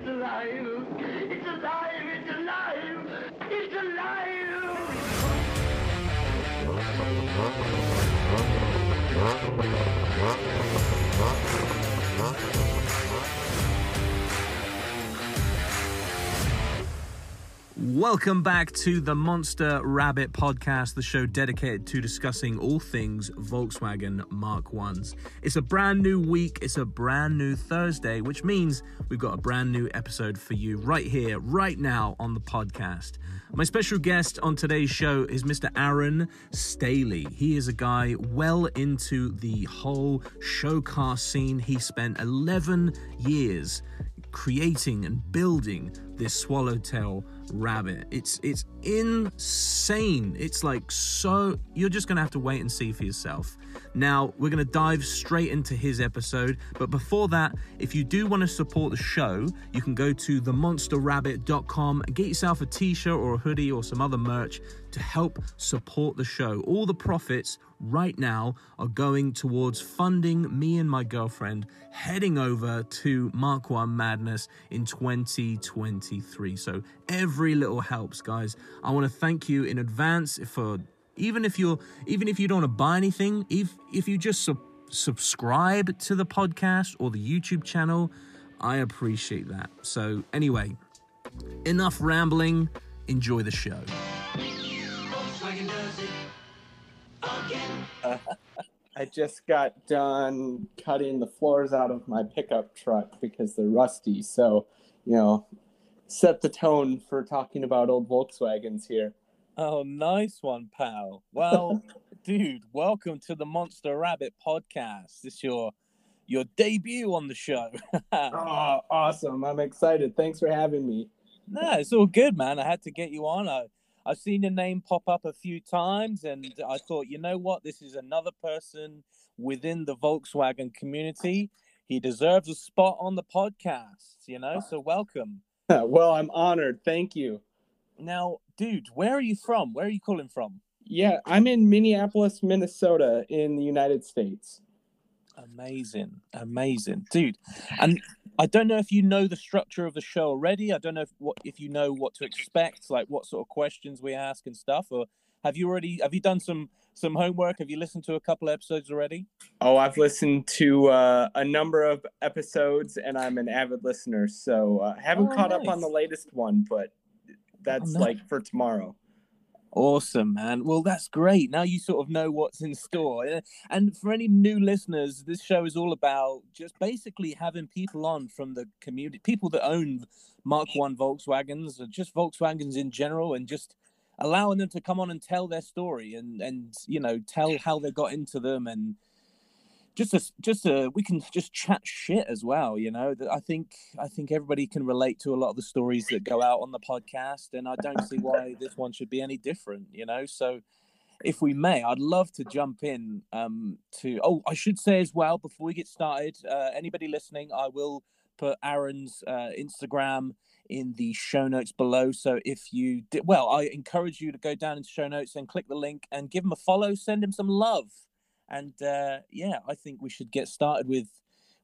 It's alive! It's alive! It's alive! It's alive! Welcome back to the Monster Rabbit podcast, the show dedicated to discussing all things Volkswagen Mark Ones. It's a brand new week, it's a brand new Thursday, which means we've got a brand new episode for you right here, right now on the podcast. My special guest on today's show is Mr. Aaron Stehly. He is a guy well into the whole show car scene. He spent 11 years creating and building this swallowtail rabbit. It's it's insane. It's like so you're just to have to wait and see for yourself. Now, we're going to dive straight into his episode, but before that, if you do want to support the show, you can go to themonsterrabbit.com and get yourself a t-shirt or a hoodie or some other merch to help support the show. All the profits right now are going towards funding me and my girlfriend heading over to Mark 1 Madness in 2023. So every little helps, guys. I want to thank you in advance for even if you're even if you don't want to buy anything, if if you just sub- subscribe to the podcast or the YouTube channel, I appreciate that. So anyway, enough rambling. Enjoy the show. I just got done cutting the floors out of my pickup truck because they're rusty. So, you know, set the tone for talking about old Volkswagens here. Oh, nice one, pal. Well, dude, welcome to the Monster Rabbit podcast. This your your debut on the show. Oh, awesome. I'm excited. Thanks for having me. no, it's all good, man. I had to get you on. I I've seen your name pop up a few times, and I thought, you know what, this is another person within the Volkswagen community. He deserves a spot on the podcast, you know. So welcome. well, I'm honored. Thank you. Now, dude, where are you from? Where are you calling from? Yeah, I'm in Minneapolis, Minnesota, in the United States. Amazing, amazing, dude. And I don't know if you know the structure of the show already. I don't know if what if you know what to expect, like what sort of questions we ask and stuff. Or have you already have you done some some homework? Have you listened to a couple episodes already? Oh, I've listened to uh, a number of episodes, and I'm an avid listener. So uh, haven't Oh, caught up on the latest one, but that's oh, nice. like for tomorrow. Awesome, man. Well, that's great. Now you sort of know what's in store. And for any new listeners, this show is all about just basically having people on from the community, people that own Mark One Volkswagens, or just Volkswagens in general, and just allowing them to come on and tell their story and and you know tell how they got into them and just a, just a, we can just chat shit as well you know i think i think everybody can relate to a lot of the stories that go out on the podcast and i don't see why this one should be any different you know? So if we may i'd love to jump in um to oh i should say as well before we get started uh, anybody listening i will put aaron's uh, instagram in the show notes below. So if you did well i encourage you to go down into show notes and click the link and give him a follow send him some love and uh, yeah, I think we should get started with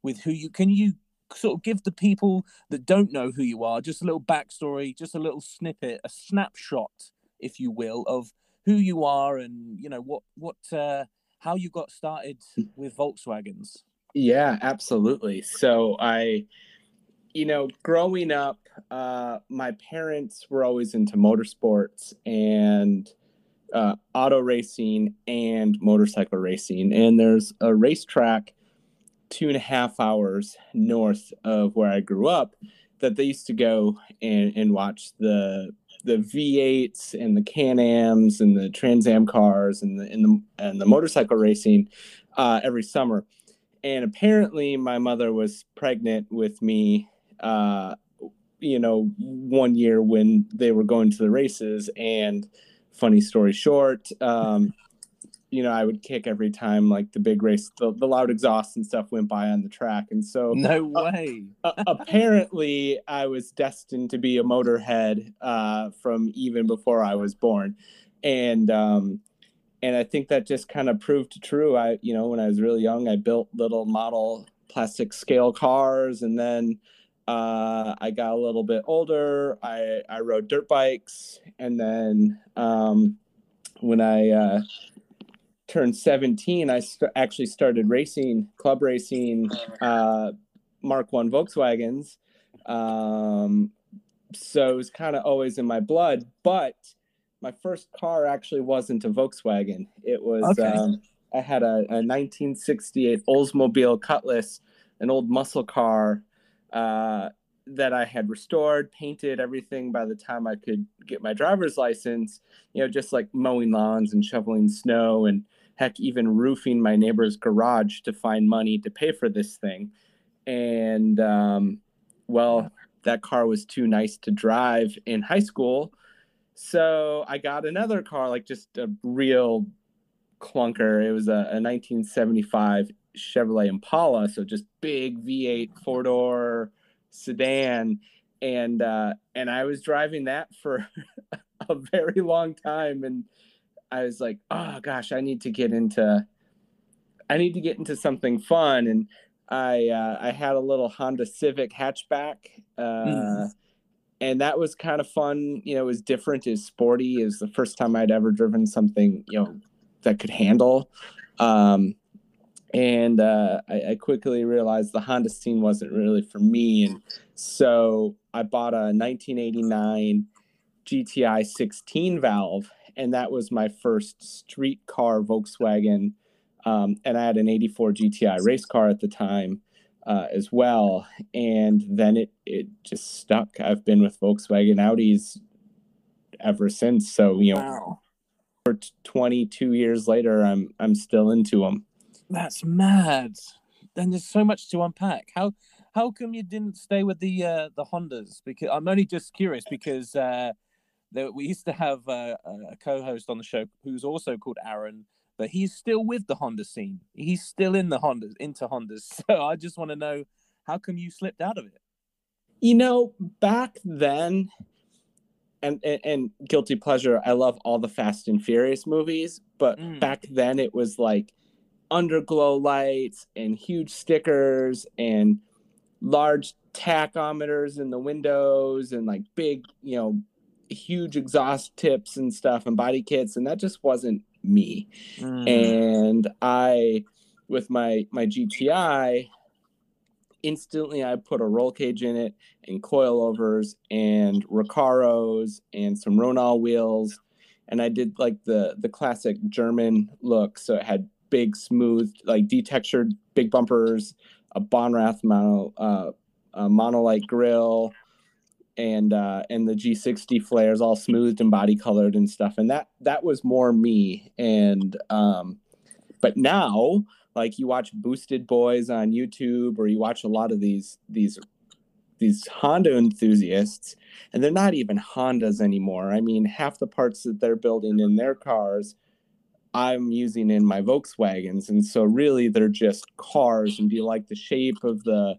with who you can you sort of give the people that don't know who you are just a little backstory, just a little snippet, a snapshot, if you will, of who you are and you know what what uh, how you got started with Volkswagens. Yeah, absolutely. So I, you know, growing up, uh, my parents were always into motorsports and uh, auto racing and motorcycle racing. And there's a racetrack two and a half hours north of where I grew up that they used to go and, and watch the the V8s and the Can-Ams and the Trans Am cars and the and the and the motorcycle racing uh, every summer and apparently my mother was pregnant with me uh you know one year when they were going to the races and funny story short um you know i would kick every time like the big race the, the loud exhaust and stuff went by on the track and so No way. uh, apparently i was destined to be a motorhead uh from even before i was born and um and I think that just kind of proved true. I, you know, when I was really young, I built little model plastic scale cars, and then uh, I got a little bit older. I, I rode dirt bikes. And then um, when I uh, turned 17, I st- actually started racing, club racing uh, Mark 1 Volkswagens. Um, so it was kind of always in my blood. But my first car actually wasn't a Volkswagen. It was, Okay. um, I had a, a 1968 Oldsmobile Cutlass, an old muscle car uh, that I had restored, painted everything by the time I could get my driver's license, you know, just like mowing lawns and shoveling snow and heck, even roofing my neighbor's garage to find money to pay for this thing. And, um, well, that car was too nice to drive in high school. So I got another car, like just a real clunker. It was a, a 1975 Chevrolet Impala, so just big V8 four door sedan, and uh, and I was driving that for a very long time, and I was like, oh gosh, I need to get into, I need to get into something fun, and I uh, I had a little Honda Civic hatchback. Uh, Mm. And that was kind of fun. You know, it was different. It was sporty. It was the first time I'd ever driven something, you know, that could handle. Um, and uh, I, I quickly realized the Honda scene wasn't really for me, and so I bought a 1989 GTI 16 valve, and that was my first street car Volkswagen. Um, and I had an 84 GTI race car at the time uh, as well, and then it it just stuck. I've been with Volkswagen Audis ever since. So you know, Wow. for t- 22 years later, I'm I'm still into them. That's mad. Then there's so much to unpack. How how come you didn't stay with the uh, the Hondas? Because I'm only just curious because uh, there, we used to have uh, a co-host on the show who's also called Aaron, but he's still with the Honda scene. He's still in the Hondas, into Hondas. So I just want to know how come you slipped out of it. You know, back then, and, and and guilty pleasure. I love all the Fast and Furious movies, but Mm. back then it was like underglow lights and huge stickers and large tachometers in the windows and like big, you know, huge exhaust tips and stuff and body kits, and that just wasn't me Mm. and I, with my my GTI, instantly I put a roll cage in it and coilovers and Recaros and some Ronal wheels, and I did like the the classic German look. So it had big, smooth, like detextured big bumpers, a Bonrath mono uh, a monolite grill. And uh, and the G60 flares all smoothed and body colored and stuff, and that that was more me. And um, but now like you watch Boosted Boiz on youtube or you watch a lot of these these these honda enthusiasts and they're not even hondas anymore i mean half the parts that they're building in their cars i'm using in my volkswagens and so really they're just cars and do you like the shape of the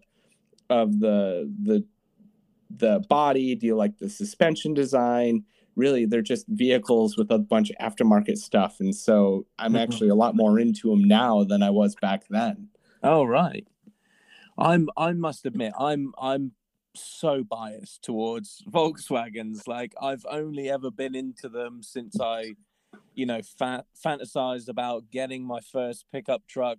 of the the the body do you like the suspension design really they're just vehicles with a bunch of aftermarket stuff and so i'm Mhm. actually a lot more into them now than i was back then Oh right. I'm I must admit I'm I'm so biased towards Volkswagens. Like I've only ever been into them since I you know fa- fantasized about getting my first pickup truck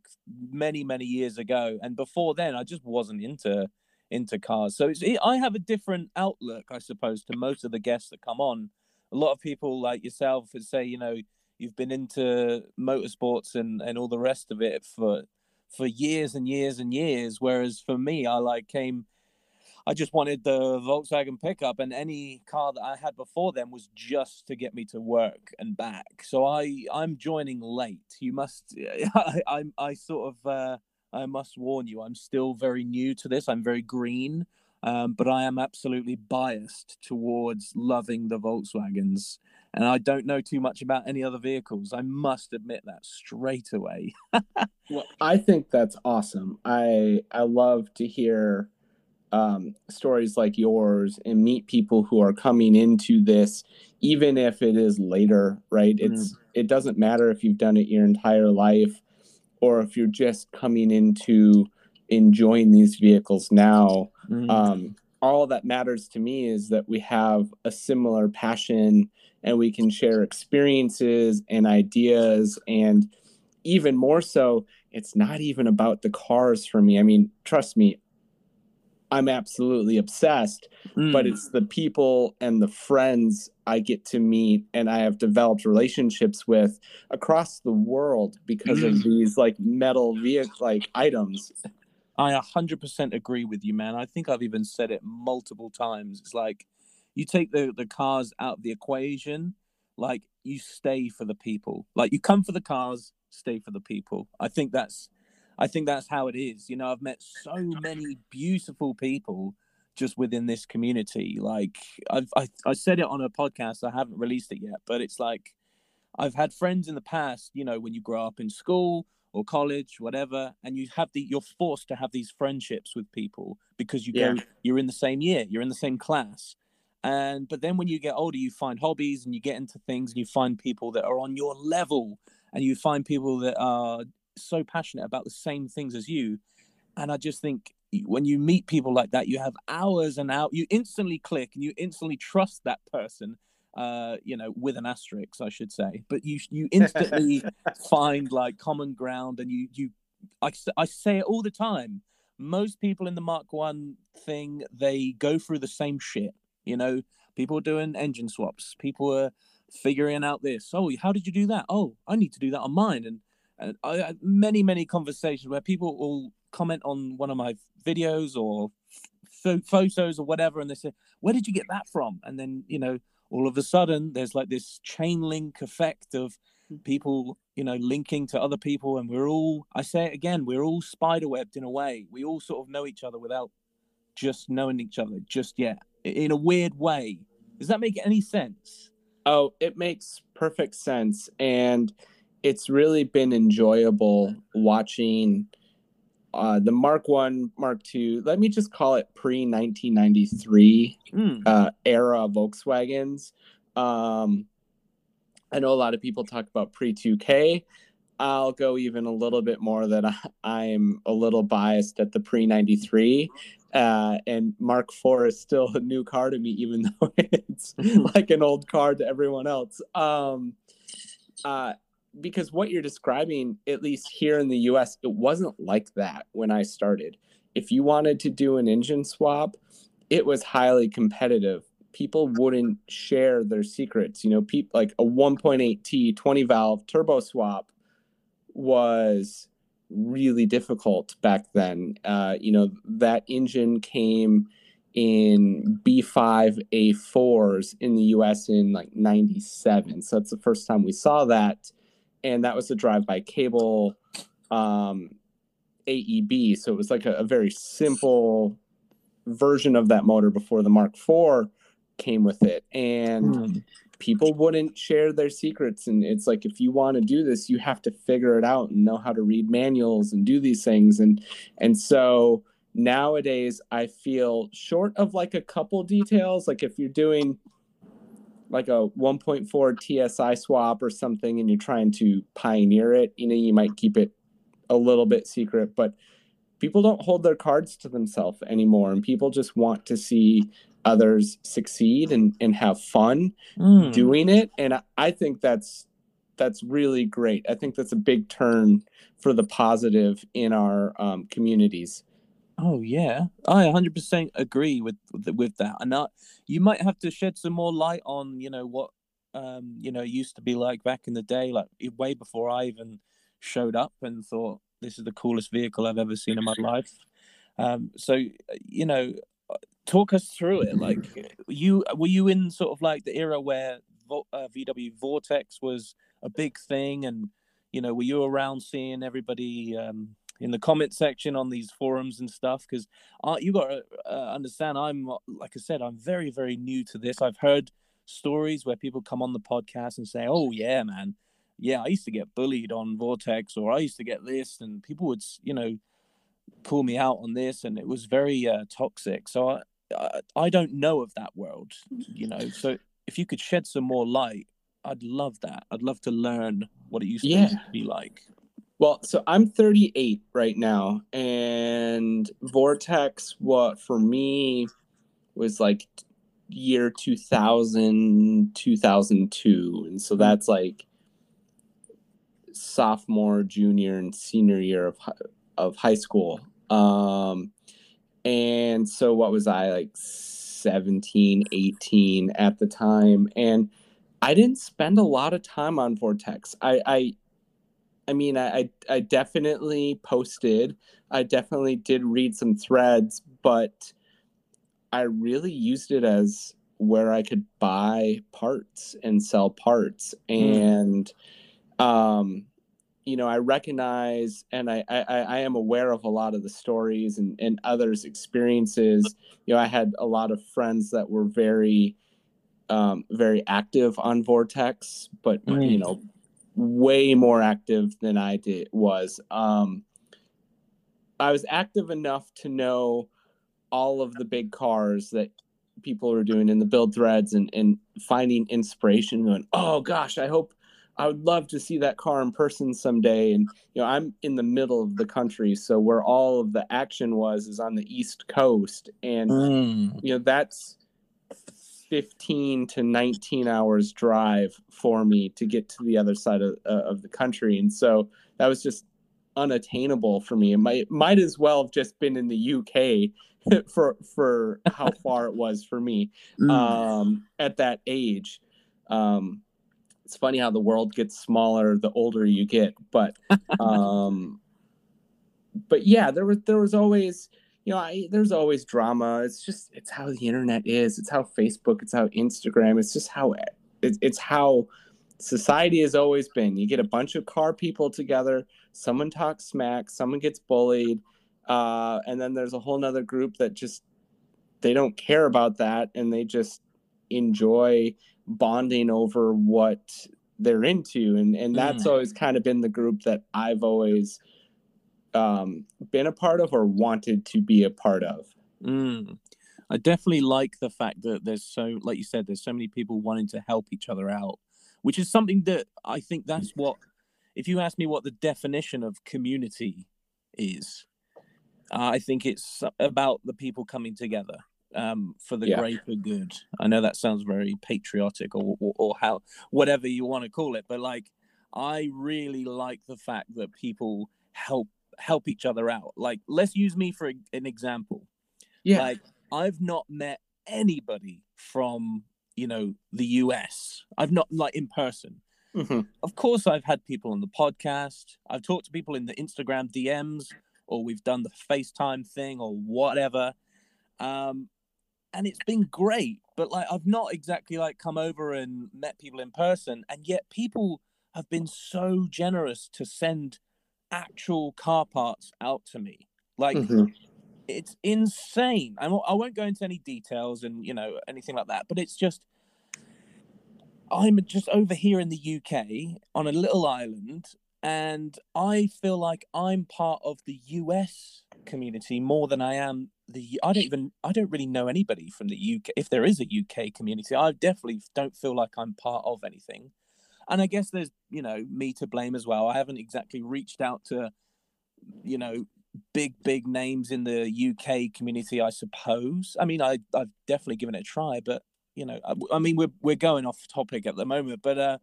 many many years ago and before then I just wasn't into into cars. So it's I have a different outlook I suppose to most of the guests that come on. A lot of people like yourself would say, you know, you've been into motorsports and and all the rest of it for for years and years and years. Whereas for me, I like came, I just wanted the Volkswagen pickup, and any car that I had before then was just to get me to work and back. So I I'm joining late. You must I I, I sort of uh, I must warn you, I'm still very new to this. I'm very green. Um, but I am absolutely biased towards loving the Volkswagens, and I don't know too much about any other vehicles. I must admit that straight away. well i think that's awesome i i love to hear um, stories like yours and meet people who are coming into this even if it is later right? It's it doesn't matter if you've done it your entire life or if you're just coming into enjoying these vehicles now. Mm. um, all that matters to me is that we have a similar passion and we can share experiences and ideas and even more so it's not even about the cars for me. I mean trust me i'm absolutely obsessed but Mm. it's the people and the friends i get to meet and i have developed relationships with across the world because of Mm. these like metal vehicle like items I 100% agree with you, man. I think I've even said it multiple times. It's like you take the, the cars out of the equation, like you stay for the people. Like you come for the cars, stay for the people. I think that's I think that's how it is. You know, I've met so many beautiful people just within this community. Like I've I, I said it on a podcast, I haven't released it yet, but it's like I've had friends in the past, you know, when you grow up in school or college, whatever, and you have the you're forced to have these friendships with people because you Yeah. go you're in the same year, you're in the same class. And but then when you get older, you find hobbies and you get into things and you find people that are on your level and you find people that are so passionate about the same things as you. And I just think when you meet people like that, you have hours and out. You instantly click and you instantly trust that person. Uh, you know, with an asterisk, I should say. But you you instantly find like common ground, and you you I, I say it all the time. Most people in the Mark One thing, they go through the same shit. You know, people are doing engine swaps. People are figuring out this. Oh, how did you do that? Oh, I need to do that on mine. And and I had many many conversations where people will comment on one of my videos or ph- photos or whatever, and they say, "Where did you get that from?" And then you know, all of a sudden, there's like this chain link effect of hmm. people, you know, linking to other people, and we're all. I say it again, we're all spiderwebbed in a way. We all sort of know each other without just knowing each other just yet, in a weird way. Does that make any sense? Oh, it makes perfect sense. And it's really been enjoyable watching uh, the Mark One, Mark Two. Let me just call it pre 1993 Mm. uh, era Volkswagens. Um, I know a lot of people talk about pre 2K. I'll go even a little bit more that I, I'm a little biased at the pre 93. Uh, and Mark IV is still a new car to me, even though it's like an old car to everyone else. Um, uh, because what you're describing, at least here in the US, it wasn't like that when I started. If you wanted to do an engine swap, it was highly competitive. People wouldn't share their secrets. You know, people like a 1.8T 20 valve turbo swap was really difficult back then. Uh, you know, that engine came in B5 A4s in the US in like 97. So that's the first time we saw that. And that was a drive by cable um, AEB. So it was like a, a very simple version of that motor before the Mark IV came with it. And Mm. people wouldn't share their secrets and it's like if you want to do this you have to figure it out and know how to read manuals and do these things and and so nowadays i feel short of like a couple details like if you're doing like a 1.4 tsi swap or something and you're trying to pioneer it you know you might keep it a little bit secret but people don't hold their cards to themselves anymore and people just want to see others succeed and, and have fun Mm. doing it and I- i think that's that's really great i think that's a big turn for the positive in our um, communities Oh yeah, I 100% agree with with that. And that you might have to shed some more light on, you know, what um, you know, used to be like back in the day, like way before I even showed up and thought this is the coolest vehicle I've ever seen in my life. Um, so you know, talk us through it. Like you were you in sort of like the era where uh, VW Vortex was a big thing, and you know, were you around seeing everybody? Um, in the comment section on these forums and stuff because uh, you got to uh, understand i'm like i said i'm very very new to this. I've heard stories where people come on the podcast and say oh yeah man. Yeah i used to get bullied on vortex or i used to get this and people would you know call me out on this and it was very uh, toxic. So I, I i don't know of that world you know. So if you could shed some more light i'd love that. I'd love to learn what it used Yeah. to be like Well, so I'm 38 right now, and Vortex, what for me was like year 2000, 2002. And so that's like sophomore, junior, and senior year of, of high school. Um, and so what was I like 17, 18 at the time? And I didn't spend a lot of time on Vortex. I, I, I mean, I, I, definitely posted. I definitely did read some threads, but I really used it as where I could buy parts and sell parts. And, um, you know, I recognize and I, I, I am aware of a lot of the stories and, and others' experiences. You know, I had a lot of friends that were very, um, very active on Vortex, but, you Mm. know, way more active than I did was. Um, I was active enough to know all of the big cars that people are doing in the build threads and, and finding inspiration going, oh gosh, I hope I would love to see that car in person someday. And you know, I'm in the middle of the country, so where all of the action was is on the east coast. And Mm. you know, that's 15 to 19 hours drive for me to get to the other side of, uh, of the country. And so that was just unattainable for me. It might might as well have just been in the UK for for how far it was for me Mm. um, at that age. Um, it's funny how the world gets smaller the older you get, but um, but yeah, there was there was always you know I, there's always drama. It's just it's how the internet is. It's how Facebook. It's how Instagram. It's just how it, it's how society has always been. You get a bunch of car people together. Someone talks smack. Someone gets bullied, uh, and then there's a whole nother group that just they don't care about that and they just enjoy bonding over what they're into and and that's Mm. always kind of been the group that I've always um been a part of or wanted to be a part of Mm. I definitely like the fact that there's so, like you said, there's so many people wanting to help each other out, which is something that I think that's what, if you ask me what the definition of community is, uh, I think it's about the people coming together um, for the Yeah. greater good. I know that sounds very patriotic or, or, or how, whatever you want to call it, but like, I really like the fact that people help help each other out. Like, let's use me for an example. yeah Like I've not met anybody from, you know, the US. I've not like in person. Mhm. Of course I've had people on the podcast. I've talked to people in the Instagram DMs or we've done the FaceTime thing or whatever. Um and it's been great, but like I've not exactly like come over and met people in person and yet people have been so generous to send actual car parts out to me. Like Mhm. it's insane. I won't, I won't go into any details and you know anything like that, but it's just I'm just over here in the UK on a little island, and I feel like I'm part of the US community more than I am the. I don't even I don't really know anybody from the UK. If there is a UK community, I definitely don't feel like I'm part of anything. And I guess there's you know me to blame as well. I haven't exactly reached out to you know big big names in the UK community I suppose I mean I I've definitely given it a try but you know I, I mean we're we're going off topic at the moment but uh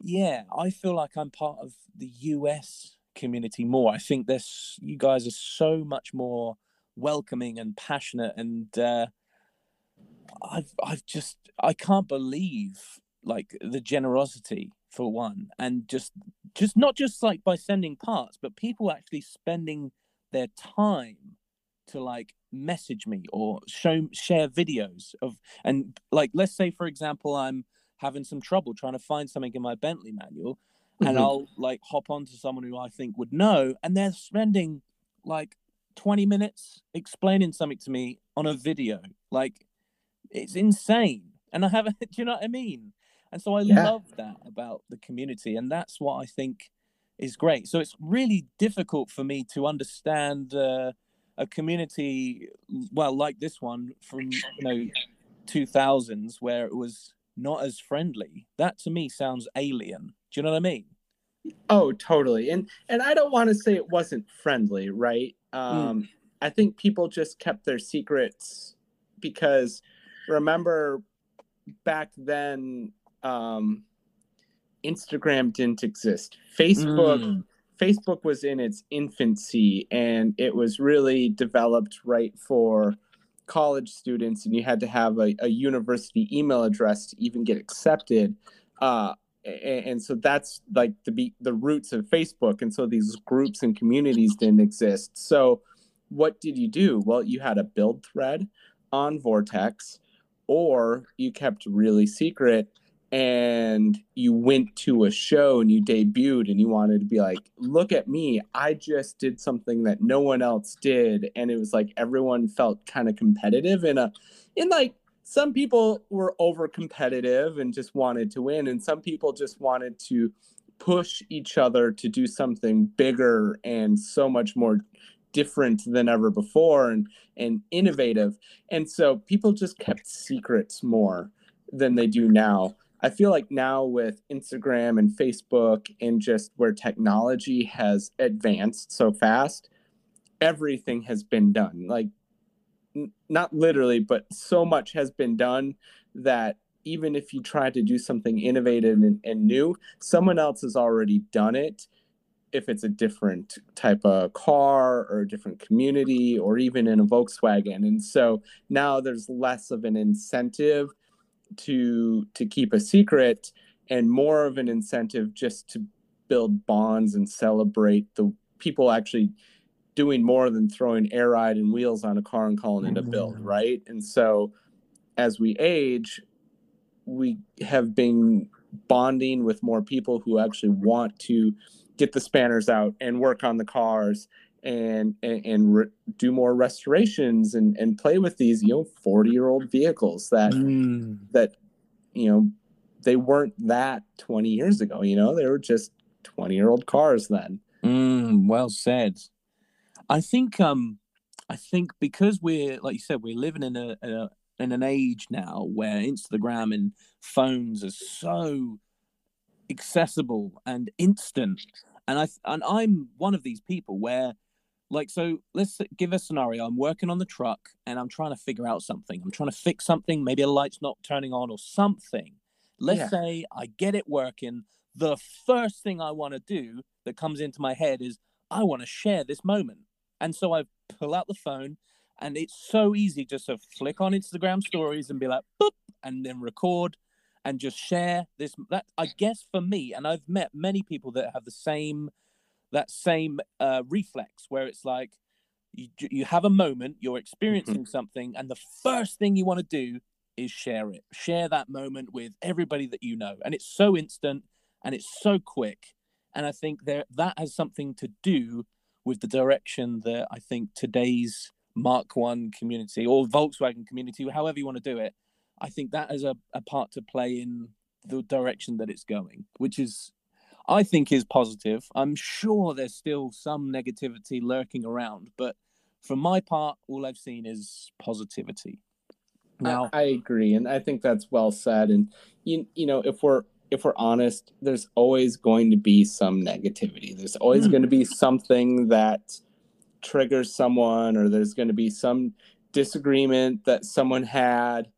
yeah I feel like I'm part of the US community more I think this you guys are so much more welcoming and passionate and uh I've I've just I can't believe like the generosity for one and just just not just like by sending parts but people actually spending their time to like message me or show share videos of and like let's say for example i'm having some trouble trying to find something in my bentley manual and Mhm. i'll like hop on to someone who i think would know and they're spending like 20 minutes explaining something to me on a video like it's insane and i haven't do you know what i mean and so i Yeah. love that about the community and that's what i think is great so it's really difficult for me to understand uh, a community well like this one from you know 2000s where it was not as friendly that to me sounds alien do you know what i mean Oh, totally. And and I don't want to say it wasn't friendly, right? Um, mm. I think people just kept their secrets because remember back then um, Instagram didn't exist. Facebook mm. Facebook was in its infancy and it was really developed right for college students and you had to have a, a university email address to even get accepted. Uh, and, and so that's like the be the roots of Facebook. And so these groups and communities didn't exist. So what did you do? Well, you had a build thread on Vortex, or you kept really secret and you went to a show and you debuted and you wanted to be like, look at me, I just did something that no one else did. And it was like everyone felt kind of competitive in a in like some people were over competitive and just wanted to win, and some people just wanted to push each other to do something bigger and so much more different than ever before and and innovative and so people just kept secrets more than they do now i feel like now with instagram and facebook and just where technology has advanced so fast everything has been done like n- not literally but so much has been done that even if you try to do something innovative and, and new someone else has already done it if it's a different type of car or a different community or even in a Volkswagen. And so now there's less of an incentive to to keep a secret and more of an incentive just to build bonds and celebrate the people actually doing more than throwing air ride and wheels on a car and calling it a build, mm-hmm. right? And so as we age, we have been bonding with more people who actually want to get the spanners out and work on the cars and and, and re- do more restorations and and play with these you know 40 year old vehicles that mm. that you know they weren't that 20 years ago you know? They were just 20 year old cars then. Mm, well said. I think um i think because we're like you said we're living in a, a in an age now where instagram and phones are so accessible and instant and i and i'm one of these people where like so let's give a scenario. I'm working on the truck and i'm trying to figure out something. I'm trying to fix something. Maybe a light's not turning on or something. Let's yeah. say i get it working. The first thing i want to do that comes into my head is i want to share this moment. And so i pull out the phone and it's so easy just to flick on instagram stories and be like boop and then record and just share this that i guess for me and i've met many people that have the same that same uh, reflex where it's like you, you have a moment you're experiencing mm-hmm. something and the first thing you want to do is share it. Share that moment with everybody that you know. And it's so instant and it's so quick. And i think there that has something to do with the direction that i think today's mark one community or volkswagen community however you want to do it I think that has a, a part to play in the direction that it's going, which is, I think, is positive. I'm sure there's still some negativity lurking around, but for my part, all I've seen is positivity. Now, I, I agree, and I think that's well said. And you, you know, if we're if we're honest, there's always going to be some negativity. There's always mm. going to be something that triggers someone, or there's going to be some disagreement that someone had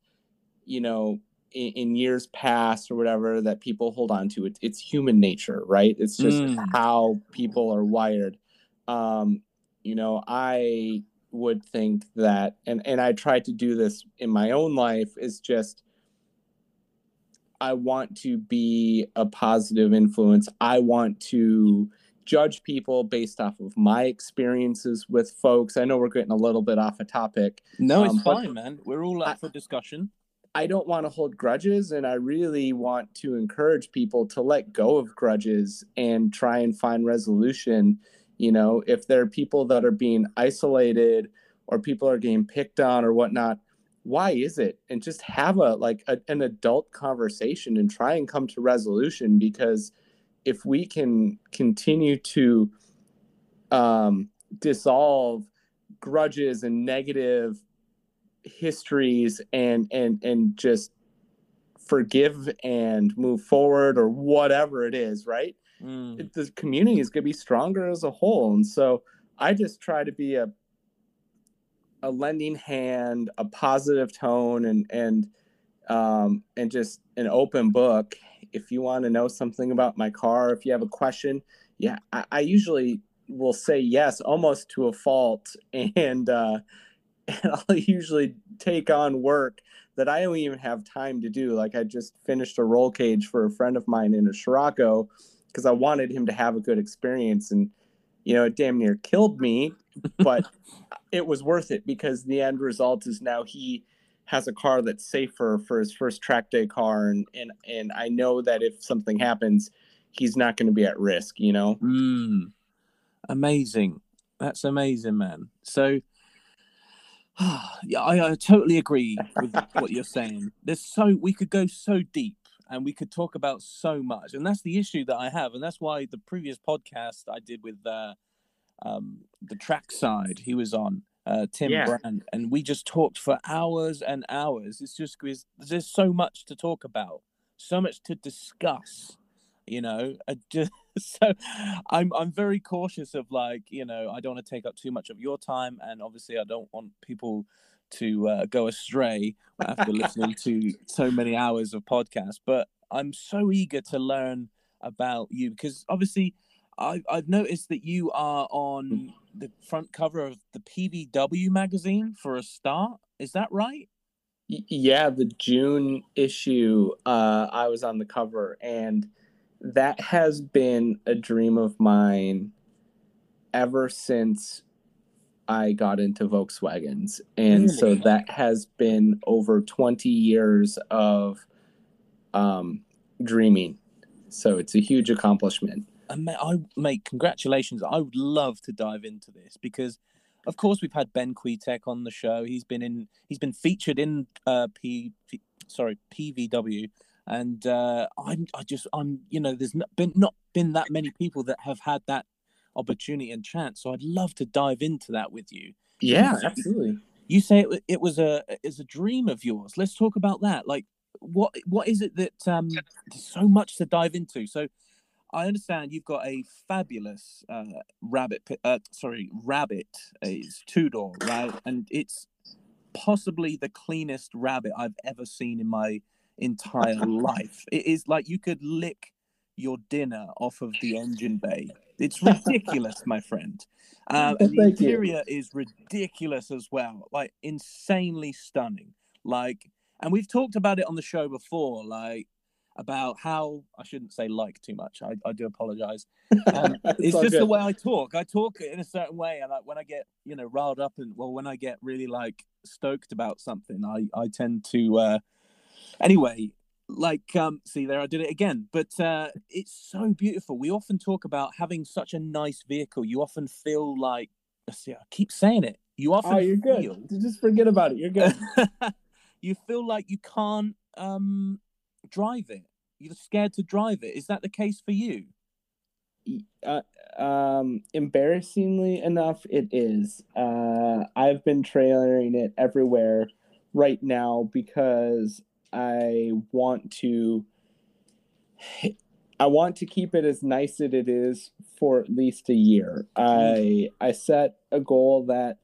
you know in, in, years past or whatever that people hold on to. It, it's human nature right? It's just mm. how people are wired. Um you know i would think that and and i try to do this in my own life is just i want to be a positive influence. I want to judge people based off of my experiences with folks. I know we're getting a little bit off a topic no it's um, fine man. We're all up I, for discussion I don't want to hold grudges and I really want to encourage people to let go of grudges and try and find resolution. You know, if there are people that are being isolated or people are getting picked on or whatnot, why is it? And just have a like a, an adult conversation and try and come to resolution because if we can continue to um, dissolve grudges and negative histories and and and just forgive and move forward or whatever it is right Mm. it- the community is going to be stronger as a whole. And so I just try to be a a lending hand, a positive tone, and and um, and just an open book. If you want to know something about my car, if you have a question, yeah, I, I usually will say yes, almost to a fault, and uh, and I'll usually take on work that I don't even have time to do. Like I just finished a roll cage for a friend of mine in a Scirocco because I wanted him to have a good experience, and you know, it damn near killed me, but it was worth it because the end result is now he has a car that's safer for his first track day car and and and I know that if something happens he's not going to be at risk you know Mm. Amazing. That's amazing, man. So, yeah, I, I totally agree with what you're saying. There's so we could go so deep and we could talk about so much, and that's the issue that I have, and that's why the previous podcast I did with uh, um, the track side he was on. Uh, Tim Yeah. Brand, and we just talked for hours and hours. It's just there's so much to talk about, so much to discuss, you know. I just, so I'm I'm very cautious of like you know I don't want to take up too much of your time, and obviously I don't want people to uh, go astray after listening to so many hours of podcast. But I'm so eager to learn about you because obviously I, I've noticed that you are on the front cover of the PVW magazine for a start. Is that right? Yeah the June issue uh I was on the cover and that has been a dream of mine ever since I got into Volkswagens and so that has been over 20 years of um dreaming so it's a huge accomplishment And I make congratulations. I would love to dive into this because, of course, we've had Ben Kwiatek on the show. He's been in. He's been featured in uh, P, P sorry PVW, and uh, I'm. I just. I'm. You know, there's not been not been that many people that have had that opportunity and chance. So I'd love to dive into that with you. yeah absolutely You say it, it was a is a dream of yours. Let's talk about that. Like, what what is it that um? There's so much to dive into. So, I understand you've got a fabulous uh, rabbit. Uh, sorry, rabbit is two door, right? And it's possibly the cleanest rabbit I've ever seen in my entire life. It is like you could lick your dinner off of the engine bay. It's ridiculous, my friend. Um, and the Thank you. interior is ridiculous as well, like insanely stunning. Like, and we've talked about it on the show before, like about how I shouldn't say like too much. I, I do apologize. Um, it's all just the way I talk. I talk in a certain way, and like when I get you know riled up and well, when I get really like stoked about something, I I tend to. uh Anyway, like um see there I did it again, but uh it's so beautiful. We often talk about having such a nice vehicle. You often feel like see, I keep saying it. You often oh you're good feel just forget about it you're good you feel like you can't um drive it. You're scared to drive it. Is that the case for you? uh, um, embarrassingly enough, it is. Uh, I've been trailering it everywhere right now because I want to. I want to keep it as nice as it is for at least a year. I I set a goal that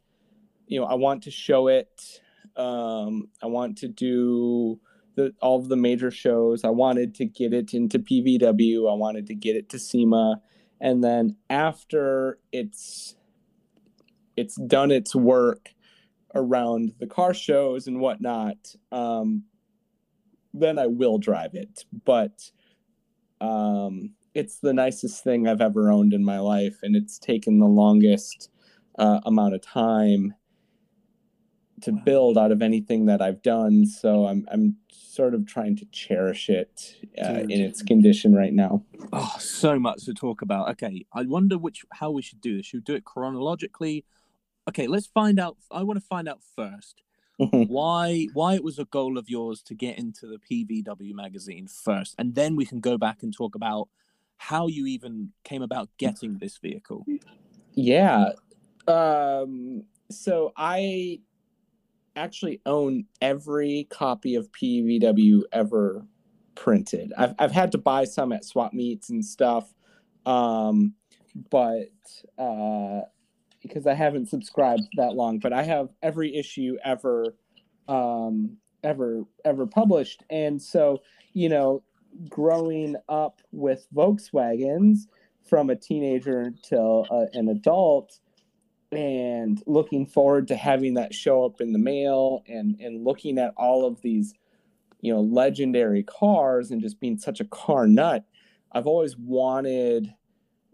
you know I want to show it. Um, I want to do the all of the major shows. I wanted to get it into PVW. I wanted to get it to SEMA and then after it's it's done its work around the car shows and whatnot um, then i will drive it but um, it's the nicest thing i've ever owned in my life and it's taken the longest uh, amount of time to Wow. build out of anything that i've done so i'm, I'm sort of trying to cherish it uh, in its condition right now Oh, so much to talk about. Okay, I wonder which how we should do this. Should we do it chronologically? Okay, let's find out. I want to find out first why why it was a goal of yours to get into the PVW magazine first, and then we can go back and talk about how you even came about getting this vehicle. Yeah. Um, so I actually own every copy of PVW ever printed. I've, I've had to buy some at swap meets and stuff. Um, but uh, because I haven't subscribed that long, but I have every issue ever, um, ever, ever published. And so, you know, growing up with Volkswagens from a teenager till uh, an adult, and looking forward to having that show up in the mail and and looking at all of these you know legendary cars and just being such a car nut i've always wanted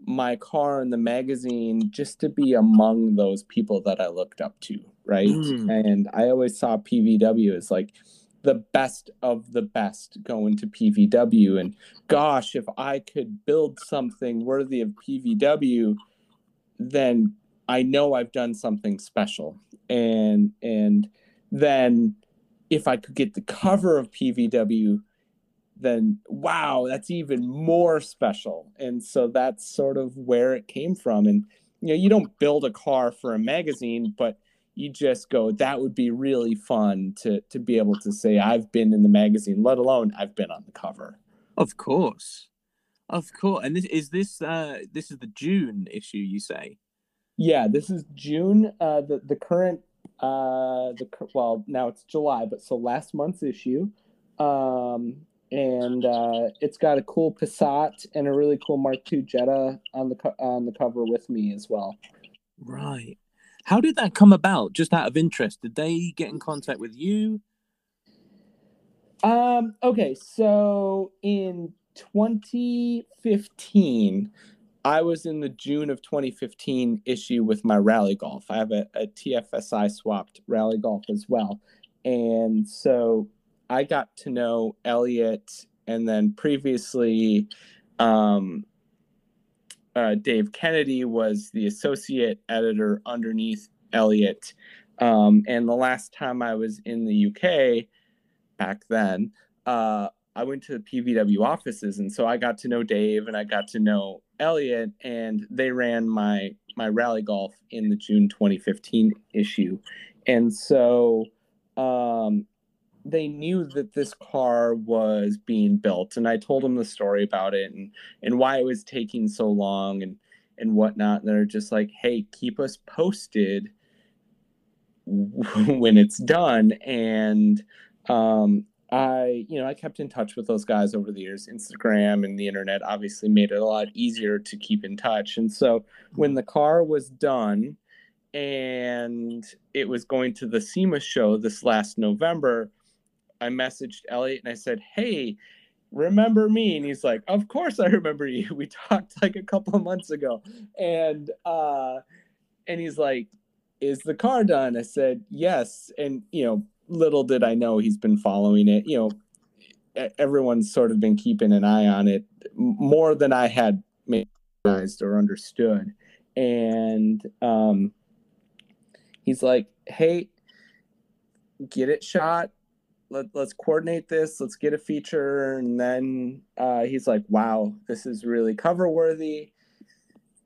my car in the magazine just to be among those people that i looked up to right Mm. and i always saw pvw as like the best of the best going to pvw and gosh if i could build something worthy of pvw then I know I've done something special. And and then if I could get the cover of PVW, then wow, that's even more special. And so that's sort of where it came from. And you know, you don't build a car for a magazine, but you just go, that would be really fun to to be able to say I've been in the magazine, let alone I've been on the cover. Of course, of course. And this is this uh this is the June issue, you say? Yeah, this is June. Uh, the the current uh, the well now it's July, but so last month's issue, um, and uh, it's got a cool Passat and a really cool Mark II Jetta on the co- on the cover with me as well. Right. How did that come about? Just out of interest, did they get in contact with you? Um, okay, so in 2015, I was in the June of 2015 issue with my rally golf. I have a, a TFSI swapped rally golf as well. And so I got to know Elliot and then previously um, uh, Dave Kennedy was the associate editor underneath Elliot. Um, and the last time I was in the UK back then, uh, I went to the PVW offices, and so I got to know Dave and I got to know Elliot, and they ran my my rally golf in the June 2015 issue, and so um, they knew that this car was being built, and I told them the story about it and and why it was taking so long and and whatnot. And they're just like, "Hey, keep us posted when it's done," and um, I, you know, I kept in touch with those guys over the years. Instagram and the internet obviously made it a lot easier to keep in touch. And so when the car was done and it was going to the SEMA show this last November, I messaged Elliot and I said, Hey, remember me? And he's like, Of course I remember you. We talked like a couple of months ago. And uh and he's like, Is the car done? I said, Yes. And you know, little did I know he's been following it. You know, everyone's sort of been keeping an eye on it more than I had realized or understood. And um, he's like, "Hey, get it shot. Let, let's coordinate this. Let's get a feature." And then uh, he's like, "Wow, this is really cover worthy."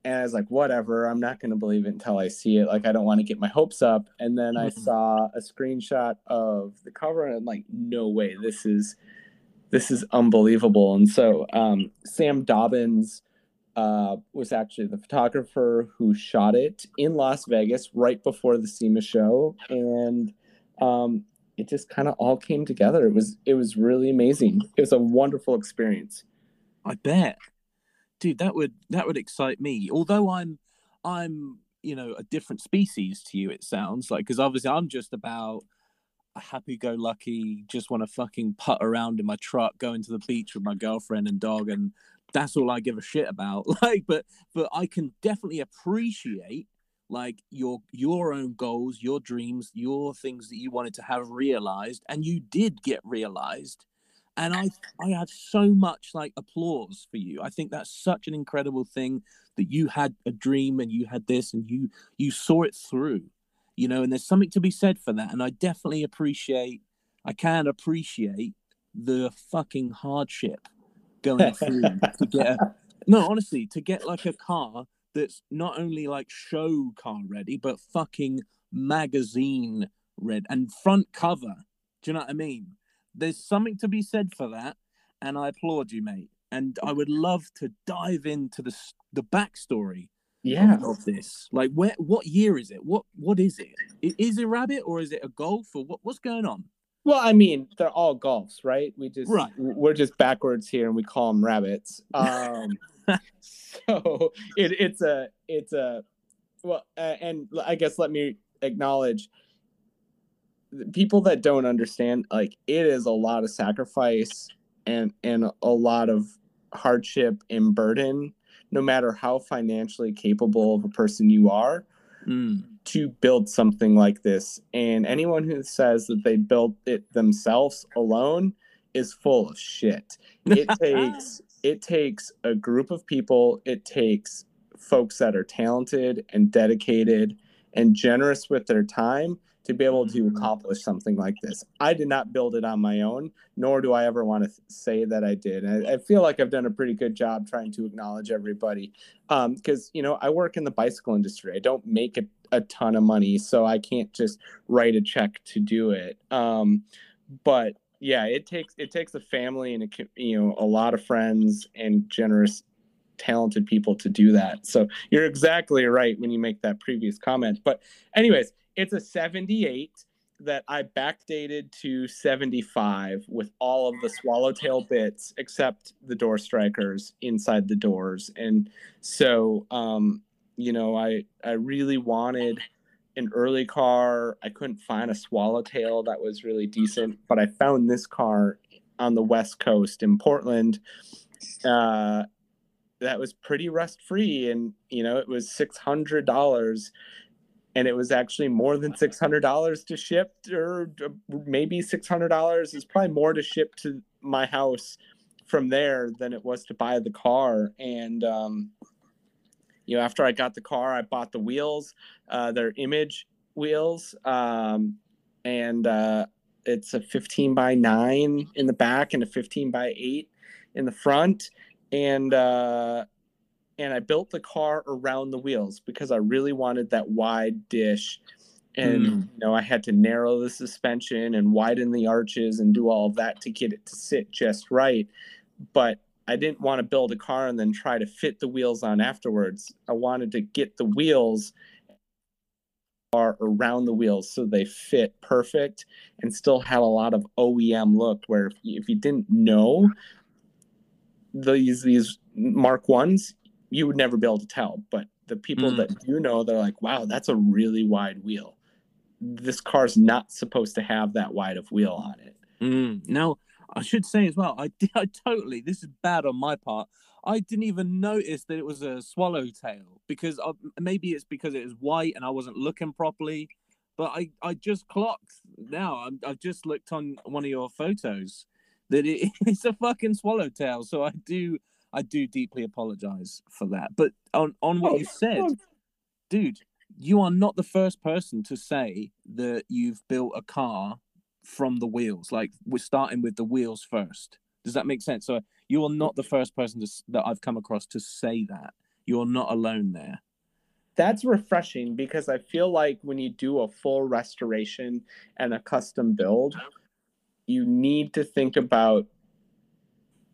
And I was like, whatever, I'm not going to believe it until I see it. Like, I don't want to get my hopes up. And then I Mhm. saw a screenshot of the cover, and I'm like, no way, this is this is unbelievable. And so um, Sam Dobbins uh, was actually the photographer who shot it in Las Vegas right before the SEMA show, and um, it just kind of all came together. It was it was really amazing. It was a wonderful experience. I bet. Dude, that would that would excite me. Although I'm I'm, you know, a different species to you, it sounds like, because obviously I'm just about a happy go lucky, just want to fucking putt around in my truck, going to the beach with my girlfriend and dog, and that's all I give a shit about. Like, but but I can definitely appreciate like your your own goals, your dreams, your things that you wanted to have realized, and you did get realized and I I have so much like applause for you. I think that's such an incredible thing that you had a dream and you had this and you you saw it through, you know. And there's something to be said for that. And I definitely appreciate, I can appreciate the fucking hardship going through to get a, no honestly to get like a car that's not only like show car ready but fucking magazine ready and front cover. Do you know what I mean? there's something to be said for that, and I applaud you, mate. and I would love to dive into the the backstory Yeah. of this. Like, where, what year is it? What, what is it? Is it a rabbit or is it a golf or what, what's going on? Well, I mean, they're all golfs, right? We just Right. we're just backwards here, and we call them rabbits. Um, so it, it's a it's a well, uh, and I guess let me acknowledge people that don't understand. Like, it is a lot of sacrifice and and a lot of hardship and burden, no matter how financially capable of a person you are Mm. to build something like this. And anyone who says that they built it themselves alone is full of shit. It takes it takes a group of people, it takes folks that are talented and dedicated and generous with their time to be able to Mhm. accomplish something like this. I did not build it on my own, nor do I ever want to say that I did. I, I feel like I've done a pretty good job trying to acknowledge everybody because you know I work in the bicycle industry. I don't make a, a ton of money, so I can't just write a check to do it. Um, but yeah, it takes it takes a family and a, you know a lot of friends and generous, talented people to do that. So you're exactly right when you make that previous comment. But anyways, it's a 78 that I backdated to 75 with all of the swallowtail bits except the door strikers inside the doors. And so um, you know, I I really wanted an early car. I couldn't find a swallowtail that was really decent, but I found this car on the west coast in Portland. Uh, that was pretty rust free, and you know, it was six hundred dollars, and it was actually more than six hundred dollars to ship, or maybe six hundred dollars is probably more to ship to my house from there than it was to buy the car, and um, you know, after I got the car, I bought the wheels. Uh, they're image wheels, um, and uh, it's a 15 by 9 in the back and a 15 by 8 in the front. And uh, and I built the car around the wheels because I really wanted that wide dish. And Hmm. you know, I had to narrow the suspension and widen the arches and do all of that to get it to sit just right. But I didn't want to build a car and then try to fit the wheels on afterwards. I wanted to get the wheels are around the wheels so they fit perfect and still had a lot of OEM look where if you, if you didn't know these these Mark ones, you would never be able to tell. But the people Mm. that do know, they're like, wow, that's a really wide wheel. This car's not supposed to have that wide of wheel on it. Mm. Now, I should say as well, I, did, I totally, this is bad on my part. I didn't even notice that it was a swallowtail because I, maybe it's because it was white and I wasn't looking properly. But I, I just clocked now. I'm, I've just looked on one of your photos that it, it's a fucking swallowtail. So I do, I do deeply apologize for that. But on, on what oh, you said, dude, you are not the first person to say that you've built a car from the wheels. Like we're starting with the wheels first. Does that make sense? So you are not the first person to, that I've come across to say that. You're not alone there. That's refreshing because I feel like when you do a full restoration and a custom build, you need to think about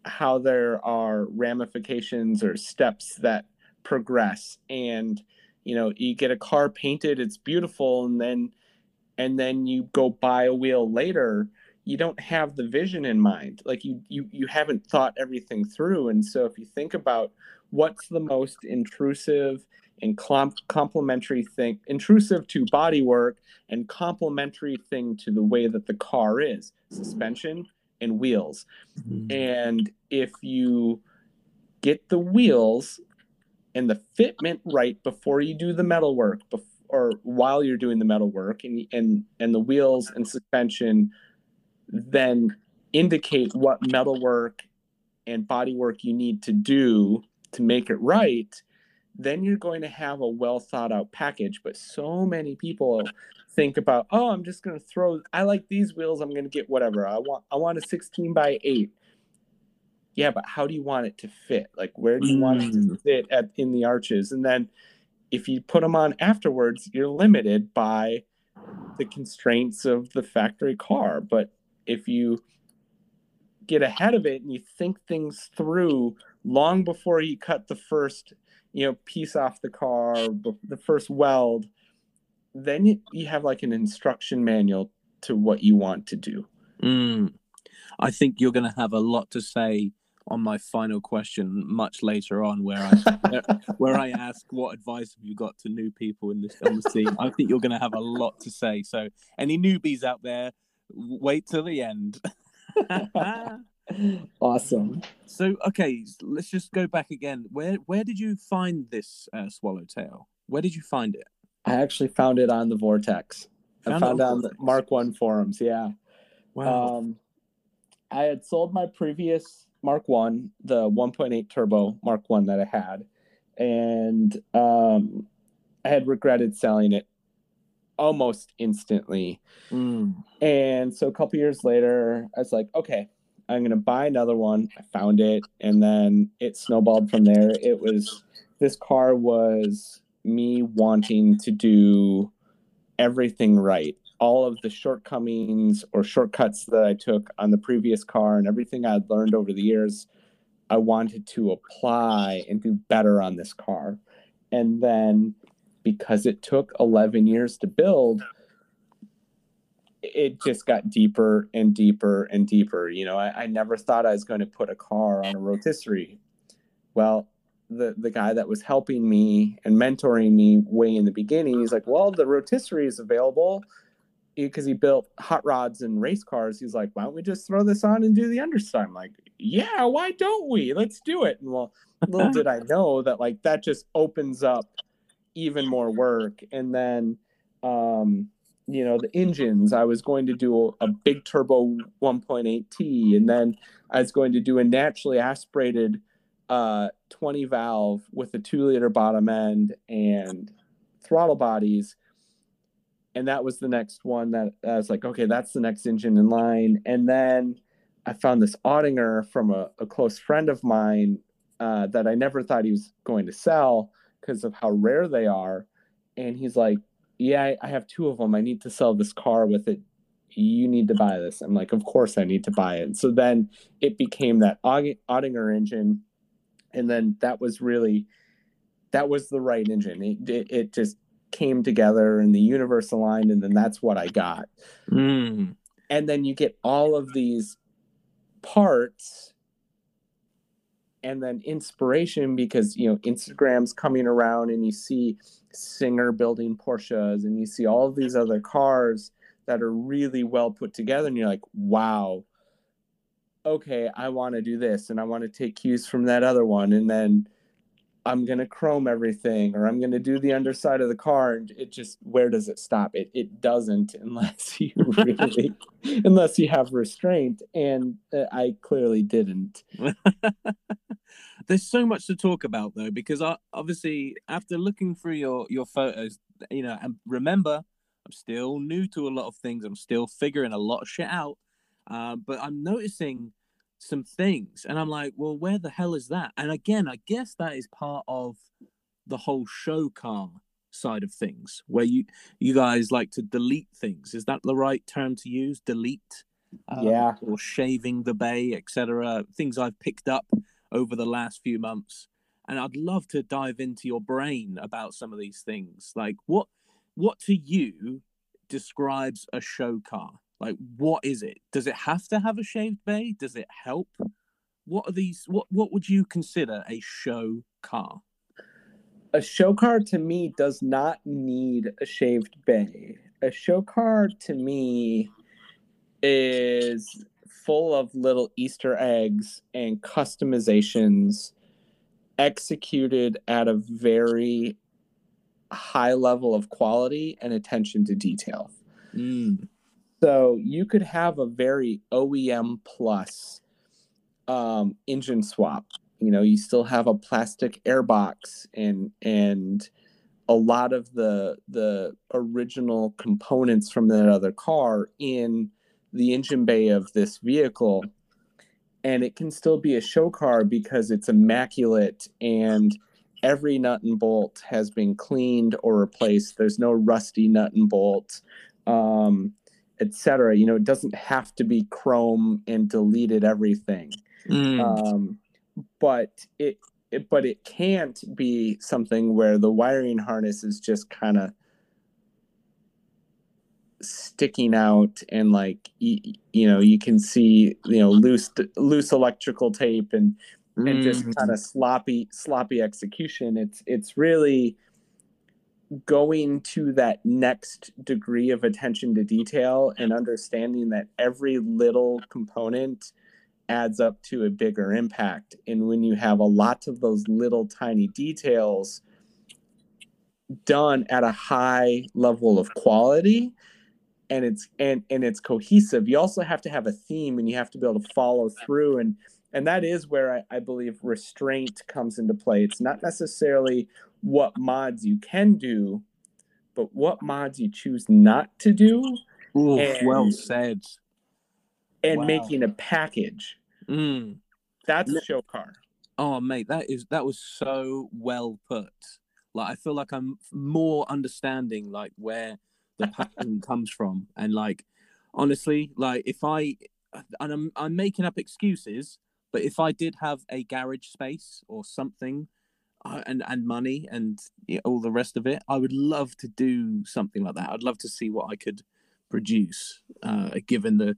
how there are ramifications or steps that progress and you know you get a car painted it's beautiful and then and then you go buy a wheel later you don't have the vision in mind. Like you you you haven't thought everything through. And so if you think about what's the most intrusive and com- complementary thing intrusive to body work and complementary thing to the way that the car is suspension and wheels. Mm-hmm. And if you get the wheels and the fitment right before you do the metal work, bef- or while you're doing the metal work, and and and the wheels and suspension then indicate what metal work and body work you need to do to make it right, then you're going to have a well thought out package. But so many people think about, oh, I'm just going to throw. I like these wheels. I'm going to get whatever I want. I want a 16 by 8 yeah but how do you want it to fit like where do you want it to Mm. fit at in the arches and then if you put them on afterwards you're limited by the constraints of the factory car but if you get ahead of it and you think things through long before you cut the first you know piece off the car the first weld then you, have like an instruction manual to what you want to do Mm. I think you're going to have a lot to say on my final question much later on, where I where, I ask what advice have you got to new people in this on the scene. I think you're going to have a lot to say. So, any newbies out there, wait till the end. awesome so, okay, let's just go back again. Where where did you find this uh, swallowtail? Where did you find it? i actually found it on the vortex i Found it on on the mark one forums yeah Wow. Um, I had sold my previous Mark One, the 1.8 turbo Mark One that I had, and um, I had regretted selling it almost instantly. Mm. And so a couple years later, I was like, okay, I'm gonna buy another one. I found it, and then it snowballed from there. It was this car was me wanting to do everything right. All of the shortcomings or shortcuts that I took on the previous car and everything I'd learned over the years, I wanted to apply and do better on this car. And then because it took 11 years to build, it just got deeper and deeper and deeper. You know, I, I never thought I was going to put a car on a rotisserie. Well, the the guy that was helping me and mentoring me way in the beginning, he's like, "Well, the rotisserie is available." Because he built hot rods and race cars, he's like, "Why don't we just throw this on and do the underside?" I'm like, "Yeah, why don't we? Let's do it." And well, little did I know that like that just opens up even more work. And then, um, you know, the engines. I was going to do a, a big turbo 1.8T, and then I was going to do a naturally aspirated uh, 20 valve with a two liter bottom end and throttle bodies. And that was the next one that I was like, okay, that's the next engine in line. And then I found this Oettinger from a, a close friend of mine uh, that I never thought he was going to sell because of how rare they are. And he's like, yeah, I, I have two of them. I need to sell this car with it. You need to buy this. I'm like, of course I need to buy it. So then it became that Audi- Oettinger engine. And then that was really, that was the right engine. It, it, it just came together and the universe aligned. And then that's what I got. Mm. And then you get all of these parts and then inspiration because you know Instagram's coming around and you see Singer building Porsches and you see all of these other cars that are really well put together and you're like, wow, okay, I want to do this and I want to take cues from that other one and then I'm gonna chrome everything or I'm gonna do the underside of the car and it just where does it stop? It it doesn't unless you really unless you have restraint and uh, I clearly didn't. There's so much to talk about though, because I, obviously after looking through your your photos, you know, and remember, I'm still new to a lot of things. I'm still figuring a lot of shit out, uh, but I'm noticing some things, and I'm like, well, where the hell is that? And again, I guess that is part of the whole show car side of things, where you you guys like to delete things. Is that the right term to use? Delete. Um, Yeah. Or shaving the bay, etc. Things I've picked up over the last few months and i'd love to dive into your brain about some of these things like what what to you describes a show car like what is it does it have to have a shaved bay does it help what are these what what would you consider a show car a show car to me does not need a shaved bay. A show car to me is full of little Easter eggs and customizations executed at a very high level of quality and attention to detail. mm. So you could have a very OEM plus um, engine swap. You know, you still have a plastic airbox and and a lot of the the original components from that other car in the engine bay of this vehicle. And it can still be a show car because it's immaculate and every nut and bolt has been cleaned or replaced. There's no rusty nut and bolt. Um, etc. You know, it doesn't have to be chrome and deleted everything. Mm. Um, but it, it but it can't be something where the wiring harness is just kind of sticking out and like you, you know you can see you know loose loose electrical tape and and just Mm. kind of sloppy sloppy execution it's it's really going to that next degree of attention to detail and understanding that every little component adds up to a bigger impact. And when you have a lot of those little tiny details done at a high level of quality and it's and and it's cohesive you also have to have a theme and you have to be able to follow through. And and that is where I, I believe restraint comes into play. It's not necessarily what mods you can do but what mods you choose not to do Ooh, and- well said. and Wow. making a package Mm. that's a show car Oh, mate, that is that was so well put. Like, I feel like I'm more understanding like where the passion comes from, and like, honestly, like if I and I'm I'm making up excuses, but if I did have a garage space or something, and and money and you know, all the rest of it, I would love to do something like that. I'd love to see what I could produce, uh, given the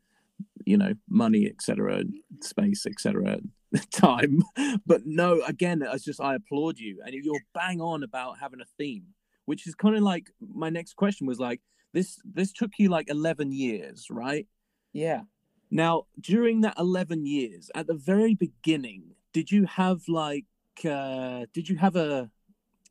you know money etc space etc time. But no again it's just i applaud you. And you're bang on about having a theme which is kind of like my next question was like this this took you like 11 years right? Yeah. Now during that 11 years at the very beginning did you have like uh did you have a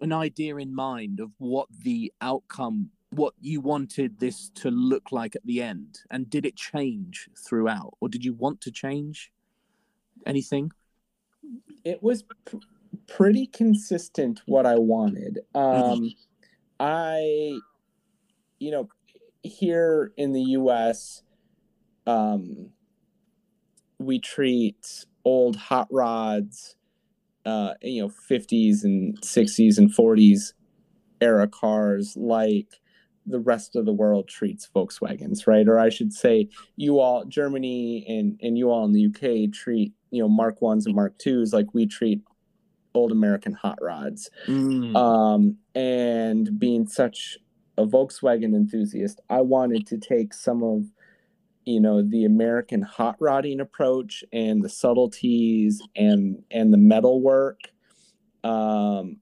an idea in mind of what the outcome what you wanted this to look like at the end and did it change throughout or did you want to change anything it was pr- pretty consistent what I wanted. Um, I, you know, here in the U.S., um, we treat old hot rods, uh, you know, 50s and 60s and 40s era cars like the rest of the world treats Volkswagens, right? Or I should say, you all, Germany and, and you all in the UK treat, you know, Mark 1s and Mark 2s like we treat old American hot rods. Mm. Um, and being such a Volkswagen enthusiast, I wanted to take some of, you know, the American hot rodding approach and the subtleties and and the metal work, um,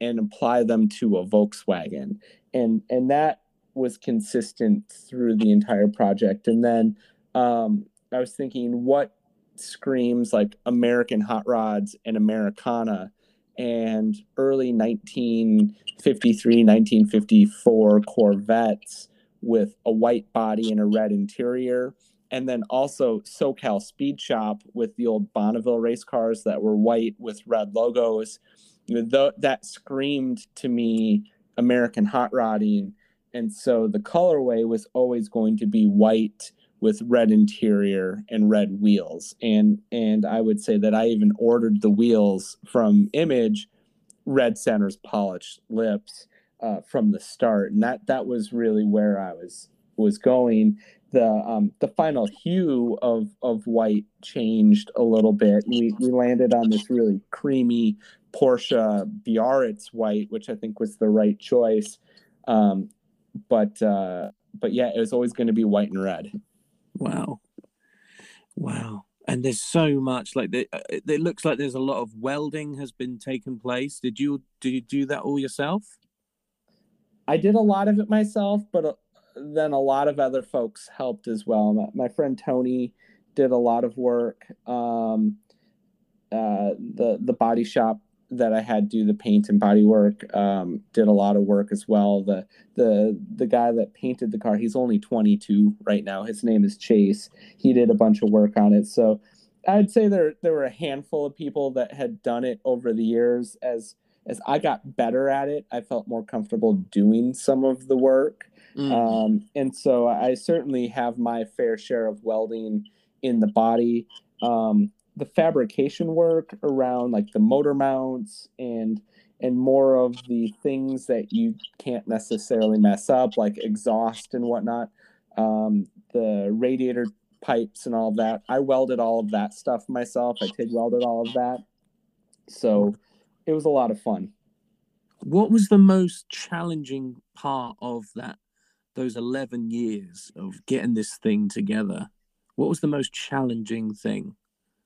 and apply them to a Volkswagen, and and that was consistent through the entire project. And then um, I was thinking, what screams like American hot rods and Americana and early 1953 1954 corvettes with a white body and a red interior. And then also socal speed shop with the old bonneville race cars that were white with red logos. Tho- that screamed to me american hot rodding. And so the colorway was always going to be white with red interior and red wheels. And and i would say that i even ordered the wheels from image red centers polished lips uh, from the start and that that was really where i was was going the um the final hue of of white changed a little bit we we landed on this really creamy porsche biarritz white which i think was the right choice um but uh but yeah it was always going to be white and red Wow. Wow. And there's so much like the, it it looks like there's a lot of welding has been taken place. Did you did you do that all yourself? I did a lot of it myself, but uh, then a lot of other folks helped as well. My, my friend Tony did a lot of work. Um, uh, the the body shop that I had do the paint and body work um, did a lot of work as well. The the the guy that painted the car, he's only 22 right now. His name is Chase. He did a bunch of work on it. So I'd say there there were a handful of people that had done it over the years. As as I got better at it, I felt more comfortable doing some of the work. Um, and so I certainly have my fair share of welding in the body. Um, the fabrication work around like the motor mounts and and more of the things that you can't necessarily mess up, like exhaust and whatnot. Um, the radiator pipes and all of that. I welded all of that stuff myself. I TIG welded all of that. So it was a lot of fun. What was the most challenging part of that those 11 years of getting this thing together? What was the most challenging thing?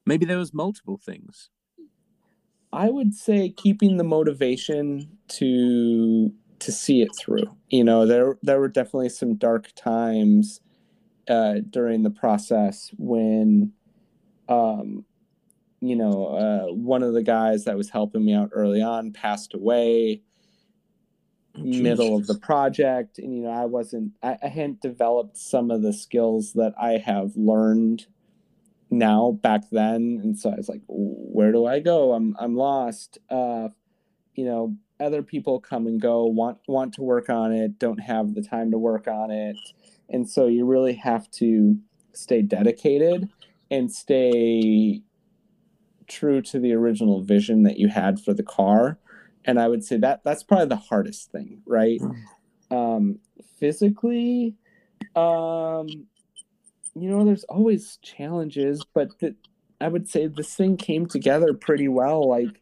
Maybe there was multiple things. I would say keeping the motivation to to see it through. You know, there there were definitely some dark times uh, during the process when, um, you know, uh, one of the guys that was helping me out early on passed away. Oh, middle of the project, and you know, I wasn't. I, I hadn't developed some of the skills that I have learned now back then and so i was like where do i go i'm i'm lost uh you know other people come and go want want to work on it don't have the time to work on it and so you really have to stay dedicated and stay true to the original vision that you had for the car. And i would say that that's probably the hardest thing right? Um physically um you know there's always challenges but the, i would say this thing came together pretty well. Like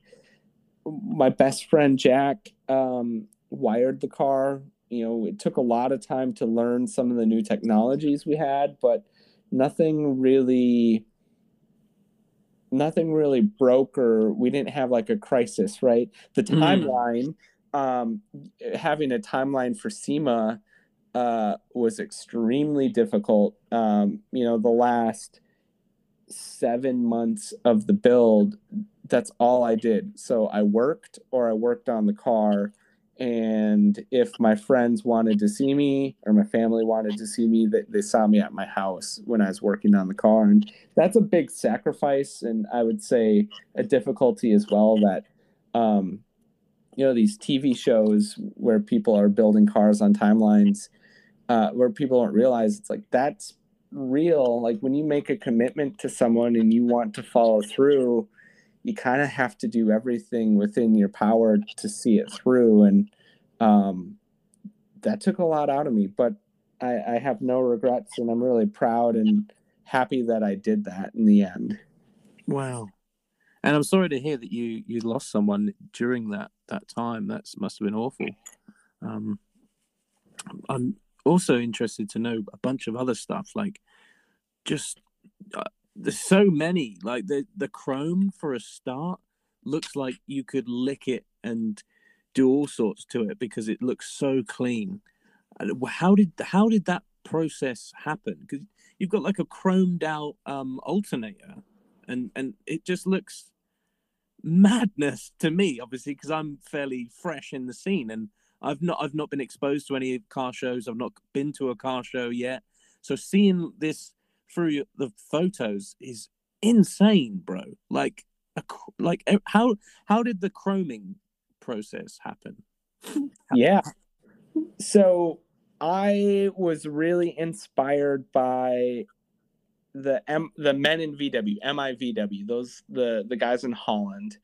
my best friend jack um, wired the car. You know it took a lot of time to learn some of the new technologies we had but nothing really nothing really broke or we didn't have like a crisis right the Mm. timeline um, having a timeline for sema uh, was extremely difficult. Um, you know, the last seven months of the build, that's all I did. So I worked or I worked on the car. And if my friends wanted to see me or my family wanted to see me, they, they saw me at my house when I was working on the car. And that's a big sacrifice. And I would say a difficulty as well that, um, you know, these TV shows where people are building cars on timelines, uh, where people don't realize it's like that's real. Like when you make a commitment to someone and you want to follow through, you kind of have to do everything within your power to see it through. And um, that took a lot out of me, but I, I have no regrets and I'm really proud and happy that I did that in the end. Wow. And I'm sorry to hear that you you lost someone during that that time. That must have been awful. Um, I'm also interested to know a bunch of other stuff, like just uh, there's so many. Like the the Chrome for a start looks like you could lick it and do all sorts to it because it looks so clean. How did how did that process happen? Because you've got like a chromed out um, alternator, and and it just looks madness to me. Obviously, because I'm fairly fresh in the scene, and I've not I've not been exposed to any car shows. I've not been to a car show yet. So seeing this through the photos is insane, bro. Like like how how did the chroming process happen? Yeah. So I was really inspired by the M the men in VW, MIVW, those the the guys in Holland.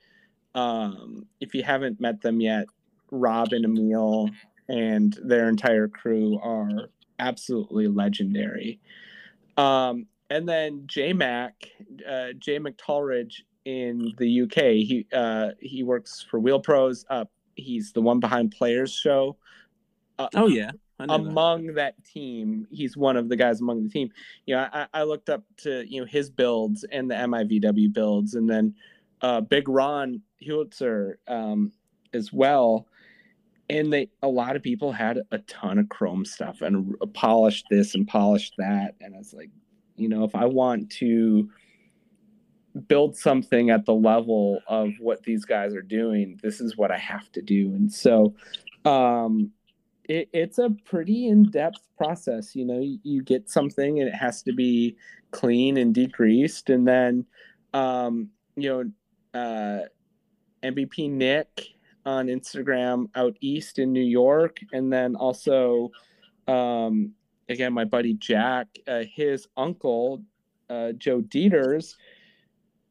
Um, if you haven't met them yet, Rob and Emil and their entire crew are absolutely legendary. Um, and then J Mac, uh, Jay McTolridge in the UK, he uh, he works for Wheel Pros. Uh, he's the one behind Players Show. Uh, Oh yeah, know that. among that. team, he's one of the guys among the team. You know, I, I looked up to you know his builds and the MIVW builds, and then uh, Big Ron Hewitzer um, as well. And they a lot of people had a ton of chrome stuff and polished this and polished that, and it's like, you know, if I want to build something at the level of what these guys are doing, this is what I have to do. And so, um, it, it's a pretty in-depth process. You know you, you get something and it has to be clean and decreased and then um, you know uh, mvp nick on instagram out east in new york and then also um, again my buddy jack uh, his uncle uh, joe dieters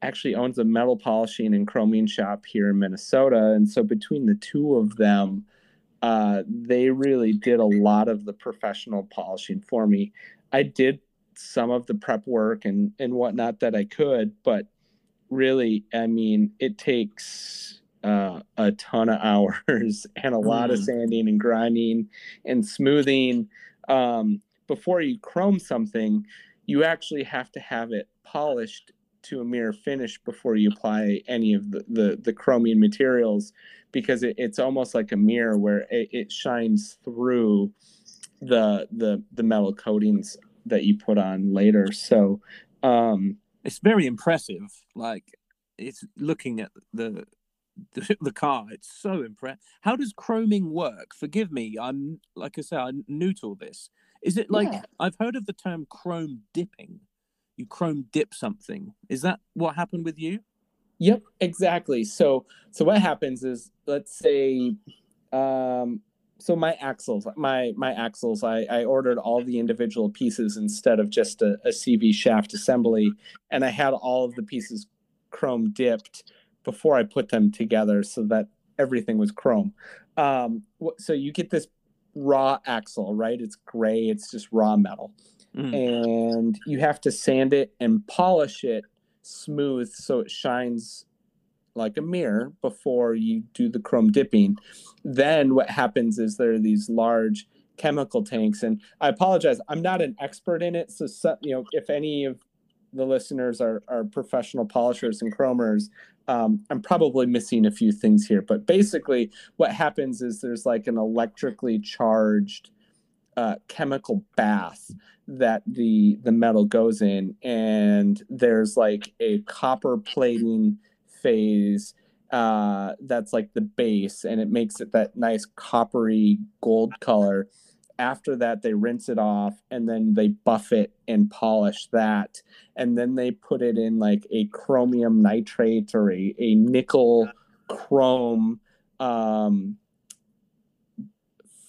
actually owns a metal polishing and chroming shop here in minnesota and so between the two of them uh, they really did a lot of the professional polishing for me. I did some of the prep work and and whatnot that I could, but really, I mean, it takes uh, a ton of hours and a lot of Mm. sanding and grinding and smoothing um, before you chrome something. You actually have to have it polished to a mirror finish before you apply any of the the, the chromium materials because it, it's almost like a mirror where it, it shines through the the the metal coatings that you put on later so um it's very impressive. Like it's looking at the the, the car. It's so impressive. How does chroming work? Forgive me. I'm like I said, I'm new to all this. Is it like Yeah. I've heard of the term chrome dipping? You chrome dip something. Is that what happened with you? Yep, exactly. So so what happens is let's say um so my axles my my axles I, I ordered all the individual pieces instead of just a, a CV shaft assembly and I had all of the pieces chrome dipped before I put them together so that everything was chrome. Um so you get this raw axle, right? It's gray, it's just raw metal Mm. and you have to sand it and polish it smooth so it shines like a mirror before you do the chrome dipping. Then what happens is there are these large chemical tanks, and I apologize, I'm not an expert in it. So, so you know, if any of the listeners are, are professional polishers and chromers, um, I'm probably missing a few things here. But basically, what happens is there's like an electrically charged uh, chemical bath that the the metal goes in and there's like a copper plating phase uh that's like the base and it makes it that nice coppery gold color after that they rinse it off and then they buff it and polish that. And then they put it in like a chromium nitrate or a, a nickel chrome um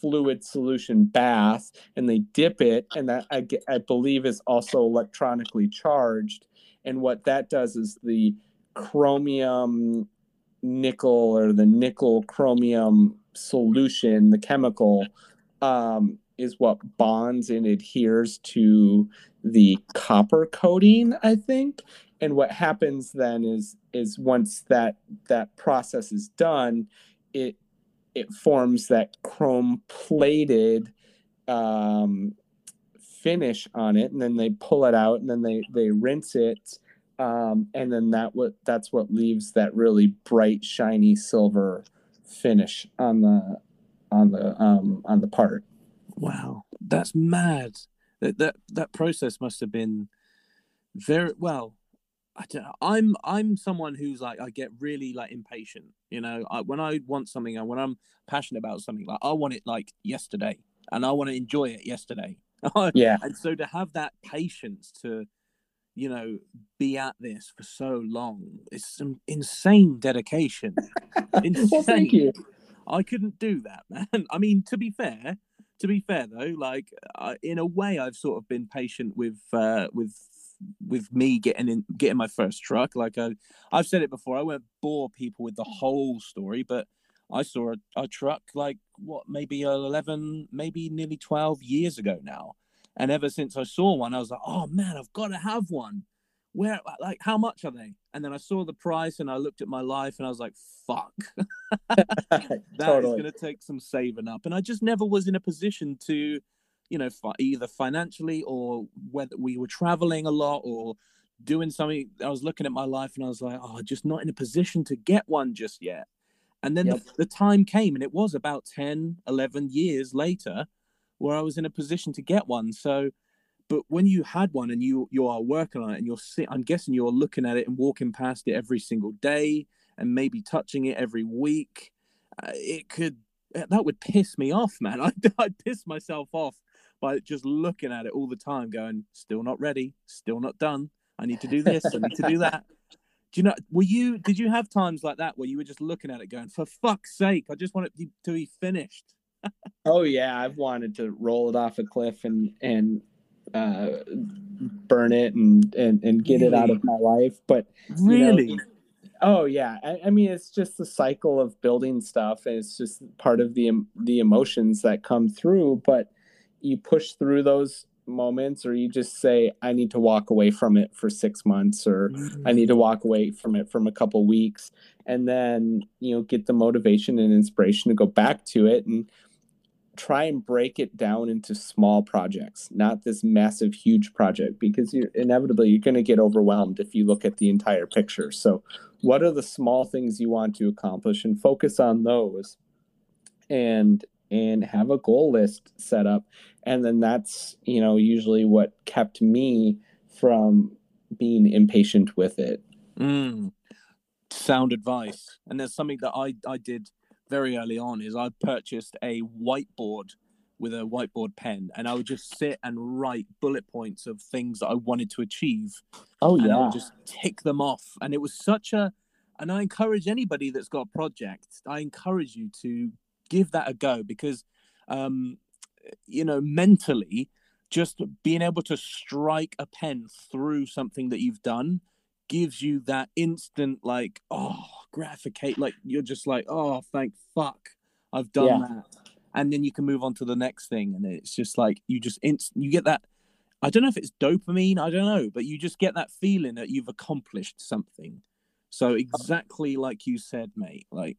fluid solution bath and they dip it and that I, I believe is also electronically charged. And what that does is the chromium nickel or the nickel chromium solution the chemical um, is what bonds and adheres to the copper coating i think. And what happens then is is once that that process is done it it forms that chrome plated um, finish on it, and then they pull it out, and then they they rinse it, um, and then that what that's what leaves that really bright, shiny silver finish on the on the um, on the part. Wow, that's mad. That that that process must have been very well. I don't know. I'm I'm someone who's like I get really like impatient. You know, I, when I want something and when I'm passionate about something, like I want it like yesterday, and I want to enjoy it yesterday. Yeah, and so to have that patience to, you know, be at this for so long, it's some insane dedication. Insane. well, thank you. I couldn't do that, man. I mean, to be fair, to be fair though, like uh, in a way, I've sort of been patient with uh, with with me getting in getting my first truck. Like I, I've said it before, I won't bore people with the whole story, but I saw a, a truck like what maybe eleven, maybe nearly twelve years ago now, and ever since I saw one, I was like, oh man, I've got to have one. Where uh, like how much are they? And then I saw the price and I looked at my life and I was like, fuck. That is totally. going to take some saving up. And I just never was in a position to, you know, fi- either financially or whether we were traveling a lot or doing something. I was looking at my life and I was like, oh, just not in a position to get one just yet. And then Yep. the, the time came, and it was about 10, 11 years later where I was in a position to get one. So, but when you had one and you you are working on it and you're sit, I'm guessing you're looking at it and walking past it every single day and maybe touching it every week. Uh, it could that would piss me off, man. I'd, I'd piss myself off by just looking at it all the time, going, still not ready, still not done. I need to do this, I need to do that. Do you know? Were you? Did you have times like that where you were just looking at it, going, "For fuck's sake, I just want it to be finished." Oh yeah, I've wanted to roll it off a cliff and and uh, burn it and and and get it out of my life, but know, Really? Oh yeah, I, I mean it's just the cycle of building stuff, and it's just part of the the emotions that come through. But you push through those moments or you just say i need to walk away from it for six months or i need to walk away from it from a couple weeks. And then you know get the motivation and inspiration to go back to it. And try and break it down into small projects not this massive huge project because you're inevitably you're going to get overwhelmed if you look at the entire picture so what are the small things you want to accomplish and focus on those and and have a goal list set up and then that's you know usually what kept me from being impatient with it Mm. Sound advice. And there's something that I, I did very early on is I purchased a whiteboard with a whiteboard pen and I would just sit and write bullet points of things that I wanted to achieve. oh yeah just tick them off. And it was such a and I encourage anybody that's got a project, I encourage you to give that a go because um you know, mentally, just being able to strike a pen through something that you've done gives you that instant like oh gratificate like you're just like oh thank fuck i've done Yeah. that. And then you can move on to the next thing and it's just like you just inst- you get that i don't know if it's dopamine i don't know but you just get that feeling that you've accomplished something. So exactly like you said mate like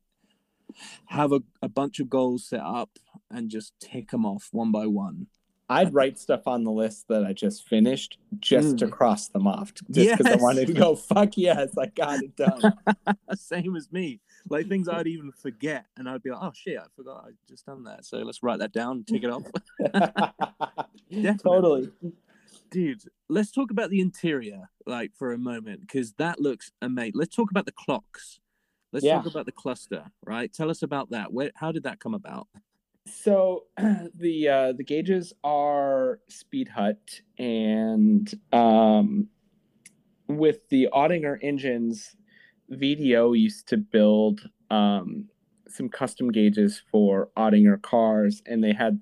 have a, a bunch of goals set up and just tick them off one by one i'd write stuff on the list that i just finished just to Mm. cross them off just because i wanted to go fuck yes i got it done Same as me. Like things I'd even forget, and I'd be like, "Oh shit, I forgot I just done that." So let's write that down, and tick it off, Yeah. totally dude. Let's talk about the interior, like for a moment, because that looks amazing. Let's talk about the clocks. Let's Yeah. talk about the cluster, right? Tell us about that. Where, how did that come about? So the uh, the gauges are Speed Hut, and um, with the Oettinger engines, VDO used to build um, some custom gauges for Oettinger cars, and they had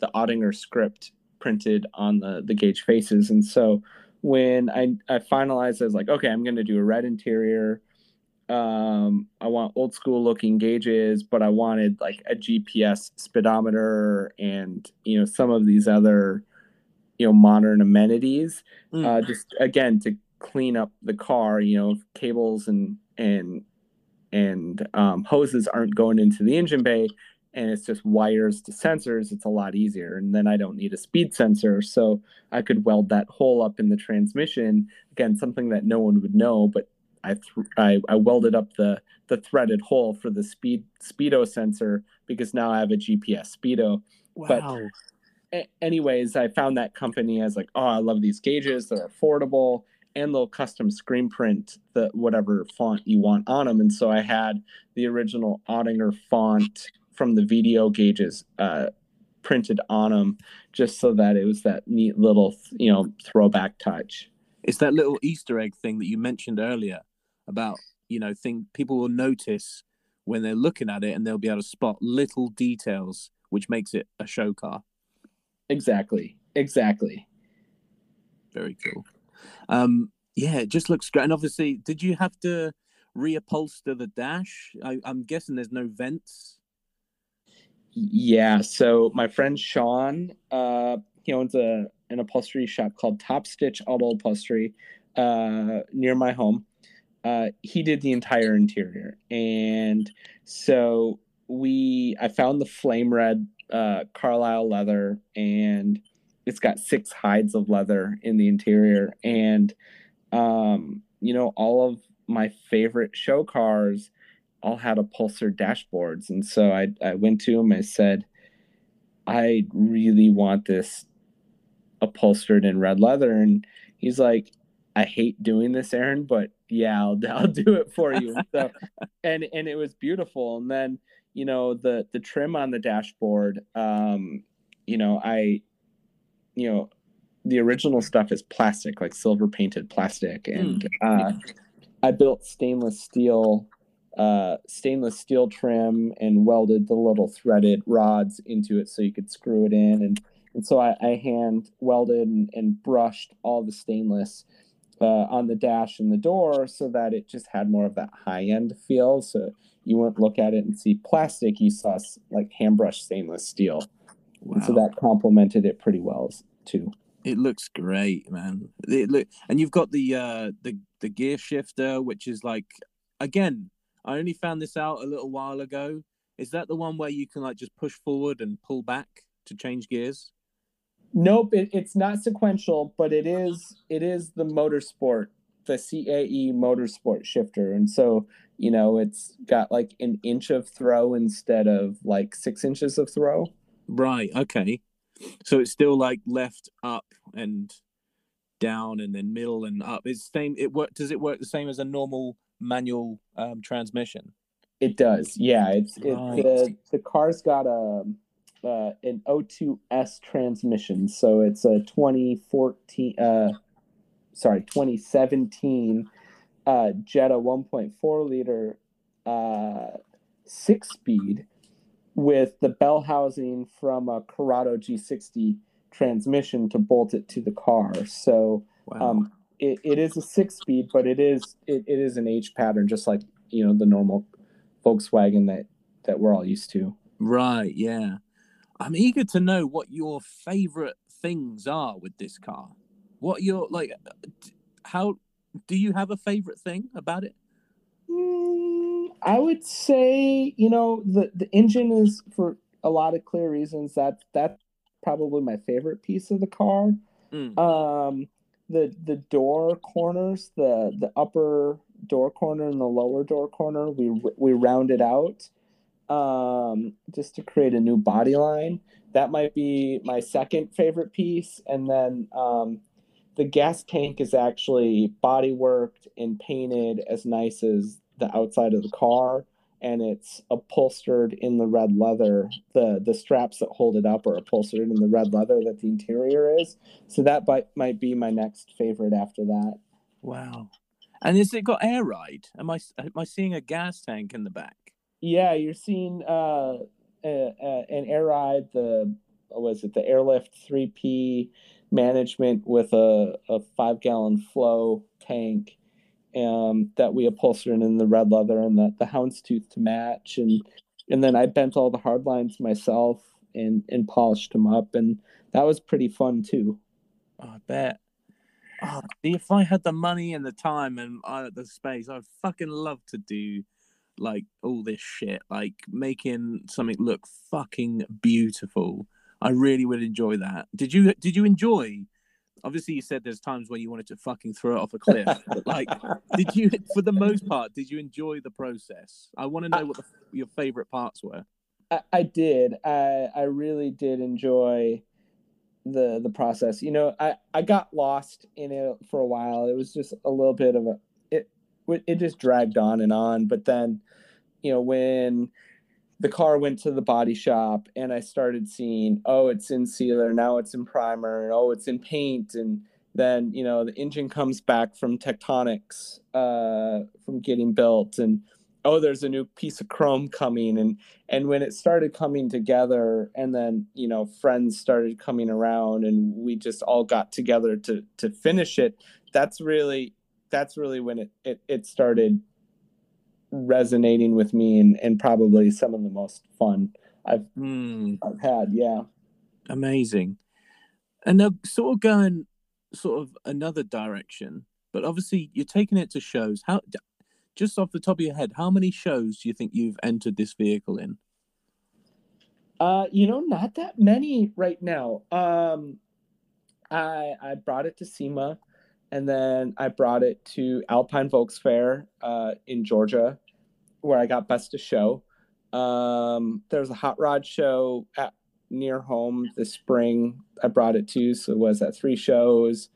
the Oettinger script printed on the the gauge faces. And so when I I finalized, I was like, okay, I'm going to do a red interior um i want old school looking gauges but i wanted like a gps speedometer and you know some of these other you know modern amenities Mm. uh just again to clean up the car you know cables and and and um, hoses aren't going into the engine bay and it's just wires to sensors it's a lot easier and then i don't need a speed sensor so i could weld that hole up in the transmission again something that no one would know but I, th- I I welded up the the threaded hole for the speed speedo sensor because now I have a GPS speedo. but- wow. A- anyways, I found that company. as like, oh, I love these gauges. They're affordable and they'll custom screen print the whatever font you want on them. And so I had the original Oettinger font from the VDO gauges uh, printed on them, just so that it was that neat little you know throwback touch. It's that little Easter egg thing that you mentioned earlier about, you know, think people will notice when they're looking at it and they'll be able to spot little details, which makes it a show car. Exactly. Exactly. Very cool. Um, yeah, it just looks great. And obviously, did you have to reupholster the dash? I, I'm guessing there's no vents. Yeah. So my friend Sean, uh, he owns a an upholstery shop called Top Stitch Auto Upholstery uh, near my home. Uh, he did the entire interior, and so we I found the flame red uh, Carlisle leather, and it's got six hides of leather in the interior, and um, you know all of my favorite show cars all had upholstered dashboards. And so I, I went to him, I said, I really want this upholstered in red leather. And he's like, I hate doing this, Aaron, but yeah, I'll, I'll do it for you. And so, and, and it was beautiful. And then, you know, the, the trim on the dashboard, um, you know, I, you know, the original stuff is plastic, like silver painted plastic. And, uh, I built stainless steel uh, stainless steel trim and welded the little threaded rods into it so you could screw it in. And, and so I, I hand welded and, and brushed all the stainless uh, on the dash and the door so that it just had more of that high end feel. So you wouldn't look at it and see plastic, you saw like hand brushed stainless steel. Wow. And so that complemented it pretty well too. It looks great, man. It look, and you've got the uh the the gear shifter, which is like again, I only found this out a little while ago. Is that the one where you can like just push forward and pull back to change gears? Nope, it, it's not sequential, but it is it is the motorsport, the CAE motorsport shifter, and so you know it's got like an inch of throw instead of like six inches of throw. Right. Okay. So it's still like left, up, and down, and then middle and up. It's same. It work. Does it work the same as a normal manual um, transmission? It does, yeah. It's it, Right. the the car's got a uh, an O2S transmission, so it's a 2014, uh, sorry, 2017 uh, Jetta 1.4 liter uh, six speed with the bell housing from a Corrado G60 transmission to bolt it to the car. So Wow. um, it, it is a six speed, but it is it, it is an H pattern, just like you know the normal Volkswagen that that we're all used to. right. Yeah. I'm eager to know what your favorite things are with this car. What your like? How do you have a favorite thing about it? Mm, I would say you know the the engine is for a lot of clear reasons that that's probably my favorite piece of the car. Mm. Um, the the door corners, the the upper door corner and the lower door corner, we we rounded out um, just to create a new body line. That might be my second favorite piece, and then um, the gas tank is actually body worked and painted as nice as the outside of the car and it's upholstered in the red leather the the straps that hold it up are upholstered in the red leather that the interior is so that might, might be my next favorite after that Wow. And is it got air ride? Am I am I seeing a gas tank in the back? Yeah you're seeing uh, uh, uh an air ride the was it the airlift 3p management with a, a five gallon flow tank um, that we upholstered in the red leather and the, the houndstooth to match and and then I bent all the hard lines myself and and polished them up and that was pretty fun too. Oh, I bet. Oh, if I had the money and the time and uh, the space, I'd fucking love to do like all this shit, like making something look fucking beautiful. I really would enjoy that. Did you? Did you enjoy? Obviously, you said there's times where you wanted to fucking throw it off a cliff. like, did you? For the most part, did you enjoy the process? I want to know what the, your favorite parts were. I, I did. I I really did enjoy the the process. You know, I I got lost in it for a while. It was just a little bit of a it just dragged on and on. But then, you know, when the car went to the body shop and I started seeing, oh, it's in sealer, now it's in primer, and oh, it's in paint, and then you know the engine comes back from TechTonics, uh, from getting built, and oh, there's a new piece of chrome coming, and and when it started coming together, and then you know friends started coming around, and we just all got together to to finish it. That's really that's really when it it, it started resonating with me and, and probably some of the most fun I've Hmm. I've had. Yeah. amazing and now sort of going sort of another direction but obviously you're taking it to shows how just off the top of your head how many shows do you think you've entered this vehicle in Uh, you know, not that many right now. Um, I I brought it to SEMA, and then I brought it to Alpine Volksfair uh, in Georgia, where I got best of show. Um, there's a hot rod show at near home this spring. I brought it to, so it was at three shows.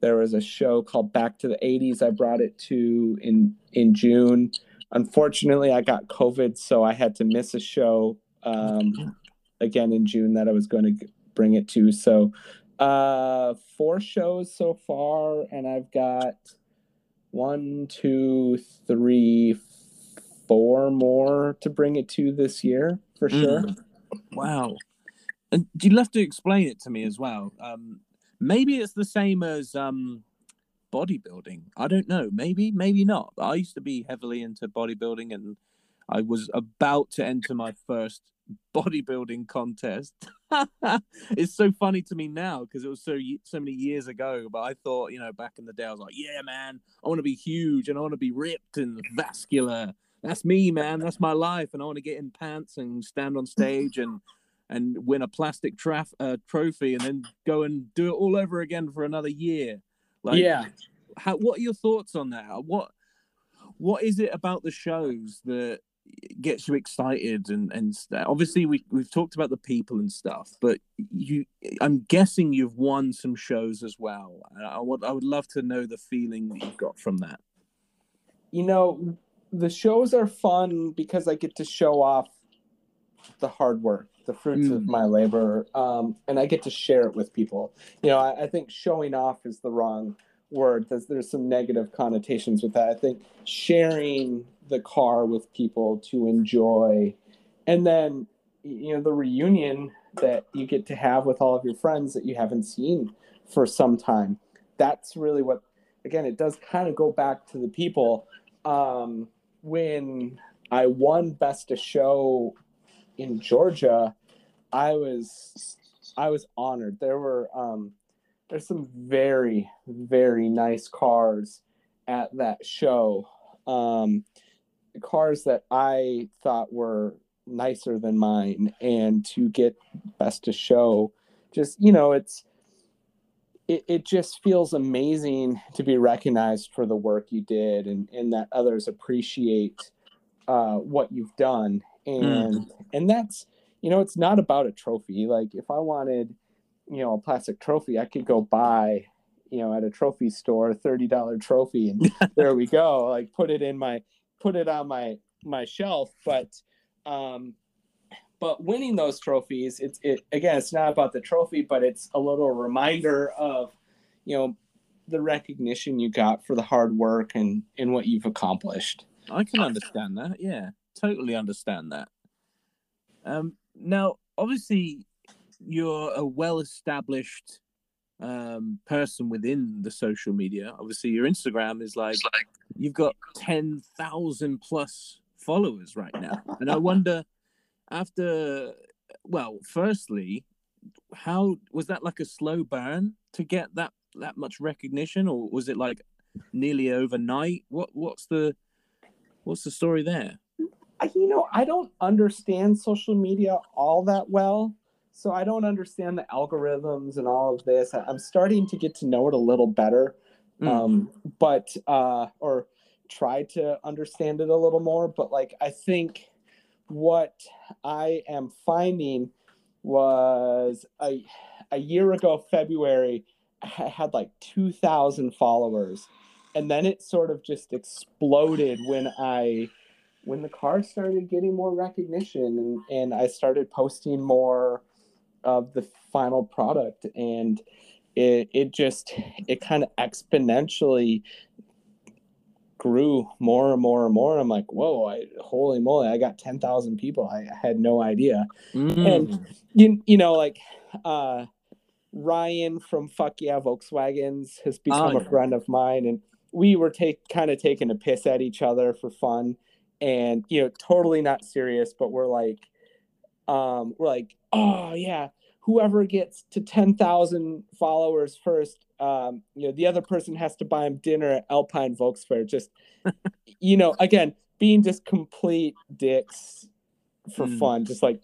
There was a show called Back to the 80s. I brought it to in in June. Unfortunately, I got COVID, so I had to miss a show um, again in June that I was going to bring it to. So, uh, four shows so far, and I've got one, two, three, four more to bring it to this year for sure. Mm. wow. And you'll have to explain it to me as well? Um maybe it's the same as um bodybuilding. I don't know. Maybe maybe not. But i used to be heavily into bodybuilding and i was about to enter my first bodybuilding contest. it's so funny to me now because it was so so many years ago. But I thought, you know, back in the day, I was like, yeah, man, I want to be huge and I want to be ripped and vascular. That's me, man. That's my life, and I want to get in pants and stand on stage and and win a plastic traf- uh, trophy and then go and do it all over again for another year. Like, yeah. How? What are your thoughts on that? What What is it about the shows that gets you excited and and obviously we we've talked about the people and stuff but you i'm guessing you've won some shows as well i would i would love to know the feeling that you got from that. You know the shows are fun because i get to show off the hard work the fruits mm. of my labor um, and i get to share it with people. You know I, I think showing off is the wrong word there's, there's some negative connotations with that. I think sharing the car with people to enjoy. And then you know the reunion that you get to have with all of your friends that you haven't seen for some time that's really what again it does kind of go back to the people. Um, when i won best of show in georgia i was i was honored. There were um, there's some very very nice cars at that show. Um, cars that I thought were nicer than mine and to get best to show just you know it's it, it just feels amazing to be recognized for the work you did and and that others appreciate uh, what you've done and mm. and that's you know it's not about a trophy like if i wanted you know a plastic trophy i could go buy you know at a trophy store a $30 trophy and there we go like put it in my put it on my my shelf but um but winning those trophies it's it again it's not about the trophy but it's a little reminder of you know the recognition you got for the hard work and and what you've accomplished. I can understand that. Yeah totally understand that. Um now obviously you're a well established um person within the social media. Obviously your instagram is like you've got 10,000 plus followers right now. And I wonder, after, well, firstly, how was that like a slow burn to get that that much recognition or was it like nearly overnight? What what's the what's the story there? You know i don't understand social media all that well so i don't understand the algorithms and all of this i'm starting to get to know it a little better mm. um, but uh, or try to understand it a little more. But like, I think what I am finding was a a year ago, February, I had like two thousand followers, and then it sort of just exploded when I when the car started getting more recognition and, and I started posting more of the final product and it, it just it kind of exponentially grew more and more and more. I'm like, whoa, I, holy moly, I got 10,000 people. I had no idea. Mm. And, you, you know, like, uh, Ryan from Fuck Yeah Volkswagens has become oh, a friend of mine. And we were take kind of taking a piss at each other for fun and, you know, totally not serious, but we're like, um, we're like, oh yeah, whoever gets to 10,000 followers first, um, you know, the other person has to buy him dinner at Alpine Volksfair. Just, you know, again, being just complete dicks for mm. fun, just like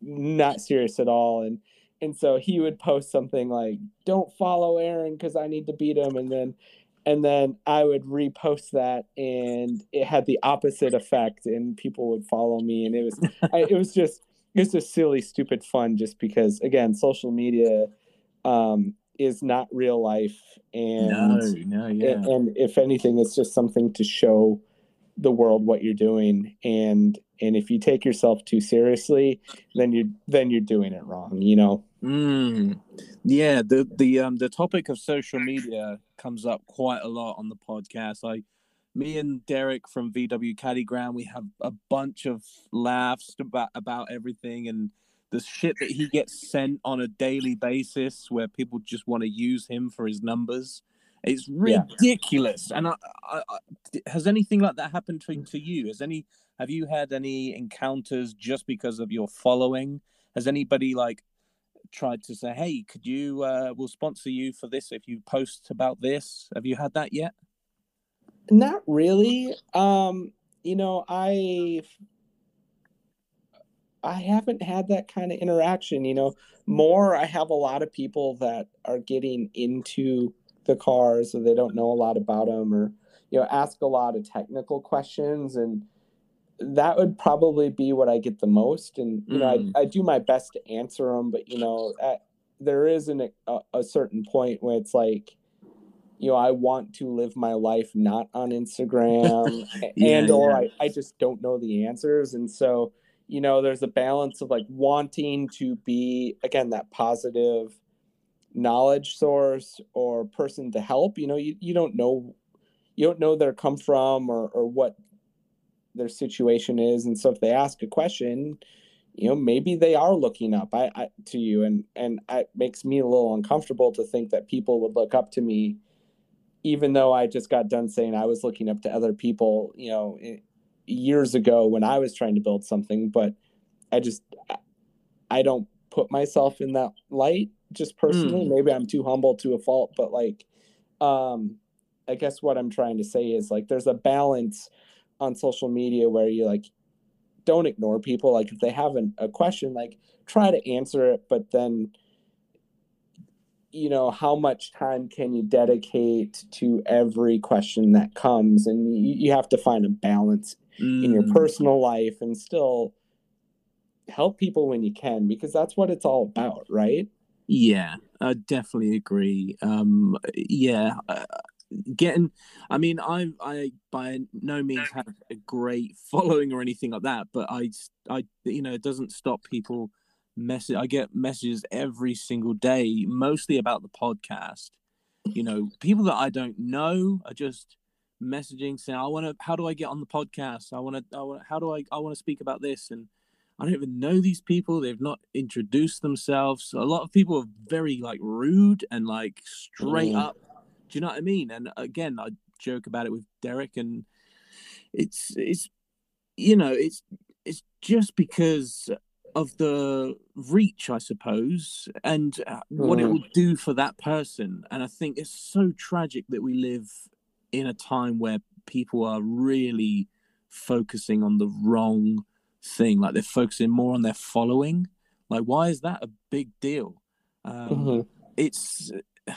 not serious at all. And, and so he would post something like, don't follow Aaron because I need to beat him. And then, and then I would repost that and it had the opposite effect and people would follow me. And it was, I, it was just, it's just silly, stupid fun just because again, social media um, is not real life and no, no, yeah. and, and if anything, it's just something to show the world what you're doing and and if you take yourself too seriously then you then you're doing it wrong you know mm. yeah the the um the topic of social media comes up quite a lot on the podcast i me and Derek from VW Caddy Ground, we have a bunch of laughs about about everything and the shit that he gets sent on a daily basis, where people just want to use him for his numbers. It's Yeah. ridiculous. And I, I, I, has anything like that happened to, to you? Has any have you had any encounters just because of your following? Has anybody like tried to say, "Hey, could you? Uh, we'll sponsor you for this if you post about this." Have you had that yet? Not really. Um, you know, I I haven't had that kind of interaction, you know. More I have a lot of people that are getting into the cars so they don't know a lot about them or you know, ask a lot of technical questions and that would probably be what I get the most and you know, Mm. I, I do my best to answer them, but you know, at, there is an, a, a certain point where it's like you know, I want to live my life not on Instagram Yeah, and or yeah. I, I just don't know the answers. And so, you know, there's a balance of like wanting to be again that positive knowledge source or person to help. You know, you, you don't know you don't know their come from or, or what their situation is. And so if they ask a question, you know, maybe they are looking up I, I to you and and it makes me a little uncomfortable to think that people would look up to me even though I just got done saying I was looking up to other people, you know, years ago when I was trying to build something, but I just I- don't put myself in that light just personally. Maybe I'm too humble to a fault, but like um I guess what I'm trying to say is like there's a balance on social media where you like don't ignore people like if they have an, a question like try to answer it but then you know how much time can you dedicate to every question that comes and you, you have to find a balance in your Mm. personal life and still help people when you can because that's what it's all about right Yeah, I definitely agree. Um, yeah, uh, getting. I mean, I I by no means have a great following or anything like that, but I I you know it doesn't stop people message. I get messages every single day, mostly about the podcast. You know, people that I don't know are just messaging saying, "I want to. How do I get on the podcast? I want to. I want. How do I? I want to speak about this." And I don't even know these people. They've not introduced themselves. A lot of people are very like rude and like straight Mm. up. Do you know what I mean? And again, I joke about it with Derek, and it's it's you know it's it's just because of the reach, I suppose, and uh, what it Mhm. will do for that person. And I think it's so tragic that we live in a time where people are really focusing on the wrong thing. Like they're focusing more on their following. Like, why is that a big deal? Um, Mhm. It's.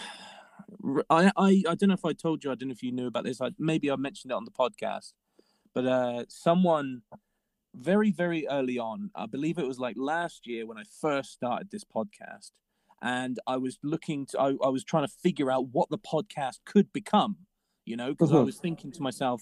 I, I I don't know if I told you. I don't know if you knew about this. I, maybe I mentioned it on the podcast, but uh, someone very very early on, I believe it was like last year when I first started this podcast, and I was looking to. I, I was trying to figure out what the podcast could become. You know, because I Mhm. was thinking to myself,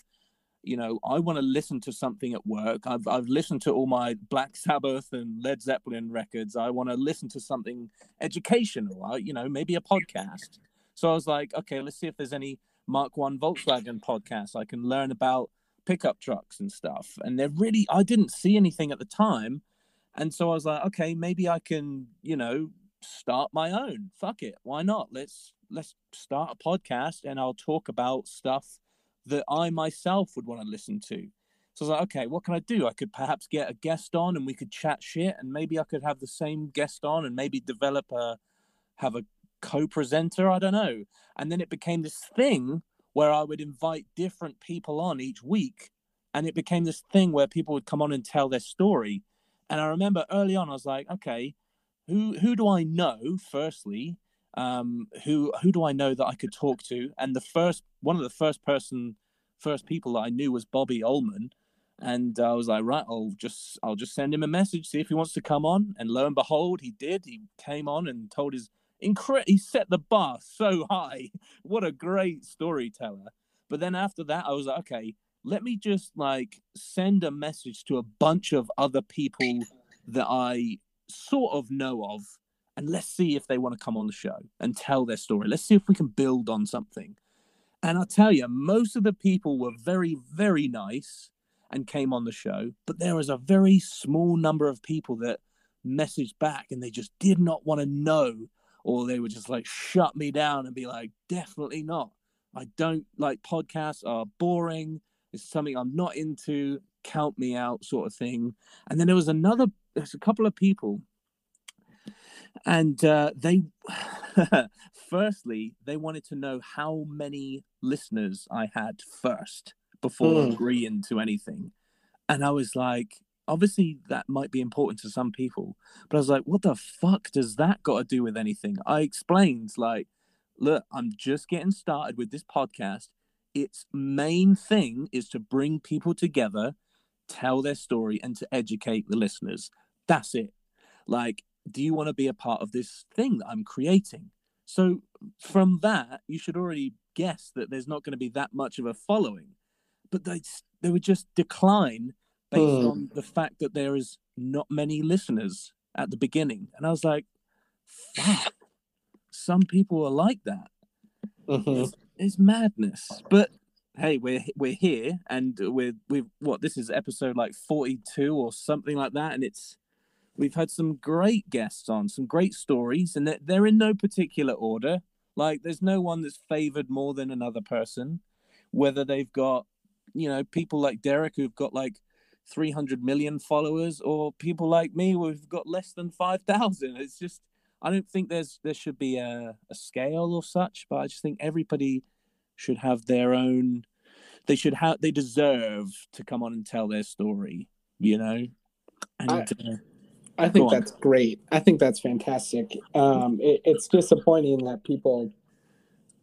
you know, I want to listen to something at work. I've I've listened to all my Black Sabbath and Led Zeppelin records. I want to listen to something educational, you know, maybe a podcast. So I was like, okay, let's see if there's any Mark One Volkswagen podcasts I can learn about pickup trucks and stuff. And they're really, I didn't see anything at the time, and so I was like, okay, maybe I can, you know, start my own. Fuck it, why not? Let's let's start a podcast, and I'll talk about stuff that I myself would want to listen to. So I was like, okay, what can I do? I could perhaps get a guest on and we could chat shit and maybe I could have the same guest on and maybe develop a have a co-presenter, I don't know. And then it became this thing where I would invite different people on each week and it became this thing where people would come on and tell their story. And I remember early on I was like, okay, who who do I know firstly um, who who do I know that I could talk to? And the first one of the first person, first people that I knew was Bobby Ullman, and I was like, right, I'll just I'll just send him a message, see if he wants to come on. And lo and behold, he did. He came on and told his incredible. He set the bar so high. What a great storyteller. But then after that, I was like, okay, let me just like send a message to a bunch of other people that I sort of know of and let's see if they want to come on the show and tell their story. Let's see if we can build on something. And I'll tell you, most of the people were very, very nice and came on the show, but there was a very small number of people that messaged back and they just did not want to know, or they would just like shut me down and be like, definitely not. I don't like podcasts are boring. It's something I'm not into. Count me out, sort of thing. And then there was another, there's a couple of people, and uh, they, firstly, they wanted to know how many listeners I had first before Hmm. agreeing to anything. And I was like, obviously that might be important to some people, but I was like, what the fuck does that got to do with anything? I explained, like, look, I'm just getting started with this podcast. Its main thing is to bring people together, tell their story, and to educate the listeners. That's it. Like, do you want to be a part of this thing that I'm creating? So, from that, you should already guess that there's not going to be that much of a following. But they, they would just decline based Hmm. on the fact that there is not many listeners at the beginning. And I was like, fuck, some people are like that. Mhm. It's, it's madness. But hey, we're we're here and we're we've what this is episode like 42 or something like that. And it's we've had some great guests on, some great stories, and they're, they're in no particular order. Like there's no one that's favored more than another person, whether they've got, you know, people like Derek who've got like 300 million followers or people like me who've got less than 5,000. It's just, I don't think there's, there should be a, a scale or such, but I just think everybody should have their own, they should have, they deserve to come on and tell their story, you know? And, I- uh, I think Go on. that's great. I think that's fantastic. Um, it, it's disappointing that people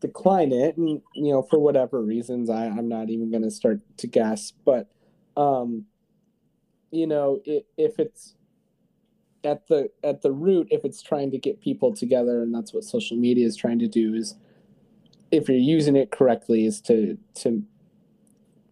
decline it, and you know, for whatever reasons, I, I'm not even going to start to guess. But um, you know, if it's at the at the root, if it's trying to get people together, and that's what social media is trying to do, is if you're using it correctly, is to to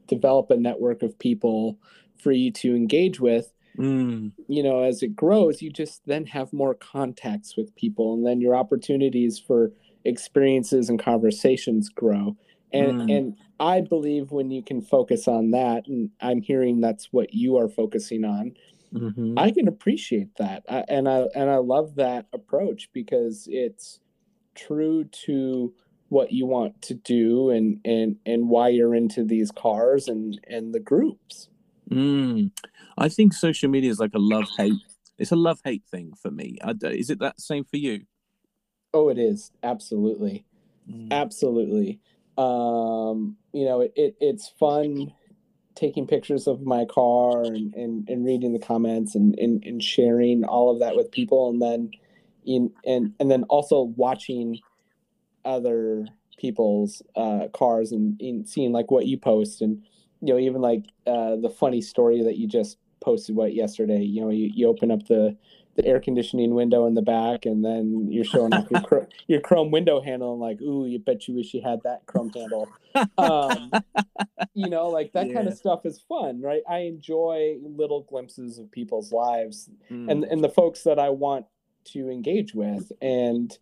develop a network of people for you to engage with. Mm, you know as it grows you just then have more contacts with people and then your opportunities for experiences and conversations grow and Mm. and i believe when you can focus on that and i'm hearing that's what you are focusing on mhm. i can appreciate that I, and i and i love that approach because it's true to what you want to do and and and why you're into these cars and and the groups Mm. I think social media is like a love hate. It's a love hate thing for me. Is it that same for you? oh it is absolutely absolutely um you know it, it it's fun taking pictures of my car and and, and reading the comments and, and and sharing all of that with people and then in and and then also watching other people's uh cars and, and seeing like what you post and you know even like uh the funny story that you just posted what yesterday you know you, you open up the the air conditioning window in the back and then you're showing off your chr- your chrome window handle and like ooh you bet you wish you had that chrome handle. Um you know like that kind of stuff is fun right? I enjoy little glimpses of people's lives Mm. and and the folks that i want to engage with and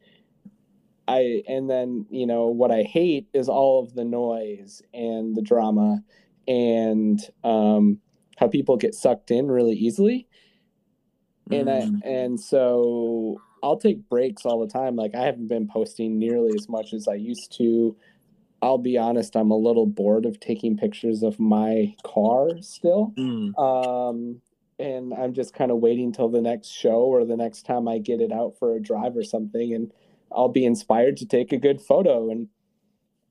i and then you know what i hate is all of the noise and the drama and um how people get sucked in really easily and Mm. I and so I'll take breaks all the time. Like I haven't been posting nearly as much as I used to. I'll be honest, I'm a little bored of taking pictures of my car still. Mm. Um, and I'm just kind of waiting till the next show or the next time I get it out for a drive or something, and I'll be inspired to take a good photo. And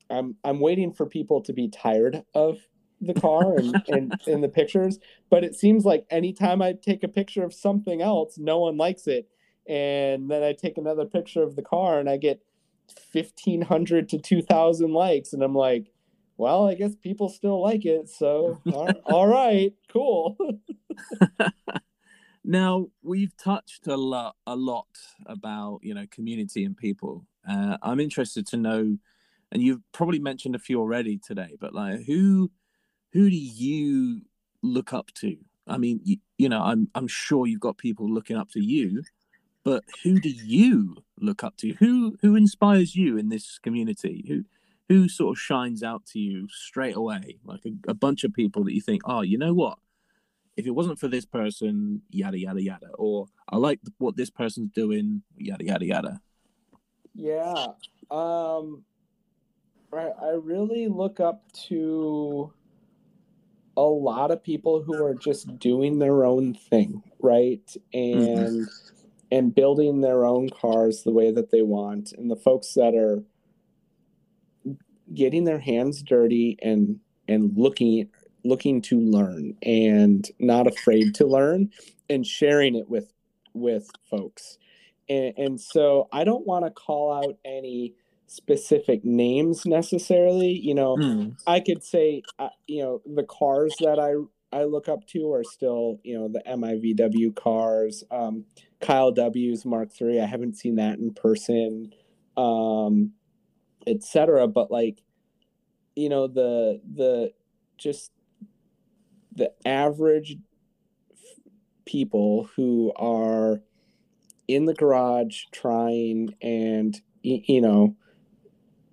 I'm I'm waiting for people to be tired of the car and, and in the pictures. But it seems like anytime I take a picture of something else, no one likes it. And then I take another picture of the car and I get fifteen hundred to two thousand likes, and I'm like, well, I guess people still like it. So all- all right, cool. Now we've touched a lot, a lot about you know community and people. Uh, I'm interested to know, and you've probably mentioned a few already today, but like who, who do you look up to? I mean, you, you know, I'm I'm sure you've got people looking up to you, but who do you look up to? Who who inspires you in this community? Who who sort of shines out to you straight away? Like a, a bunch of people that you think, oh, you know what? if it wasn't for this person, yada yada yada, or I like what this person's doing, yada yada yada. Yeah. Um I, I really look up to a lot of people who are just doing their own thing, right? Mm-hmm. And and building their own cars the way that they want, and the folks that are getting their hands dirty and and looking looking to learn and not afraid to learn and sharing it with with folks. And, and so i don't want to call out any specific names necessarily you know. Mm. i could say uh, you know the cars that i i look up to are still you know the mivw cars um kyle w's mark iii i haven't seen that in person um etc but like you know the the just the average f- people who are in the garage trying and you know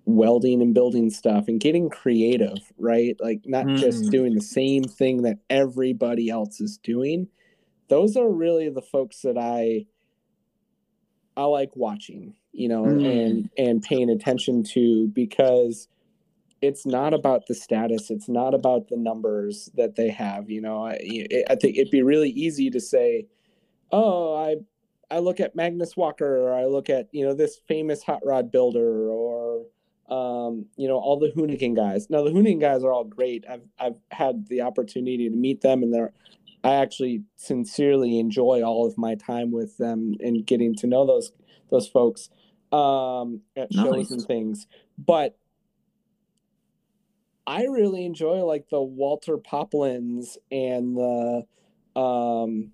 welding and building stuff and getting creative right like not just Mm. doing the same thing that everybody else is doing those are really the folks that i i like watching you know Mm. and and paying attention to because it's not about the status it's not about the numbers that they have you know i, I think it'd be really easy to say oh i i look at magnus walker or i look at you know this famous hot rod builder or um, you know all the hoonigan guys. Now the hoonigan guys are all great. I've i've had the opportunity to meet them and they're i actually sincerely enjoy all of my time with them and getting to know those those folks um at shows and things. But I really enjoy like the Walter Poplins and the um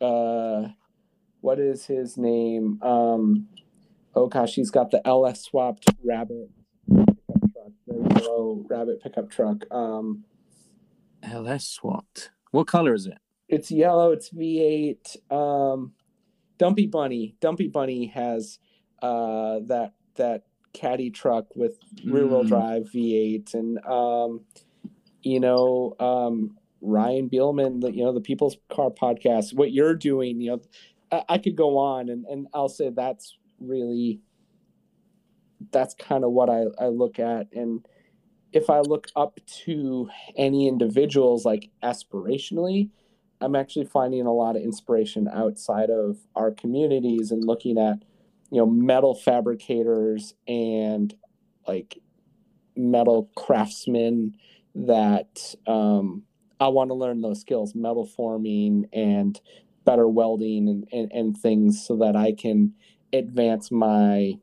uh what is his name? Um oh gosh, he's got the LS swapped rabbit pickup truck, the yellow rabbit pickup truck. Um LS swapped. What color is it? it's yellow, it's V8. Um Dumpy Bunny. Dumpy Bunny has uh that that caddy truck with rear wheel Mm. drive V8 and um you know um Ryan Bielman the you know the People's Car podcast what you're doing you know I, I could go on and and I'll say that's really that's kind of what I I look at. And if I look up to any individuals like aspirationally I'm actually finding a lot of inspiration outside of our communities and looking at you know metal fabricators and like metal craftsmen that um, I want to learn those skills, metal forming and better welding and, and, and things so that I can advance my,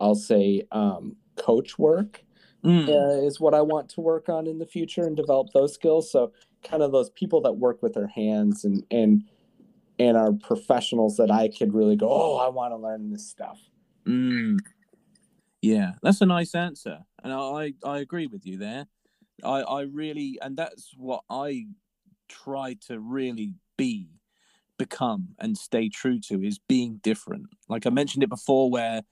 I'll say, um, coach work Mm. uh, is what I want to work on in the future and develop those skills. So kind of those people that work with their hands and, and, and are professionals that I could really go, oh, I want to learn this stuff. Mm. Yeah, that's a nice answer, and I I agree with you there. I I really, and that's what I try to really be, become, and stay true to is being different. Like I mentioned it before, where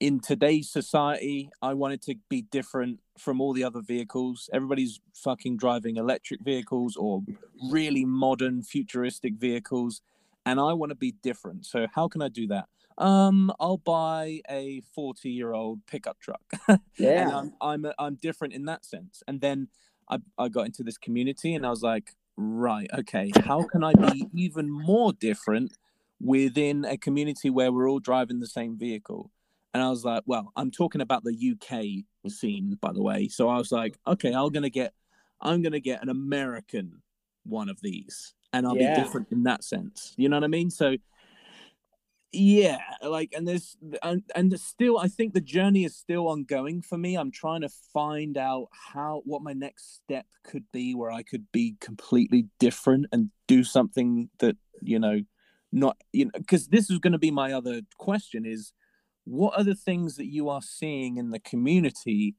in today's society, I wanted to be different from all the other vehicles. Everybody's fucking driving electric vehicles or really modern, futuristic vehicles, and I want to be different. So how can I do that? Um, I'll buy a forty-year-old pickup truck, and Yeah. I'm I'm I'm different in that sense. And then I I got into this community, and I was like, right, okay, how can I be even more different within a community where we're all driving the same vehicle? And I was like, well, I'm talking about the UK scene, by the way. So I was like, okay, I'm gonna get, I'm gonna get an American one of these, and I'll Yeah. be different in that sense. You know what I mean? So, yeah, like, and there's, and and still, I think the journey is still ongoing for me. I'm trying to find out how, what my next step could be, where I could be completely different and do something that you know, not you know, because this is going to be my other question is what are the things that you are seeing in the community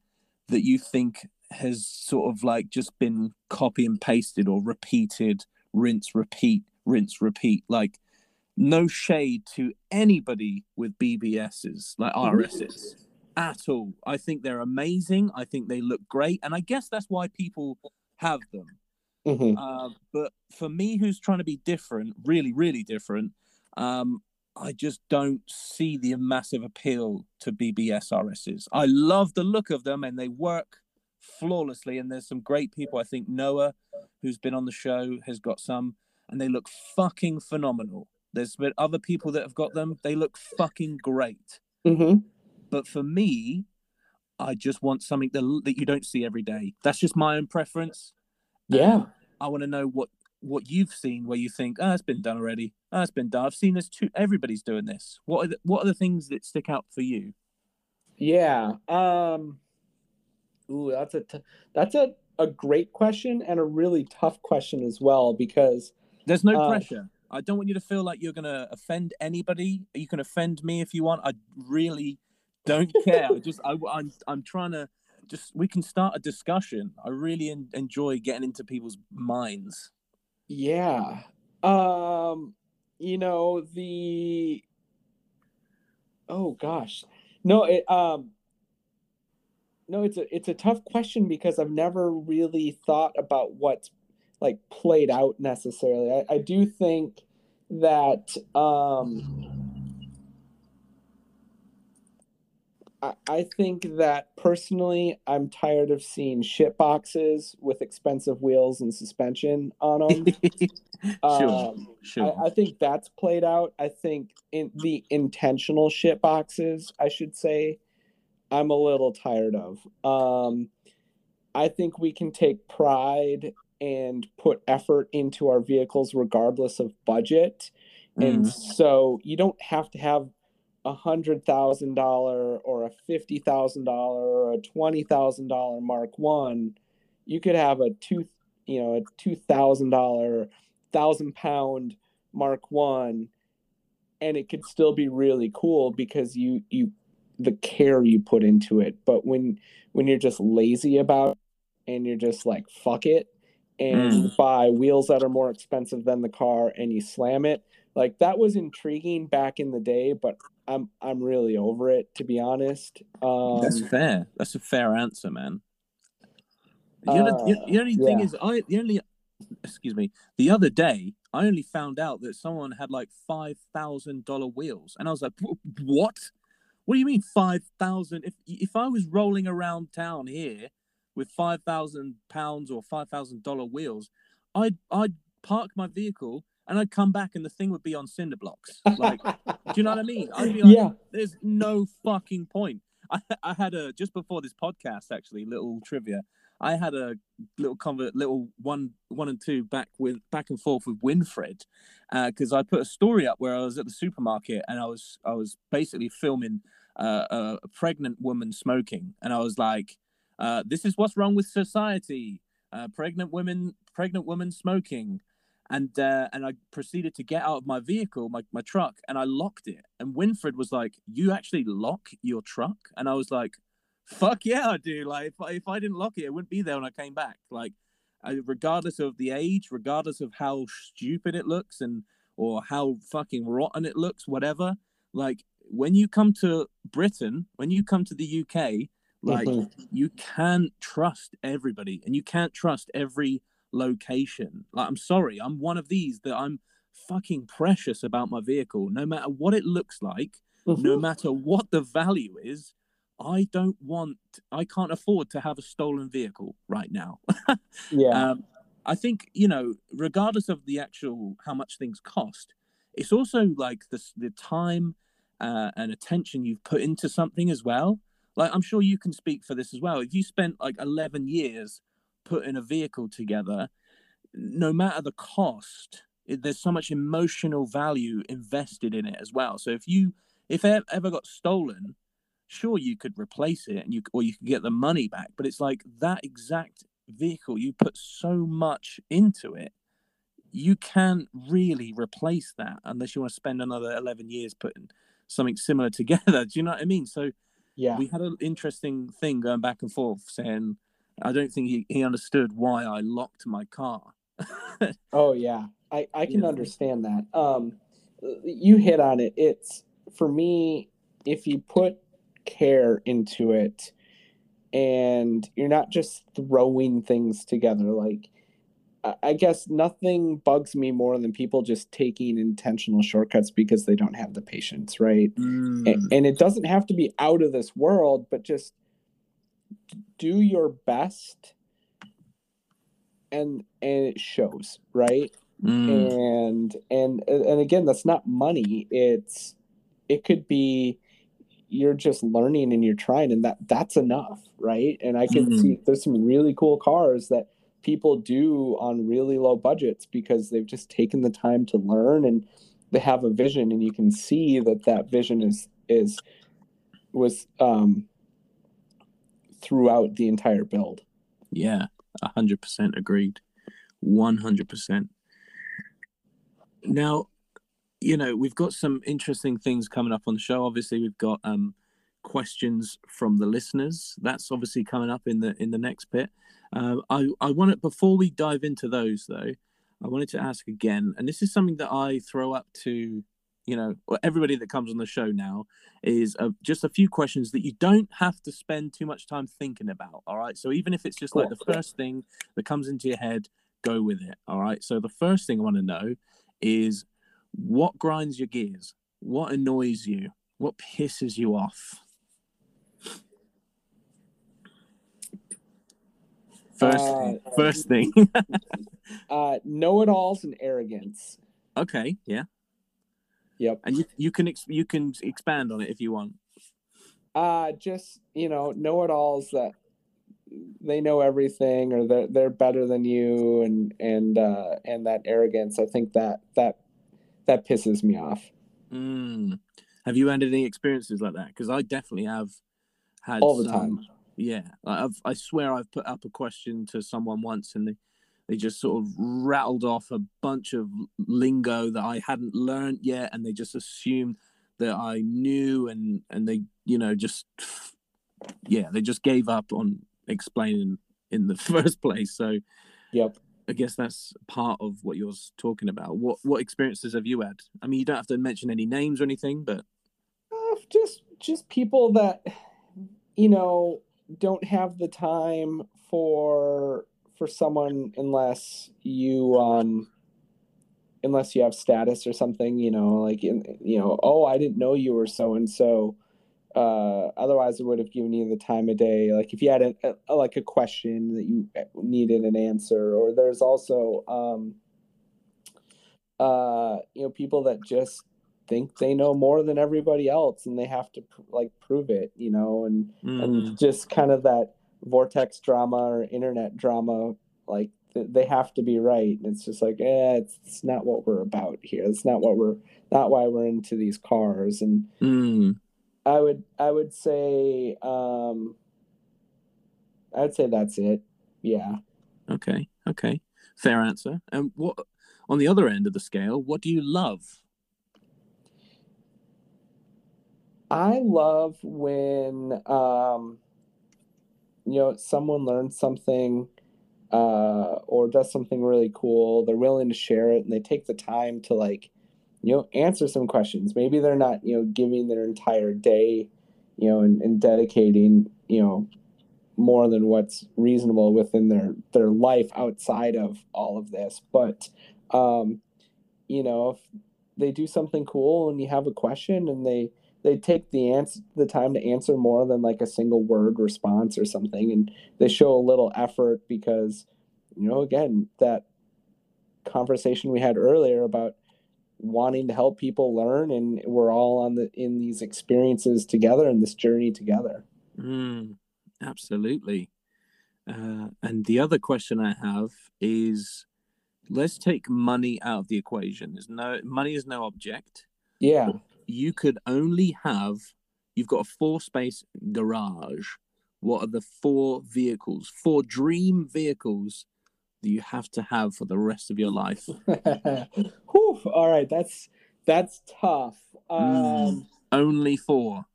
that you think has sort of like just been copy and pasted or repeated rinse repeat rinse repeat like no shade to anybody with bbs's like rs's at all i think they're amazing i think they look great and i guess that's why people have them Mhm. uh, but for me, who's trying to be different, really, really different, um, I just don't see the massive appeal to BBS RSs. I love the look of them and they work flawlessly. And there's some great people. I think Noah, who's been on the show, has got some, and they look fucking phenomenal. There's been other people that have got them. They look fucking great. Mm-hmm. But for me, I just want something that, that you don't see every day. That's just my own preference. Yeah. I want to know what what you've seen where you think, oh, it's been done already. Oh, it's been done. I've seen this too. Everybody's doing this. What are the, what are the things that stick out for you? Yeah. Um. Ooh, that's a t- that's a a great question and a really tough question as well because there's no uh, pressure. I don't want you to feel like you're gonna offend anybody. You can offend me if you want. I really don't care. I just I, I'm I'm trying to just we can start a discussion. I really en- enjoy getting into people's minds. Yeah. Um, you know, the Oh gosh. No, it um no, it's a it's a tough question because I've never really thought about what's like played out necessarily. I, I do think that um I, I think that personally, I'm tired of seeing shit boxes with expensive wheels and suspension on them. sure, Um, sure. I, I think that's played out. I think in the intentional shit boxes, I should say, I'm a little tired of. Um, I think we can take pride and put effort into our vehicles regardless of budget. And Mm. so you don't have to have a hundred thousand dollar or a fifty thousand dollar or a twenty thousand dollar Mark One. You could have a two, you know, a two thousand dollar, thousand pound Mark One, and it could still be really cool because you you the care you put into it. But when when you're just lazy about it and you're just like fuck it and Mm. buy wheels that are more expensive than the car and you slam it like that was intriguing back in the day but i'm i'm really over it to be honest um That's fair. That's a fair answer, man. The, other, the, the only thing yeah. is, I the only excuse me. The other day, I only found out that someone had like five thousand dollar wheels, and I was like, "What? What do you mean five thousand? If if I was rolling around town here with five thousand pounds or five thousand dollar wheels, I'd I'd park my vehicle and I'd come back and the thing would be on cinder blocks. Like, do you know what I mean? I'd be like, yeah there's no fucking point. I, I had a just before this podcast actually little trivia. I had a little convert, little one, one and two back with back and forth with Winfred, because I put a story up where I was at the supermarket and I was I was basically filming uh, a pregnant woman smoking, and I was like, uh, "This is what's wrong with society: uh, pregnant women, pregnant women smoking." and uh, and I proceeded to get out of my vehicle, my, my truck, and I locked it. And Winfred was like, "You actually lock your truck?" And I was like, "Fuck yeah, I do!" Like if I, if I didn't lock it, it wouldn't be there when I came back. Like, I, regardless of the age, regardless of how stupid it looks, and or how fucking rotten it looks, whatever. Like when you come to Britain, when you come to the UK, like Mhm. you can't trust everybody, and you can't trust every location. Like, I'm sorry, I'm one of these that I'm fucking precious about my vehicle, no matter what it looks like, no Mhm. matter what the value is. I don't want, I can't afford to have a stolen vehicle right now. yeah Um, I think you know, regardless of the actual how much things cost, it's also like the the time uh, and attention you've put into something as well. Like I'm sure you can speak for this as well. If you spent like 11 years putting a vehicle together, no matter the cost, it, there's so much emotional value invested in it as well. So if you if it ever got stolen, sure you could replace it and you or you could get the money back, but it's like that exact vehicle you put so much into it you can't really replace that unless you want to spend another 11 years putting something similar together do you know what i mean so yeah. We had an interesting thing going back and forth saying i don't think he, he understood why i locked my car. Oh yeah. I i can Yeah. understand that. Um you hit on it. It's for me if you put care into it and you're not just throwing things together like I- guess nothing bugs me more than people just taking intentional shortcuts because they don't have the patience, right? Mm, and it doesn't have to be out of this world but just do your best and and it shows right? Mm, and and and again that's not money. It's it could be you're just learning and you're trying and that that's enough right? And i can Mhm. see there's some really cool cars that people do on really low budgets because they've just taken the time to learn and they have a vision and you can see that that vision is is was um throughout the entire build yeah, hundred percent agreed, one hundred percent. Now, you know, we've got some interesting things coming up on the show. Obviously, we've got um questions from the listeners. That's obviously coming up in the in the next bit. Uh, I I want to before we dive into those though, I wanted to ask again, and this is something that I throw up to you know everybody that comes on the show now is uh, just a few questions that you don't have to spend too much time thinking about. All right, so even if it's just like the first thing that comes into your head, go with it. All right. So the first thing I want to know is what grinds your gears, what annoys you, what pisses you off. First, Uh, first thing. uh know-it-alls and arrogance okay, yeah, yep and you you can ex- you can expand on it if you want. uh just you know know-it-alls that they know everything or they're they're better than you and and uh and that arrogance i think that that that pisses me off Mm. Have you had any experiences like that? Because I definitely have had all the some- time Yeah, I've I swear I've put up a question to someone once, and they they just sort of rattled off a bunch of lingo that I hadn't learned yet, and they just assumed that I knew, and and they you know just yeah they just gave up on explaining in the first place. So yep I guess that's part of what you're talking about. What what experiences have you had? I mean, you don't have to mention any names or anything, but Uh, just just people that you know don't have the time for for someone unless you um unless you have status or something you know like in, you know oh i didn't know you were so and so uh otherwise i would have given you the time of day. Like if you had a, a like a question that you needed an answer or there's also um uh you know people that just think they know more than everybody else and they have to pr- like prove it you know and mm, and just kind of that vortex drama or internet drama like th- they have to be right. And it's just like eh, it's, it's not what we're about here. It's not what we're not why we're into these cars. And mm, i would i would say um i'd say that's it. Yeah. Okay, okay, fair answer. And what on the other end of the scale, what do you love? I love when um, you know someone learns something uh, or does something really cool. They're willing to share it, and they take the time to like you know answer some questions. Maybe they're not you know giving their entire day, you know, and, and dedicating you know more than what's reasonable within their their life outside of all of this, but um, you know if they do something cool and you have a question and they they take the answer the time to answer more than like a single word response or something and they show a little effort because you know again that conversation we had earlier about wanting to help people learn and we're all on the in these experiences together and this journey together Mm, absolutely. Uh, and the other question I have is, let's take money out of the equation. There's no money is no object. yeah You could only have. You've got a four-space garage. What are the four vehicles, four dream vehicles that you have to have for the rest of your life? Whew, all right that's that's tough um Only four.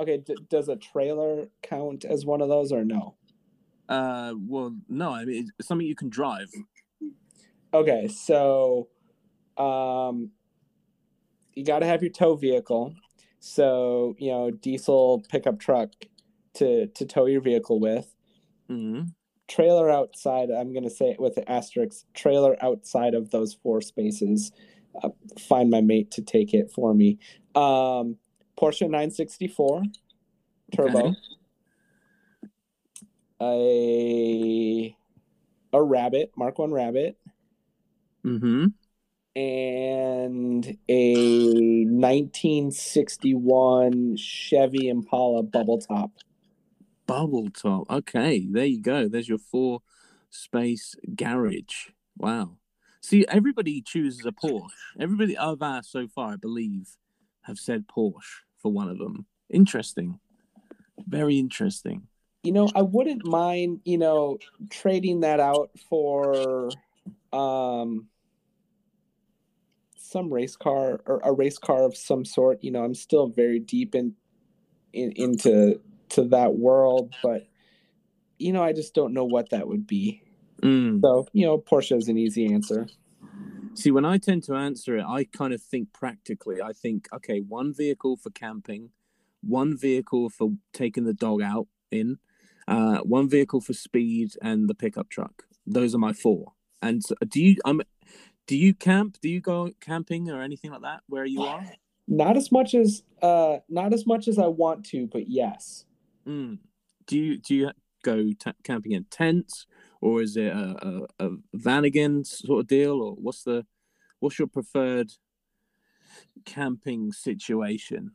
okay d- does a trailer count as one of those or no Uh, well, no, I mean it's something you can drive. Okay, so um you got to have your tow vehicle. So, you know, diesel pickup truck to to tow your vehicle with. Mm, trailer outside. I'm gonna say it with an asterisk. Trailer outside of those four spaces. Uh, find my mate to take it for me. Um, Porsche 964 turbo. Okay. A a rabbit, Mark One rabbit, Mm-hmm. And a 1961 Chevy Impala bubble top. Bubble top. Okay, there you go. There's your four space garage. Wow. See, everybody chooses a Porsche. Everybody I've asked so far, I believe, have said Porsche for one of them. Interesting. Very interesting. You know, I wouldn't mind, you know, trading that out for um some race car or a race car of some sort. You know, I'm still very deep in, in into to that world, but you know, I just don't know what that would be. Mm. So, you know, Porsche is an easy answer. See, when I tend to answer it, I kind of think practically. I think, okay, one vehicle for camping, one vehicle for taking the dog out in, uh, one vehicle for speed, and the pickup truck. Those are my four. And so, do you? I'm. Do you camp? Do you go camping or anything like that where you are? Not as much as uh not as much as I want to, but yes. Mm. Do you do you go t- camping in tents or is it a, a, a Vanagon sort of deal or what's the what's your preferred camping situation?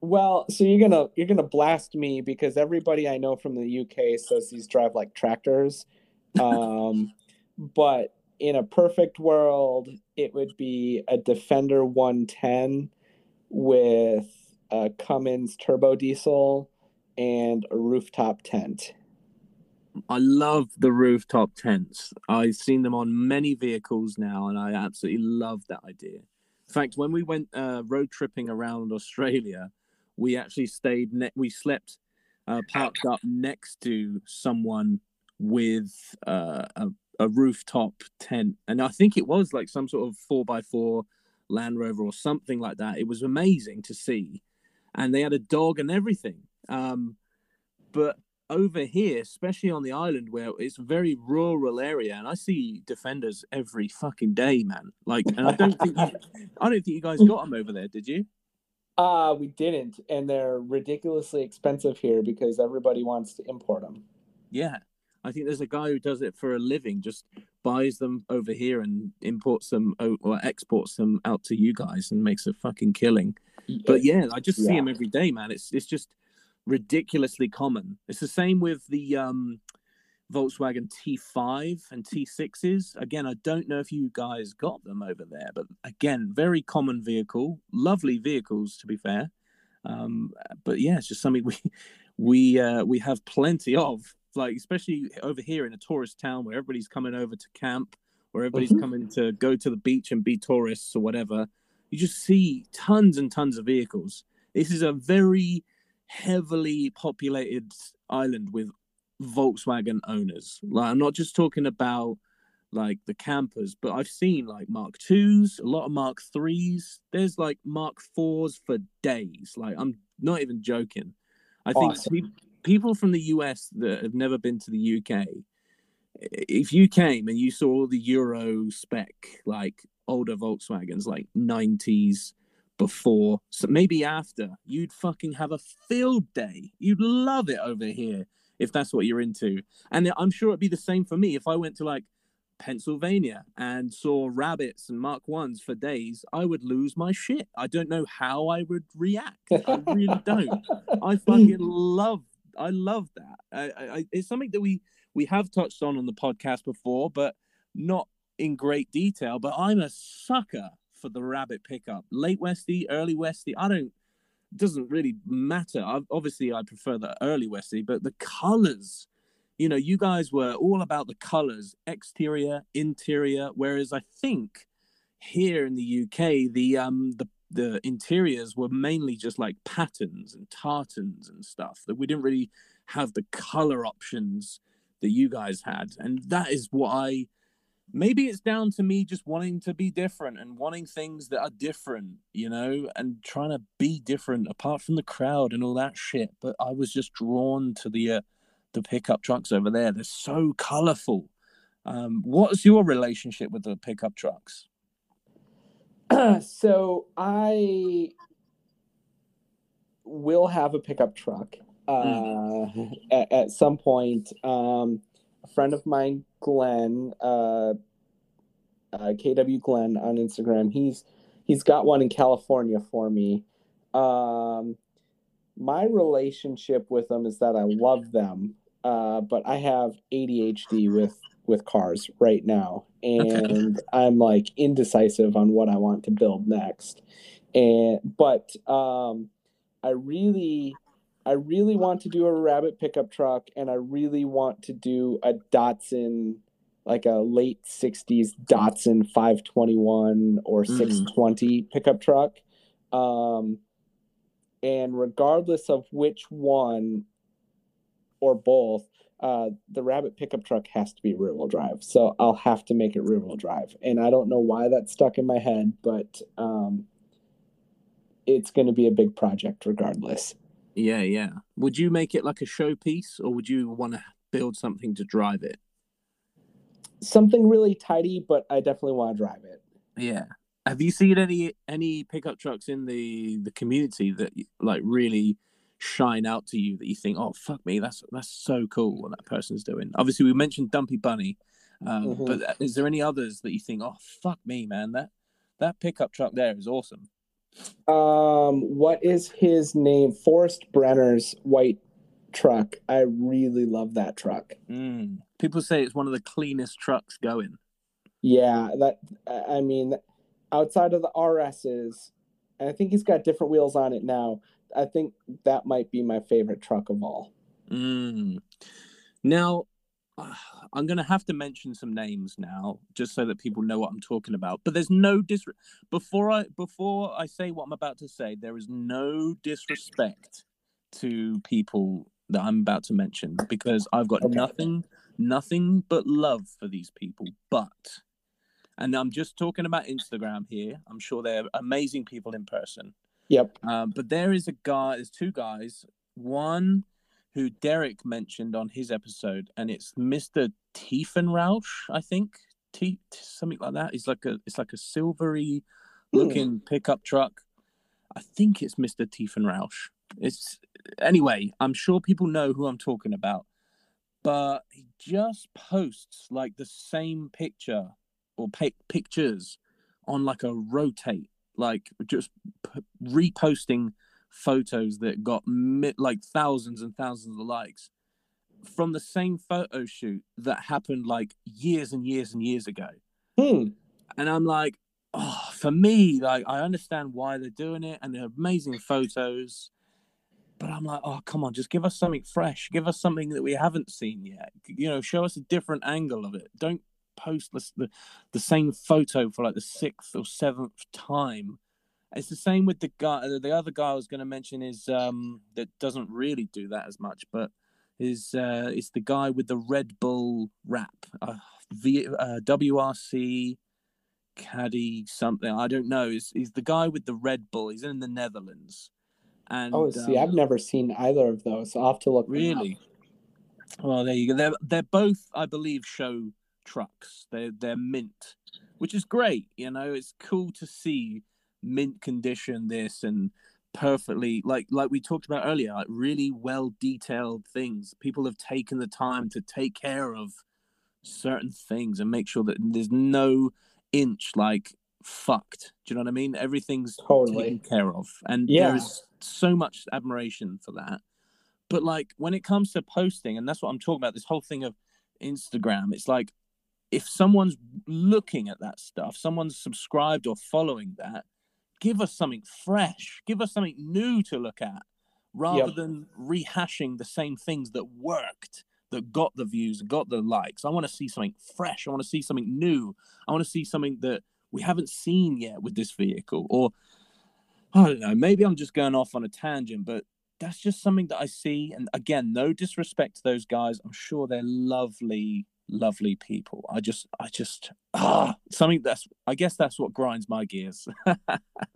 Well, so you're gonna you're gonna blast me because everybody I know from the UK says these drive like tractors. Um, but in a perfect world, it would be a Defender 110 with a Cummins turbo diesel and a rooftop tent. I love the rooftop tents. I've seen them on many vehicles now, and I absolutely love that idea. In fact, when we went uh, road tripping around Australia, we actually stayed. Ne- we slept uh, parked up next to someone with uh, a, a rooftop tent, and I think it was like some sort of four by four Land Rover or something like that. It was amazing to see, and they had a dog and everything. Um, but over here, especially on the island where it's a very rural area, and I see defenders every fucking day, man. Like, and I don't think you, I don't think you guys got them over there, did you? Uh, we didn't, and they're ridiculously expensive here because everybody wants to import them. Yeah, I think there's a guy who does it for a living, just buys them over here and imports them or exports them out to you guys and makes a fucking killing. But yeah, I just see Yeah. them every day, man. It's it's just ridiculously common. It's the same with the um, Volkswagen T5 and T6s. Again, I don't know if you guys got them over there, but again, very common vehicle, lovely vehicles to be fair. Um, but yeah, it's just something we we uh, we have plenty of, like especially over here in a tourist town where everybody's coming over to camp, or everybody's Mhm. coming to go to the beach and be tourists or whatever. You just see tons and tons of vehicles. This is a very heavily populated island with Volkswagen owners. Like I'm not just talking about like the campers, but I've seen like Mark twos, a lot of Mark threes. There's like Mark fours for days. Like I'm not even joking. I think Awesome. People from the US that have never been to the UK, if you came and you saw the Euro spec, like older Volkswagens, like 90s before, so maybe after, you'd fucking have a field day. You'd love it over here if that's what you're into. And I'm sure it'd be the same for me if I went to like Pennsylvania and saw rabbits and Mark ones for days. I would lose my shit. I don't know how I would react. I really don't. I fucking love. I love that. I, I, it's something that we we have touched on on the podcast before, but not in great detail. But I'm a sucker for the rabbit pickup, late Westy, early Westy. I don't. Doesn't really matter. I, obviously, I prefer the early Westy, but the colors. You know, you guys were all about the colors, exterior, interior. Whereas I think here in the UK, the um the the interiors were mainly just like patterns and tartans and stuff that we didn't really have the color options that you guys had and that is what i maybe it's down to me just wanting to be different and wanting things that are different you know and trying to be different apart from the crowd and all that shit but i was just drawn to the uh, the pickup trucks over there. They're so colorful. Um, what's your relationship with the pickup trucks? so I will have a pickup truck uh, at, at some point. Um, a friend of mine, Glenn, uh, uh, KW Glenn on Instagram, he's he's got one in California for me. Um, my relationship with them is that I love them, uh, but I have ADHD with with cars right now, and. I'm like indecisive on what I want to build next. And but um, I really, I really want to do a rabbit pickup truck, and I really want to do a Datsun, like a late '60s Datsun 521 or mm. 620 pickup truck. Um, and regardless of which one or both, uh, the rabbit pickup truck has to be rear wheel drive. So I'll have to make it rear wheel drive. And I don't know why that's stuck in my head, but um, it's going to be a big project regardless. Yeah, yeah. Would you make it like a showpiece or would you want to build something to drive it? Something really tidy, but I definitely want to drive it. Yeah. Have you seen any any pickup trucks in the the community that like really shine out to you that you think, oh fuck me, that's that's so cool what that person's doing. Obviously, we mentioned Dumpy Bunny, um, mm-hmm. but is there any others that you think, oh fuck me, man, that that pickup truck there is awesome. Um, what is his name? Forrest Brenner's white truck. I really love that truck. Mm. People say it's one of the cleanest trucks going. Yeah, that I mean, outside of the RSs, I think he's got different wheels on it now. I think that might be my favorite truck of all. Mm. Now, uh, I'm going to have to mention some names now, just so that people know what I'm talking about. But there's no dis before I before I say what I'm about to say. There is no disrespect to people that I'm about to mention because I've got okay. nothing nothing but love for these people. But and I'm just talking about Instagram here. I'm sure they're amazing people in person. Yep. Um, but there is a guy, there's two guys. One who Derek mentioned on his episode, and it's Mr. Tiefenrausch, I think. T- something like that. He's like a it's like a silvery looking mm. pickup truck. I think it's Mr. Tiefenrausch. It's anyway, I'm sure people know who I'm talking about. But he just posts like the same picture or pic- pictures on like a rotate like just p- reposting photos that got mi- like thousands and thousands of likes from the same photo shoot that happened like years and years and years ago. Hmm. And I'm like, oh, for me, like I understand why they're doing it and they're amazing photos. But I'm like, oh, come on, just give us something fresh. Give us something that we haven't seen yet. You know, show us a different angle of it. Don't post the, the same photo for like the sixth or seventh time. It's the same with the guy. The other guy I was going to mention is um, that doesn't really do that as much, but is uh, it's the guy with the Red Bull wrap, uh, v, uh, WRC caddy something. I don't know. He's, he's the guy with the Red Bull. He's in the Netherlands. And oh, see, um, I've never seen either of those. I'll have to look. Really? Well, there you go. They're they're both, I believe, show trucks. They're they're mint, which is great. You know, it's cool to see mint condition this and perfectly like like we talked about earlier, like really well detailed things. People have taken the time to take care of certain things and make sure that there's no inch like fucked. Do you know what I mean? Everything's totally taken care of, and yeah. there's so much admiration for that. But like when it comes to posting, and that's what I'm talking about, this whole thing of Instagram, it's like if someone's looking at that stuff, someone's subscribed or following that, give us something fresh, give us something new to look at rather yep. than rehashing the same things that worked, that got the views, got the likes. I want to see something fresh. I want to see something new. I want to see something that we haven't seen yet with this vehicle. Or I don't know, maybe I'm just going off on a tangent, but that's just something that I see. And again, no disrespect to those guys. I'm sure they're lovely lovely people. I just, I just, ah, something that's, I guess that's what grinds my gears.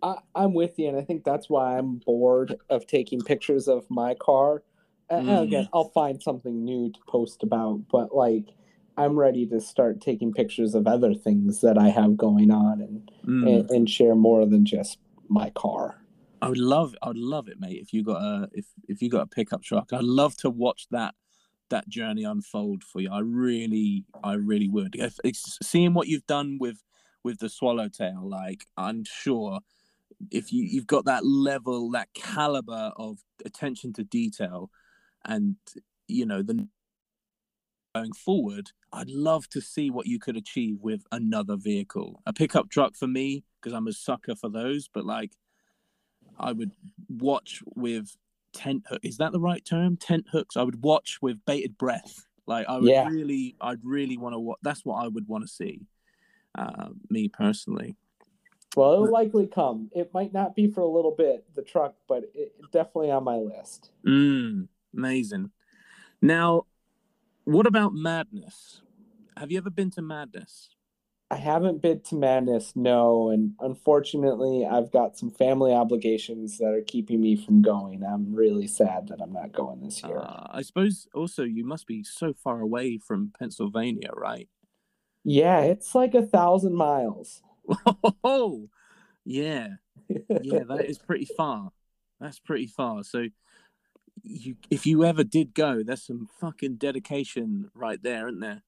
I, I'm with you, and I think that's why I'm bored of taking pictures of my car And Mm. again, I'll find something new to post about, but like I'm ready to start taking pictures of other things that I have going on and Mm. and, and share more than just my car. I would love, I'd love it, mate. If you got a, if if you got a pickup truck, I'd love to watch that that journey unfold for you. I really, I really would. If, seeing what you've done with with the swallowtail, like I'm sure if you you've got that level, that caliber of attention to detail, and you know the going forward, I'd love to see what you could achieve with another vehicle. A pickup truck for me, because I'm a sucker for those, but like I would watch with tent hook. Is that the right term? Tent hooks. I would watch with bated breath. Like I would Yeah. really, I'd really want to. watch. That's what I would want to see. Uh, me personally. Well, it'll likely come. It might not be for a little bit, the truck, but it, definitely on my list. Mm, amazing. Now, what about Madness? Have you ever been to Madness? I haven't been to Madness, no, and unfortunately, I've got some family obligations that are keeping me from going. I'm really sad that I'm not going this year. Uh, I suppose also you must be so far away from Pennsylvania, right? yeah, it's like a thousand miles. Oh, yeah, yeah, that is pretty far. That's pretty far. So, you if you ever did go, there's some fucking dedication right there, isn't there?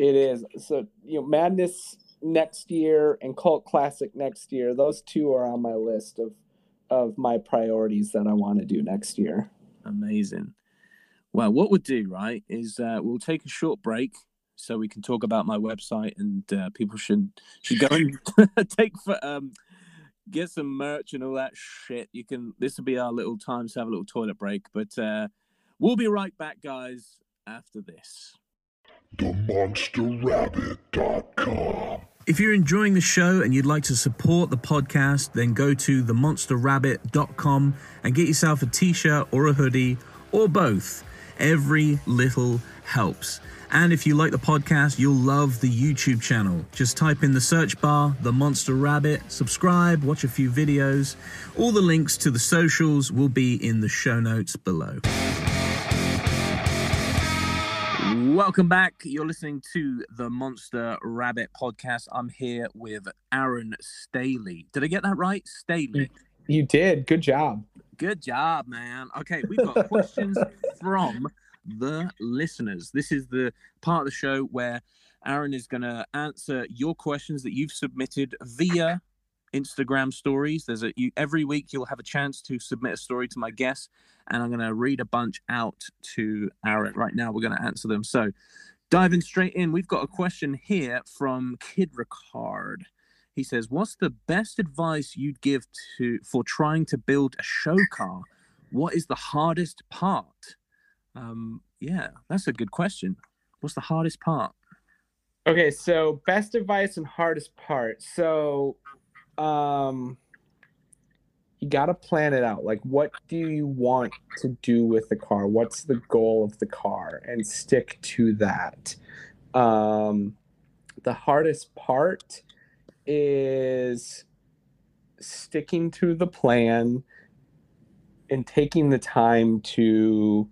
It is. So, you know, Madness next year and Cult Classic next year, those two are on my list of of my priorities that I want to do next year. Amazing. Well, what we'll do, right, is uh, we'll take a short break so we can talk about my website, and uh, people should should go and take for um get some merch and all that shit. You can. This will be our little time to have a little toilet break, but uh, we'll be right back, guys, after this. TheMonsterRabbit.com. If you're enjoying the show and you'd like to support the podcast, then go to themonsterrabbit.com and get yourself a t shirt or a hoodie or both. Every little helps. And if you like the podcast, you'll love the YouTube channel. Just type in the search bar, The Monster Rabbit, subscribe, watch a few videos. All the links to the socials will be in the show notes below. Welcome back. You're listening to the Monster Rabbit podcast. I'm here with Aaron Stehly. Did I get that right? Stehly. You did. Good job. Good job, man. Okay, we've got questions from the listeners. This is the part of the show where Aaron is going to answer your questions that you've submitted via Instagram stories. There's a you every week you'll have a chance to submit a story to my guests, and I'm going to read a bunch out to Aaron. Right now, we're going to answer them. So, diving straight in, we've got a question here from Kid Ricard. He says, "What's the best advice you'd give to for trying to build a show car? What is the hardest part?" Um, yeah, that's a good question. What's the hardest part? Okay, so best advice and hardest part. So, um, you got to plan it out. Like, what do you want to do with the car? What's the goal of the car? And stick to that. Um, the hardest part is sticking to the plan and taking the time to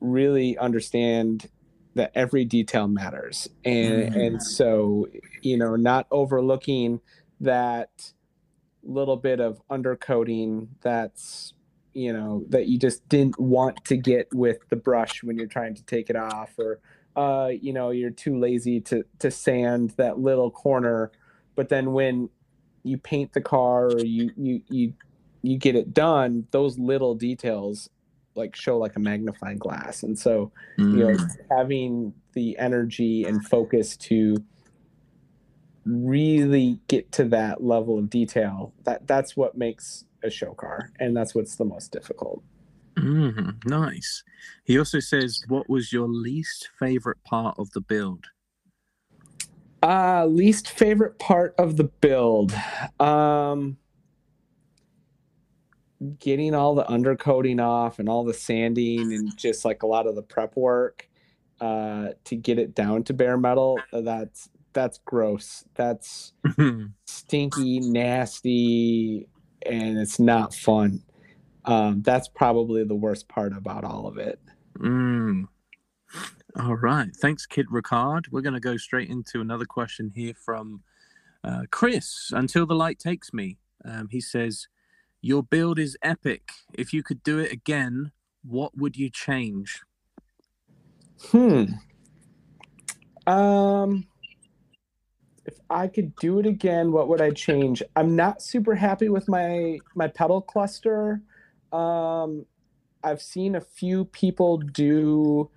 really understand that every detail matters and Mhm. and so you know not overlooking that little bit of undercoating that's you know that you just didn't want to get with the brush when you're trying to take it off or uh you know you're too lazy to to sand that little corner but then when you paint the car or you you you you get it done those little details like show like a magnifying glass and so you know Mm. having the energy and focus to really get to that level of detail that that's what makes a show car and that's what's the most difficult Mhm, nice. He also says, "What was your least favorite part of the build?" uh least favorite part of the build um getting all the undercoating off and all the sanding and just like a lot of the prep work uh to get it down to bare metal that's that's gross that's stinky, nasty, and it's not fun. um, that's probably the worst part about all of it. Mm. All right. Thanks, Kid Ricard. We're going to go straight into another question here from uh, Chris. Until the light takes me. Um, he says, Your build is epic. If you could do it again, what would you change? Hmm. Um, if I could do it again, what would I change? I'm not super happy with my my pedal cluster. Um, I've seen a few people do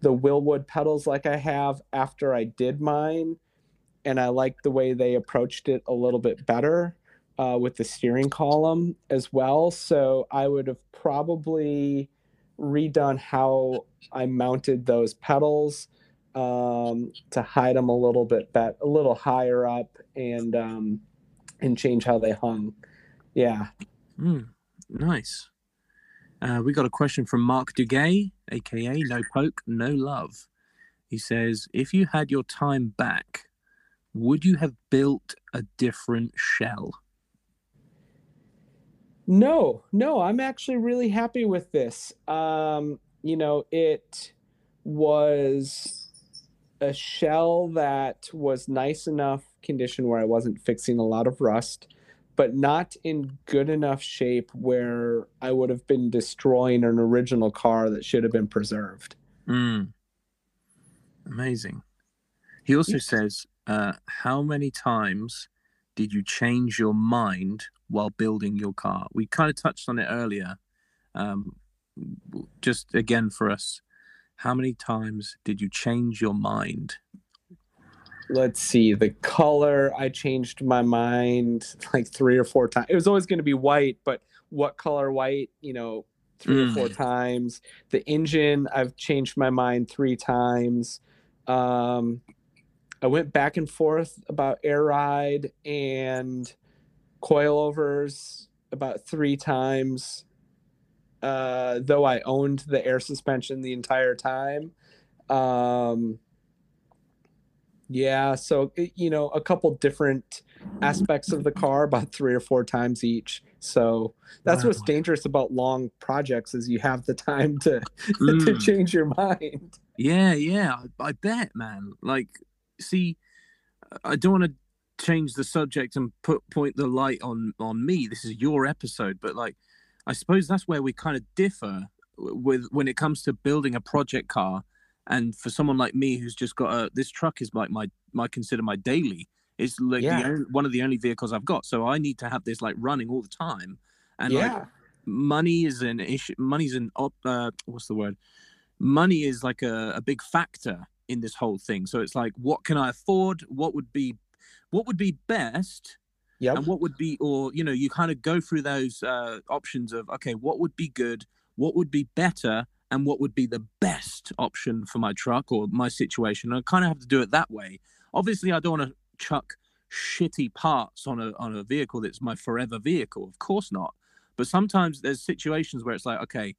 the Wilwood pedals like I have after I did mine, and I like the way they approached it a little bit better uh, with the steering column as well. So I would have probably redone how I mounted those pedals um, to hide them a little bit bet a little higher up and um, and change how they hung. Yeah. Mm, nice. Uh, we got a question from Mark Dugay, aka No Poke, No Love. He says, If you had your time back, would you have built a different shell? No, no, I'm actually really happy with this. Um, you know, it was a shell that was nice enough condition where I wasn't fixing a lot of rust, but not in good enough shape where I would have been destroying an original car that should have been preserved. Mm. Amazing. He also says, uh, How many times did you change your mind while building your car? We kind of touched on it earlier. Um, just again for us, how many times did you change your mind? Let's see. The color, I changed my mind like three or four times. It was always going to be white, but what color white, you know, three mm. or four times. The engine, I've changed my mind three times. Um, I went back and forth about air ride and coilovers about three times uh, though I owned the air suspension the entire time. Um, yeah, so you know, a couple different aspects of the car, about three or four times each. So that's wow. what's dangerous about long projects is you have the time to mm. to change your mind. Yeah, yeah, I bet, man. Like, see, I don't want to change the subject and put point the light on on me. This is your episode, but like I suppose that's where we kind of differ with when it comes to building a project car. And for someone like me who's just got a this truck is like my my consider my daily. It's like yeah. only, one of the only vehicles I've got, so I need to have this like running all the time. And yeah. like money is an issue. Money's an uh, what's the word? Money is like a, a big factor in this whole thing. So it's like, what can I afford? What would be, what would be best yeah. And what would be, or you know, you kind of go through those uh, options of okay, what would be good, what would be better, and what would be the best option for my truck or my situation. And I kind of have to do it that way. Obviously, I don't want to chuck shitty parts on a on a vehicle that's my forever vehicle. Of course not. But sometimes there's situations where it's like, okay,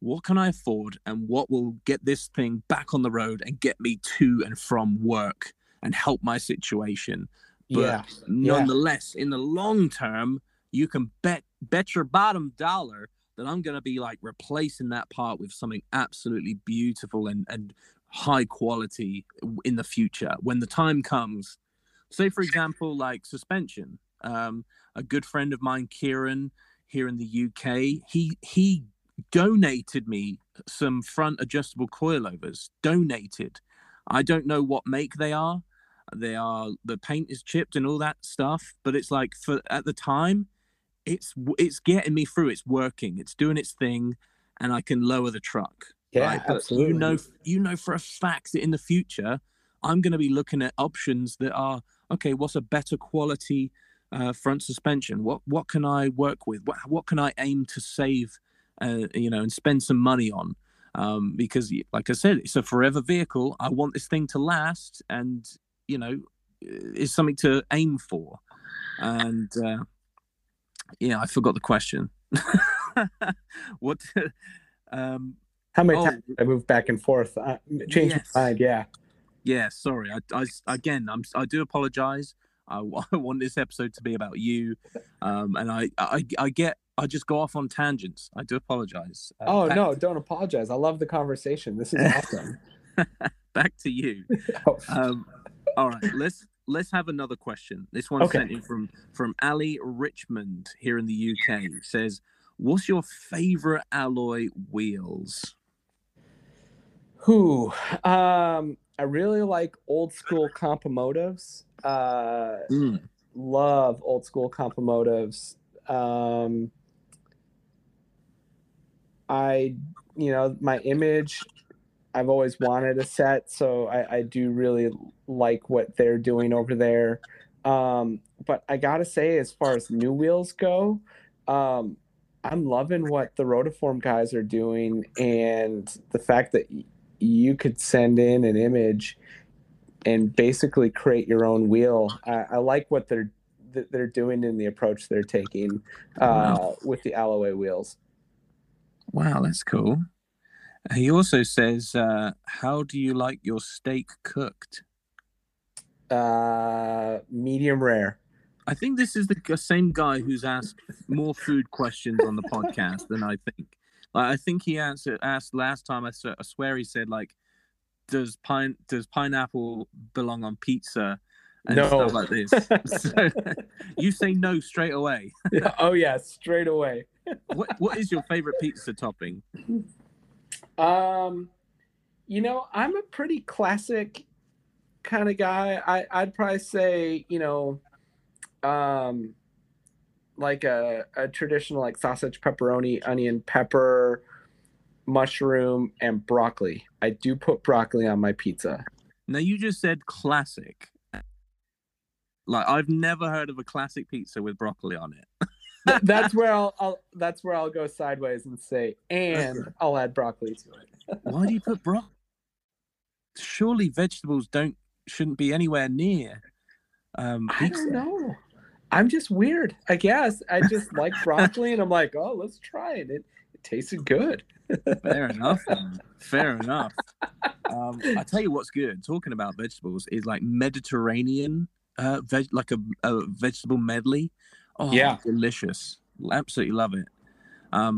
what can I afford and what will get this thing back on the road and get me to and from work and help my situation. But yeah. nonetheless, yeah. in the long term, you can bet bet your bottom dollar that I'm gonna be like replacing that part with something absolutely beautiful and and high quality in the future when the time comes. Say for example, like suspension. Um, a good friend of mine, Kieran, here in the UK, he he donated me some front adjustable coilovers. Donated. I don't know what make they are. They are the paint is chipped and all that stuff, but it's like for at the time, it's it's getting me through. It's working. It's doing its thing, and I can lower the truck. Yeah, right? absolutely. You know, you know for a fact that in the future, I'm going to be looking at options that are okay. What's a better quality uh, front suspension? What what can I work with? What what can I aim to save? Uh, you know, and spend some money on. Um, because, like I said, it's a forever vehicle. I want this thing to last, and you know is something to aim for and uh, yeah i forgot the question what um how many oh, times i move back and forth uh, change yes. my mind yeah yeah sorry I, I again i'm i do apologize I, I want this episode to be about you um and I, I i get I just go off on tangents. I do apologize. Uh, oh no, don't apologize. I love the conversation. This is awesome. back to you. Oh, Um, all right, let's let's have another question. This one Okay. sent in from from Ali Richmond here in the UK. It says, "What's your favorite alloy wheels?" Who? Um, I really like old school Compomotives. Uh, Mm, love old school Compomotives. Um, I, you know, my image, I've always wanted a set, so I, I do really like what they're doing over there. Um, but I gotta say, as far as new wheels go, um, I'm loving what the Rotiform guys are doing, and the fact that y- you could send in an image and basically create your own wheel. I, I like what they're that they're doing in the approach they're taking uh, Wow. with the alloy wheels. wow, that's cool. He also says, uh, "How do you like your steak cooked?" Uh, medium rare. I think this is the same guy who's asked more food questions on the podcast than I think. Like, I think he answered asked last time. I, swear- I swear he said like, "Does pine does pineapple belong on pizza?" And No. stuff like this. so you say no straight away. oh yeah, straight away. What what is your favorite pizza topping? Um, you know, I'm a pretty classic kind of guy. I I'd probably say you know, um, like a a traditional like sausage, pepperoni, onion, pepper, mushroom, and broccoli. I do put broccoli on my pizza. Now you just said classic. Like I've never heard of a classic pizza with broccoli on it. Th- that's where I'll, I'll that's where I'll go sideways and say, and. I'll add broccoli to it. Why do you put broccoli? Surely vegetables don't shouldn't be anywhere near um, I don't know. I'm just weird. I guess I just like broccoli, and I'm like, oh, let's try it. It, it tasted good. Fair enough. man. Fair enough. Um, I tell you what's good. Talking about vegetables is like Mediterranean, uh, veg- like a, a vegetable medley. Oh, Yeah. delicious. Absolutely love it. Um,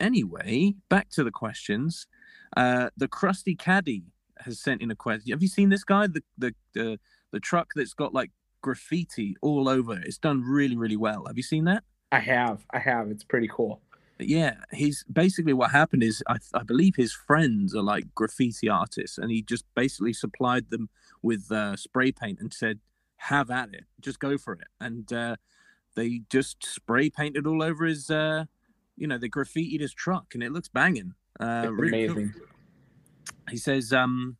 anyway, back to the questions. Uh, the crusty caddy has sent in a question. Have you seen this guy? The the the, the truck that's got like graffiti all over it. It's done really really well. Have you seen that? I have. I have. It's pretty cool. yeah he's basically what happened is I, I believe his friends are like graffiti artists and he just basically supplied them with uh, spray paint and said have at it just go for it and uh, they just spray painted all over his uh, you know they graffitied his truck and it looks banging uh, really cool. amazing. he says um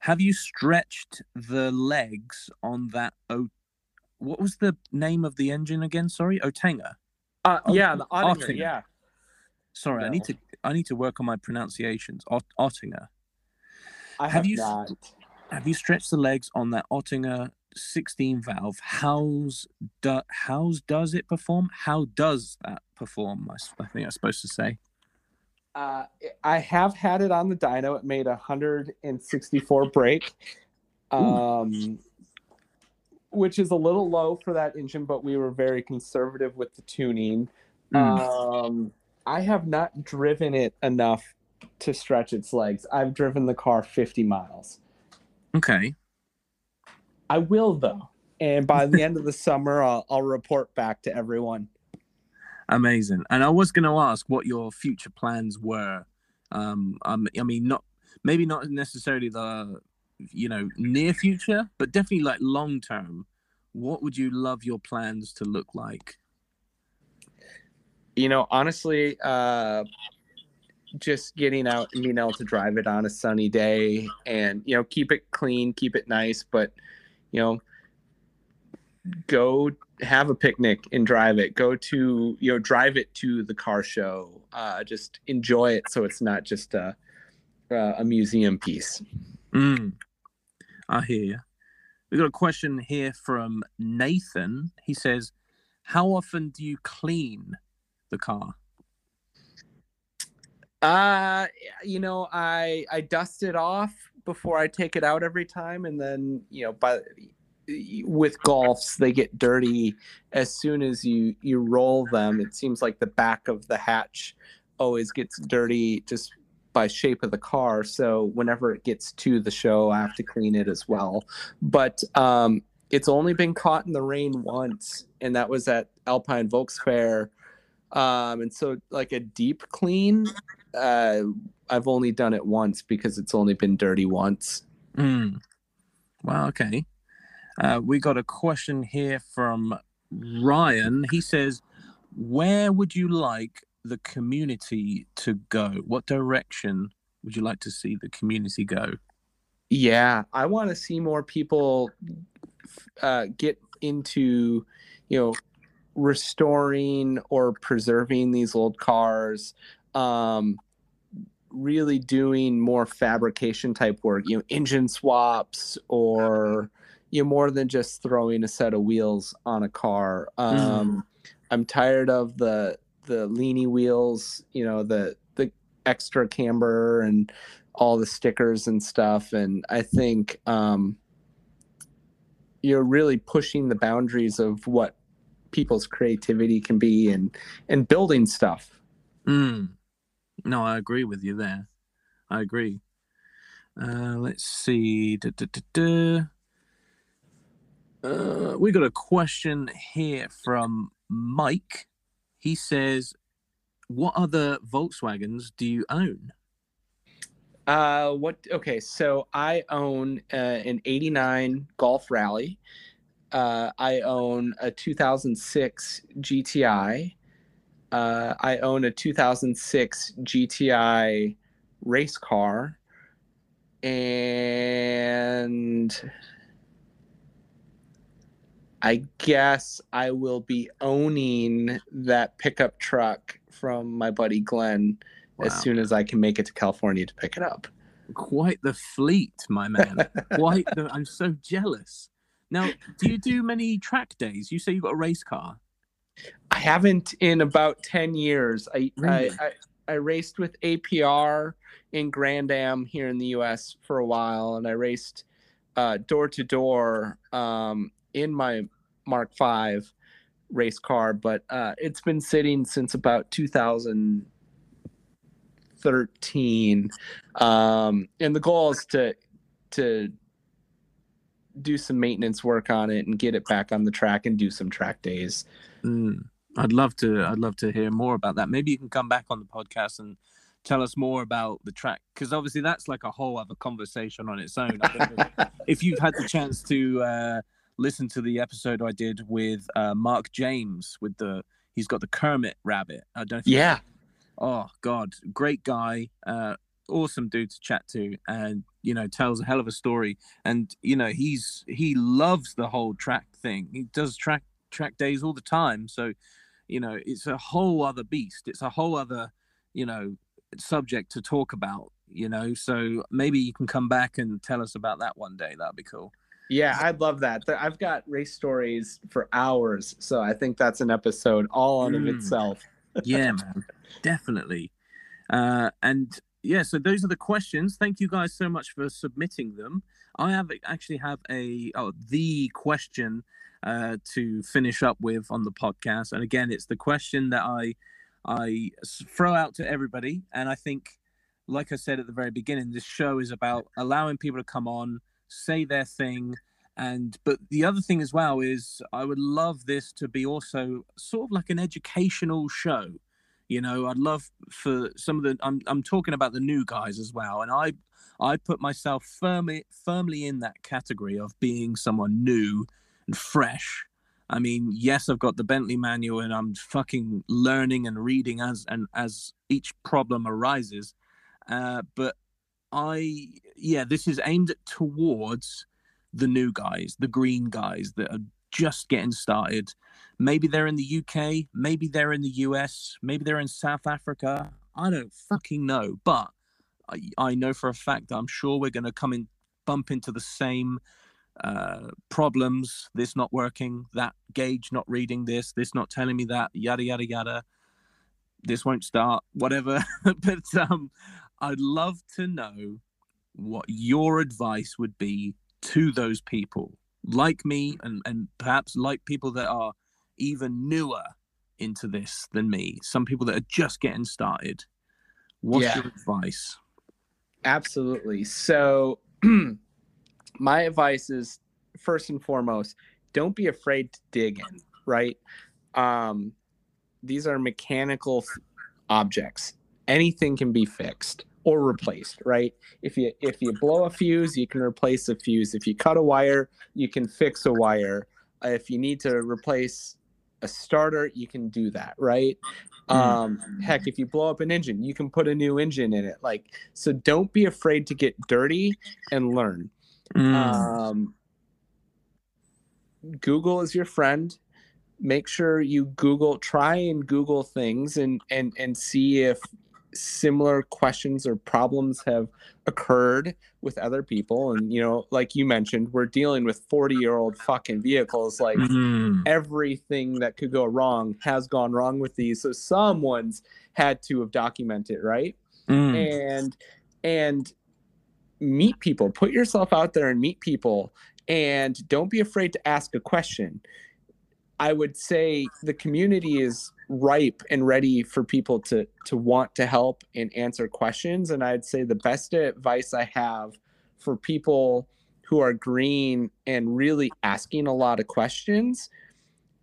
have you stretched the legs on that o what was the name of the engine again sorry otenga Uh, Oh, yeah, the Oettinger, Oettinger. Yeah. sorry i need to i need to work on my pronunciations Ot- Oettinger I Have have, you- not. have you stretched the legs on that Oettinger 16 valve? How's do, how's does it perform? How does that perform? i, think I'm supposed to say. Uh, I have had it on the dyno. It made 164 brake, um, which is a little low for that engine, but we were very conservative with the tuning. Mm. Um, I have not driven it enough to stretch its legs. I've driven the car 50 miles. Okay. I will though, and by the end of the summer, I'll, I'll report back to everyone. Amazing. And I was going to ask what your future plans were. Um, um, I mean, not maybe not necessarily the you know near future, but definitely like long term. What would you love your plans to look like? you know honestly uh just getting out and being able to drive it on a sunny day and you know keep it clean keep it nice but you know go have a picnic and drive it go to you know drive it to the car show uh just enjoy it so it's not just a uh, a museum piece Mm, I hear you. We got a question here from Nathan. He says, "How often do you clean the car?" Uh, you know, I I dust it off before I take it out every time, and then you know, by with golfs they get dirty as soon as you you roll them. It seems like the back of the hatch always gets dirty just by shape of the car so whenever it gets to the show i have to clean it as well. But um it's only been caught in the rain once and that was at Alpine Volksfair um and so like a deep clean uh i've only done it once because it's only been dirty once Mm. Wow. Okay. Uh, we got a question here from Ryan. He says, "Where would you like the community to go? What direction would you like to see the community go?" Yeah, I want to see more people uh, get into, you know, restoring or preserving these old cars. Um, really doing more fabrication type work, you know, engine swaps or you know more than just throwing a set of wheels on a car. Um, I'm tired of the the leany wheels, you know, the the extra camber and all the stickers and stuff. And I think um, you're really pushing the boundaries of what people's creativity can be and and building stuff. Mm. No, I agree with you there. I agree. Uh, let's see. Da, da, da. Uh, we got a question here from Mike. He says, "What other Volkswagens do you own?" Uh, what? Okay, so I own uh, an '89 Golf Rally. Uh, I own a 2006 GTI. Uh, I own a 2006 GTI race car, and I guess I will be owning that pickup truck from my buddy Glenn as soon as I can make it to California to pick it up. Quite the fleet, my man. Quite the. I'm so jealous. Now, do you do many track days? You say you've got a race car. I haven't in about 10 years. I, Really? I, I, I raced with APR in Grand Am here in the US for a while, and I raced uh, door to door um, in my Mark V race car, but uh, it's been sitting since about 2013. Um, and the goal is to to do some maintenance work on it and get it back on the track and do some track days. Mm, I'd love to. I'd love to hear more about that. Maybe you can come back on the podcast and tell us more about the track, because obviously that's like a whole other conversation on its own. I don't know if you've had the chance to uh, listen to the episode I did with uh, Mark James with the he's got the Kermit rabbit. I don't. Yeah. Oh God, great guy. Uh, awesome dude to chat to, and you know tells a hell of a story. And you know he's he loves the whole track thing. He does track track days all the time. So you know it's a whole other beast. It's a whole other you know subject to talk about. You know, so maybe you can come back and tell us about that one day. That'd be cool. Yeah, I'd love that. I've got race stories for hours, so I think that's an episode all on of Mm. itself. yeah man definitely uh and yeah so those are the questions thank you guys so much for submitting them i have actually have a oh the question uh to finish up with on the podcast. And again it's the question that I I throw out to everybody. And i think like i said at the very beginning this show is about allowing people to come on say their thing. And but the other thing as well is i would love this to be also sort of like an educational show. You know i'd love for some of the i'm, I'm talking about the new guys as well. And i i put myself firmly firmly in that category of being someone new and fresh. I mean yes i've got the bentley manual and i'm fucking learning and reading as and as each problem arises. Uh, but i yeah this is aimed towards the new guys the green guys that are just getting started. Maybe they're in the UK, maybe they're in the US, maybe they're in South Africa. I don't fucking know, but I, I know for a fact that I'm sure we're going to come in, bump into the same uh, problems. This not working, that gauge not reading this, this not telling me that, yada yada yada. This won't start, whatever. but um, I'd love to know what your advice would be to those people like me and and perhaps like people that are even newer into this than me, some people that are just getting started. What's Yeah. your advice? Absolutely. So, my advice is first and foremost, don't be afraid to dig in, right? Um, these are mechanical f- objects. Anything can be fixed or replaced, right? If you if you blow a fuse, you can replace a fuse. If you cut a wire, you can fix a wire. If you need to replace a starter, you can do that, right? Mm. Um, heck, if you blow up an engine, you can put a new engine in it. Like, so don't be afraid to get dirty and learn. Mm. Um, Google is your friend. Make sure you Google, try and Google things and and and see if similar questions or problems have occurred with other people. And you know, like you mentioned, we're dealing with forty-year-old fucking vehicles. Like Mm. everything that could go wrong has gone wrong with these. So someone's had to have documented, right? Mm. and and meet people. Put yourself out there and meet people and don't be afraid to ask a question. I would say the community is ripe and ready for people to to want to help and answer questions and i'd say the best advice i have for people who are green and really asking a lot of questions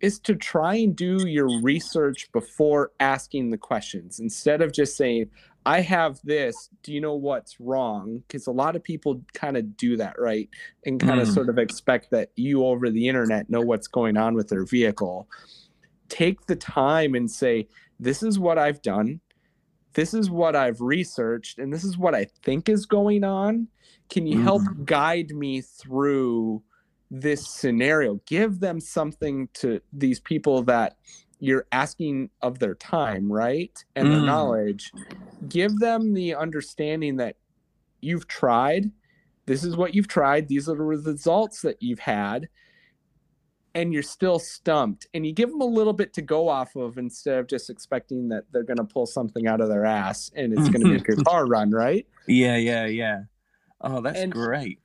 is to try and do your research before asking the questions instead of just saying I have this. Do you know what's wrong? Because a lot of people kind of do that, right? And kind of Mm. sort of expect that you over the internet know what's going on with their vehicle. Take the time and say, This is what I've done. This is what I've researched. And this is what I think is going on. Can you help guide me through this scenario? Give them something to these people that you're asking of their time, right? And their Mm. knowledge. Give them the understanding that you've tried. This is what you've tried. These are the results that you've had. And you're still stumped. And you give them a little bit to go off of instead of just expecting that they're going to pull something out of their ass and it's going to make your car run, right? Yeah, yeah, yeah. Oh, that's And- great.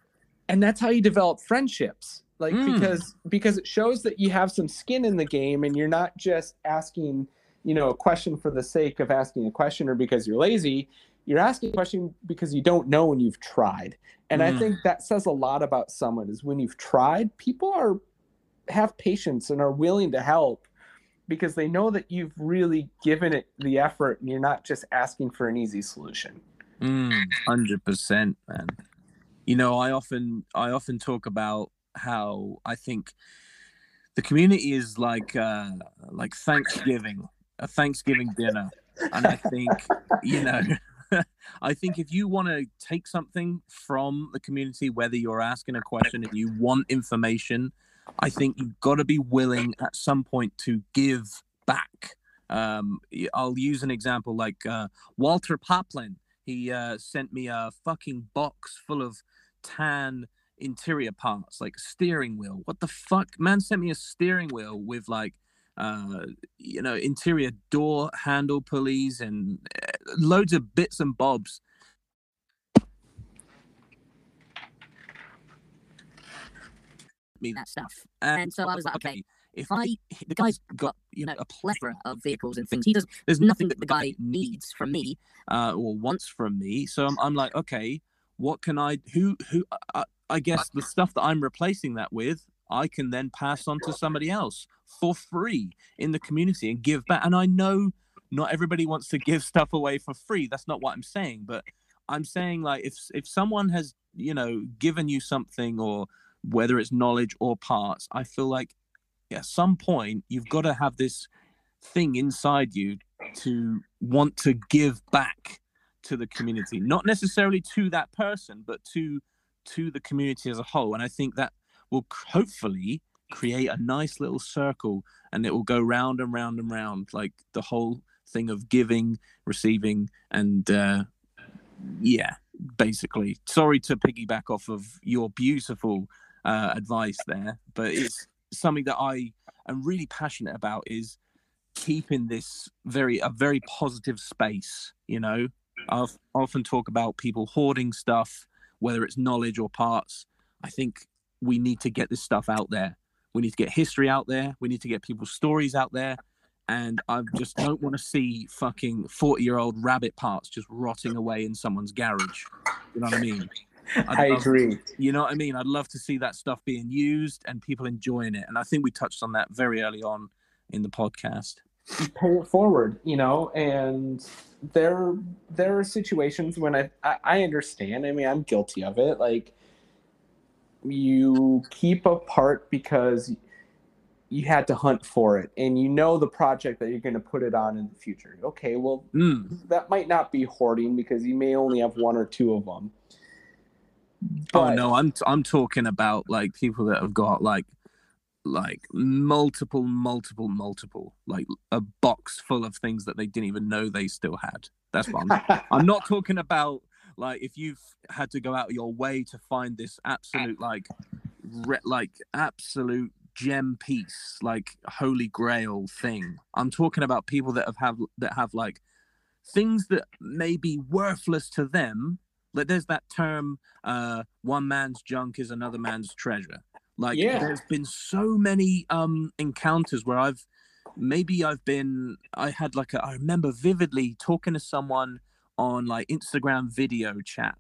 And that's how you develop friendships like Mm. because because it shows that you have some skin in the game and you're not just asking you know a question for the sake of asking a question or because you're lazy you're asking a question because you don't know and you've tried and i Mm. think that says a lot about someone is when you've tried people are have patience and are willing to help because they know that you've really given it the effort and you're not just asking for an easy solution Mm, Hundred percent, man. You know, I often I often talk about how I think the community is like uh like Thanksgiving, a Thanksgiving dinner. And I think, you know, I think if you want to take something from the community, whether you're asking a question and you want information, I think you've got to be willing at some point to give back. Um, I'll use an example like uh, Walter Poplin. He uh, sent me a fucking box full of tan interior parts, like steering wheel. What the fuck? Man sent me a steering wheel with like, uh, you know, interior door handle pulleys and uh, loads of bits and bobs. Me that stuff. and, And so I was like, okay, if If I, the guy's got you know a plethora of vehicles and things. He does. There's nothing that the guy needs from me. uh, or wants from me. So I'm, I'm like, okay, what can I? Who who? I, I guess the stuff that I'm replacing that with, I can then pass on to somebody else for free in the community and give back. And I know not everybody wants to give stuff away for free. That's not what I'm saying, but I'm saying like if if someone has you know given you something or whether it's knowledge or parts, I feel like at some point you've got to have this thing inside you to want to give back to the community not necessarily to that person but to to the community as a whole. And i think that will hopefully create a nice little circle and it will go round and round and round like the whole thing of giving receiving and uh yeah basically. Sorry to piggyback off of your beautiful uh advice there but it's something that i am really passionate about is keeping this very a very positive space you know i often talk about people hoarding stuff whether it's knowledge or parts i think we need to get this stuff out there. We need to get history out there. We need to get people's stories out there. And I just don't want to see fucking 40 year old rabbit parts just rotting away in someone's garage. You know what I mean? I agree. You know what I mean? I'd love to see that stuff being used and people enjoying it. And I think we touched on that very early on in the podcast. Pay it forward, you know, and there there are situations when I, I I understand. I mean, I'm guilty of it. Like you keep a part because you had to hunt for it and you know the project that you're going to put it on in the future. Okay, well Mm, that might not be hoarding because you may only have one or two of them. oh no, I'm I'm talking about like people that have got like like multiple, multiple, multiple, like a box full of things that they didn't even know they still had. That's what I'm I'm not talking about like if you've had to go out of your way to find this absolute like re- like absolute gem piece like holy grail thing. I'm talking about people that have, have that have like things that may be worthless to them like there's that term uh one man's junk is another man's treasure like Yeah. there's been so many um encounters where i've maybe i've been i had like a, i remember vividly talking to someone on like instagram video chat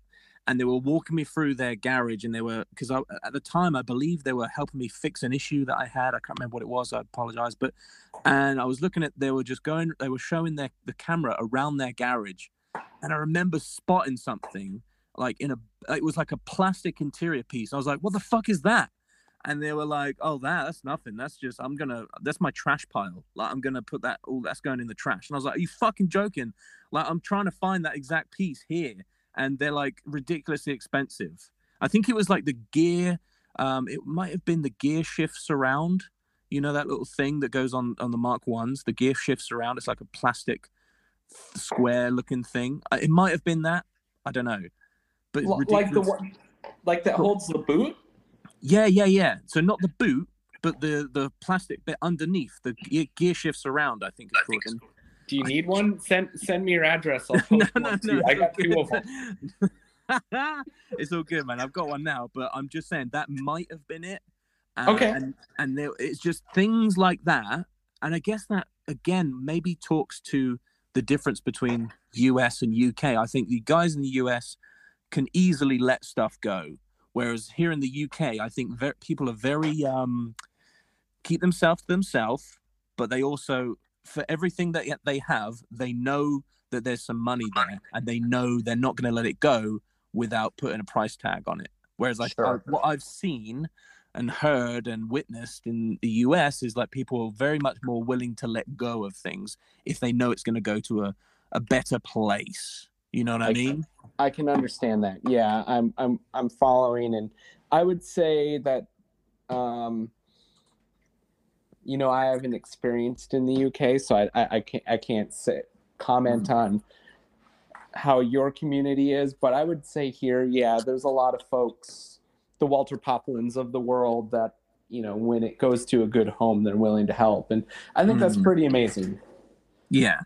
and they were walking me through their garage and they were because I at the time I believe they were helping me fix an issue that I had. I can't remember what it was. I apologize, but and I was looking at they were just going they were showing their the camera around their garage, and I remember spotting something like in a it was like a plastic interior piece. I was like, what the fuck is that? And they were like, oh that that's nothing. That's just I'm gonna that's my trash pile. Like I'm gonna put that all that's going in the trash. And I was like, are you fucking joking? Like I'm trying to find that exact piece here and they're like ridiculously expensive. I think it was like the gear. Um, it might have been the gear shift surround. You know that little thing that goes on on the Mark ones. The gear shift surround. It's like a plastic square looking thing. Uh, It might have been that. I don't know. But like the one like that holds the boot. Yeah, yeah, yeah. So not the boot, but the the plastic bit underneath the gear, gear shift surround. I think it's called. And Do you need one? Send send me your address. I'll no, post no, one no. you. I got two of them. it's all good, man. I've got one now, but I'm just saying that might have been it. Uh, Okay. And and there, it's just things like that, and I guess that again maybe talks to the difference between US and UK. I think the guys in the US can easily let stuff go, whereas here in the UK, I think ver- people are very um keep themselves to themselves, but they also for everything that they have, they know that there's some money there, and they know they're not going to let it go without putting a price tag on it. Whereas, like Sure. uh, what I've seen and heard and witnessed in the US is like people are very much more willing to let go of things if they know it's going to go to a, a better place. You know what I Like- mean? I can understand that. Yeah, I'm I'm I'm following, and I would say that, um, you know, I haven't experienced in the UK, so I I, I can't I can't say comment on how your community is, but I would say here, yeah, there's a lot of folks, the Walter Poplins of the world, that you know, when it goes to a good home, they're willing to help, and I think that's Mhm. pretty amazing. Yeah,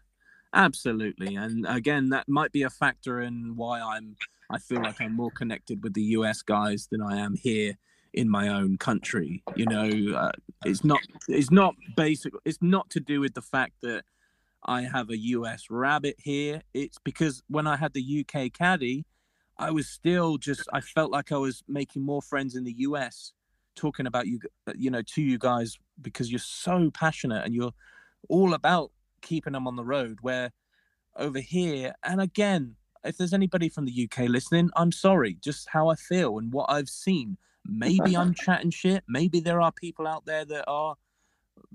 absolutely. And again, that might be a factor in why I'm I feel like I'm more connected with the US guys than I am here in my own country. You know, uh, it's not it's not basic it's not to do with the fact that I have a US rabbit here. It's because when I had the UK caddy, I was still just I felt like I was making more friends in the US talking about you you know to you guys because you're so passionate and you're all about keeping them on the road where over here and again if there's anybody from the uk listening i'm sorry just how i feel and what i've seen. Maybe i'm chatting shit. Maybe there are people out there that are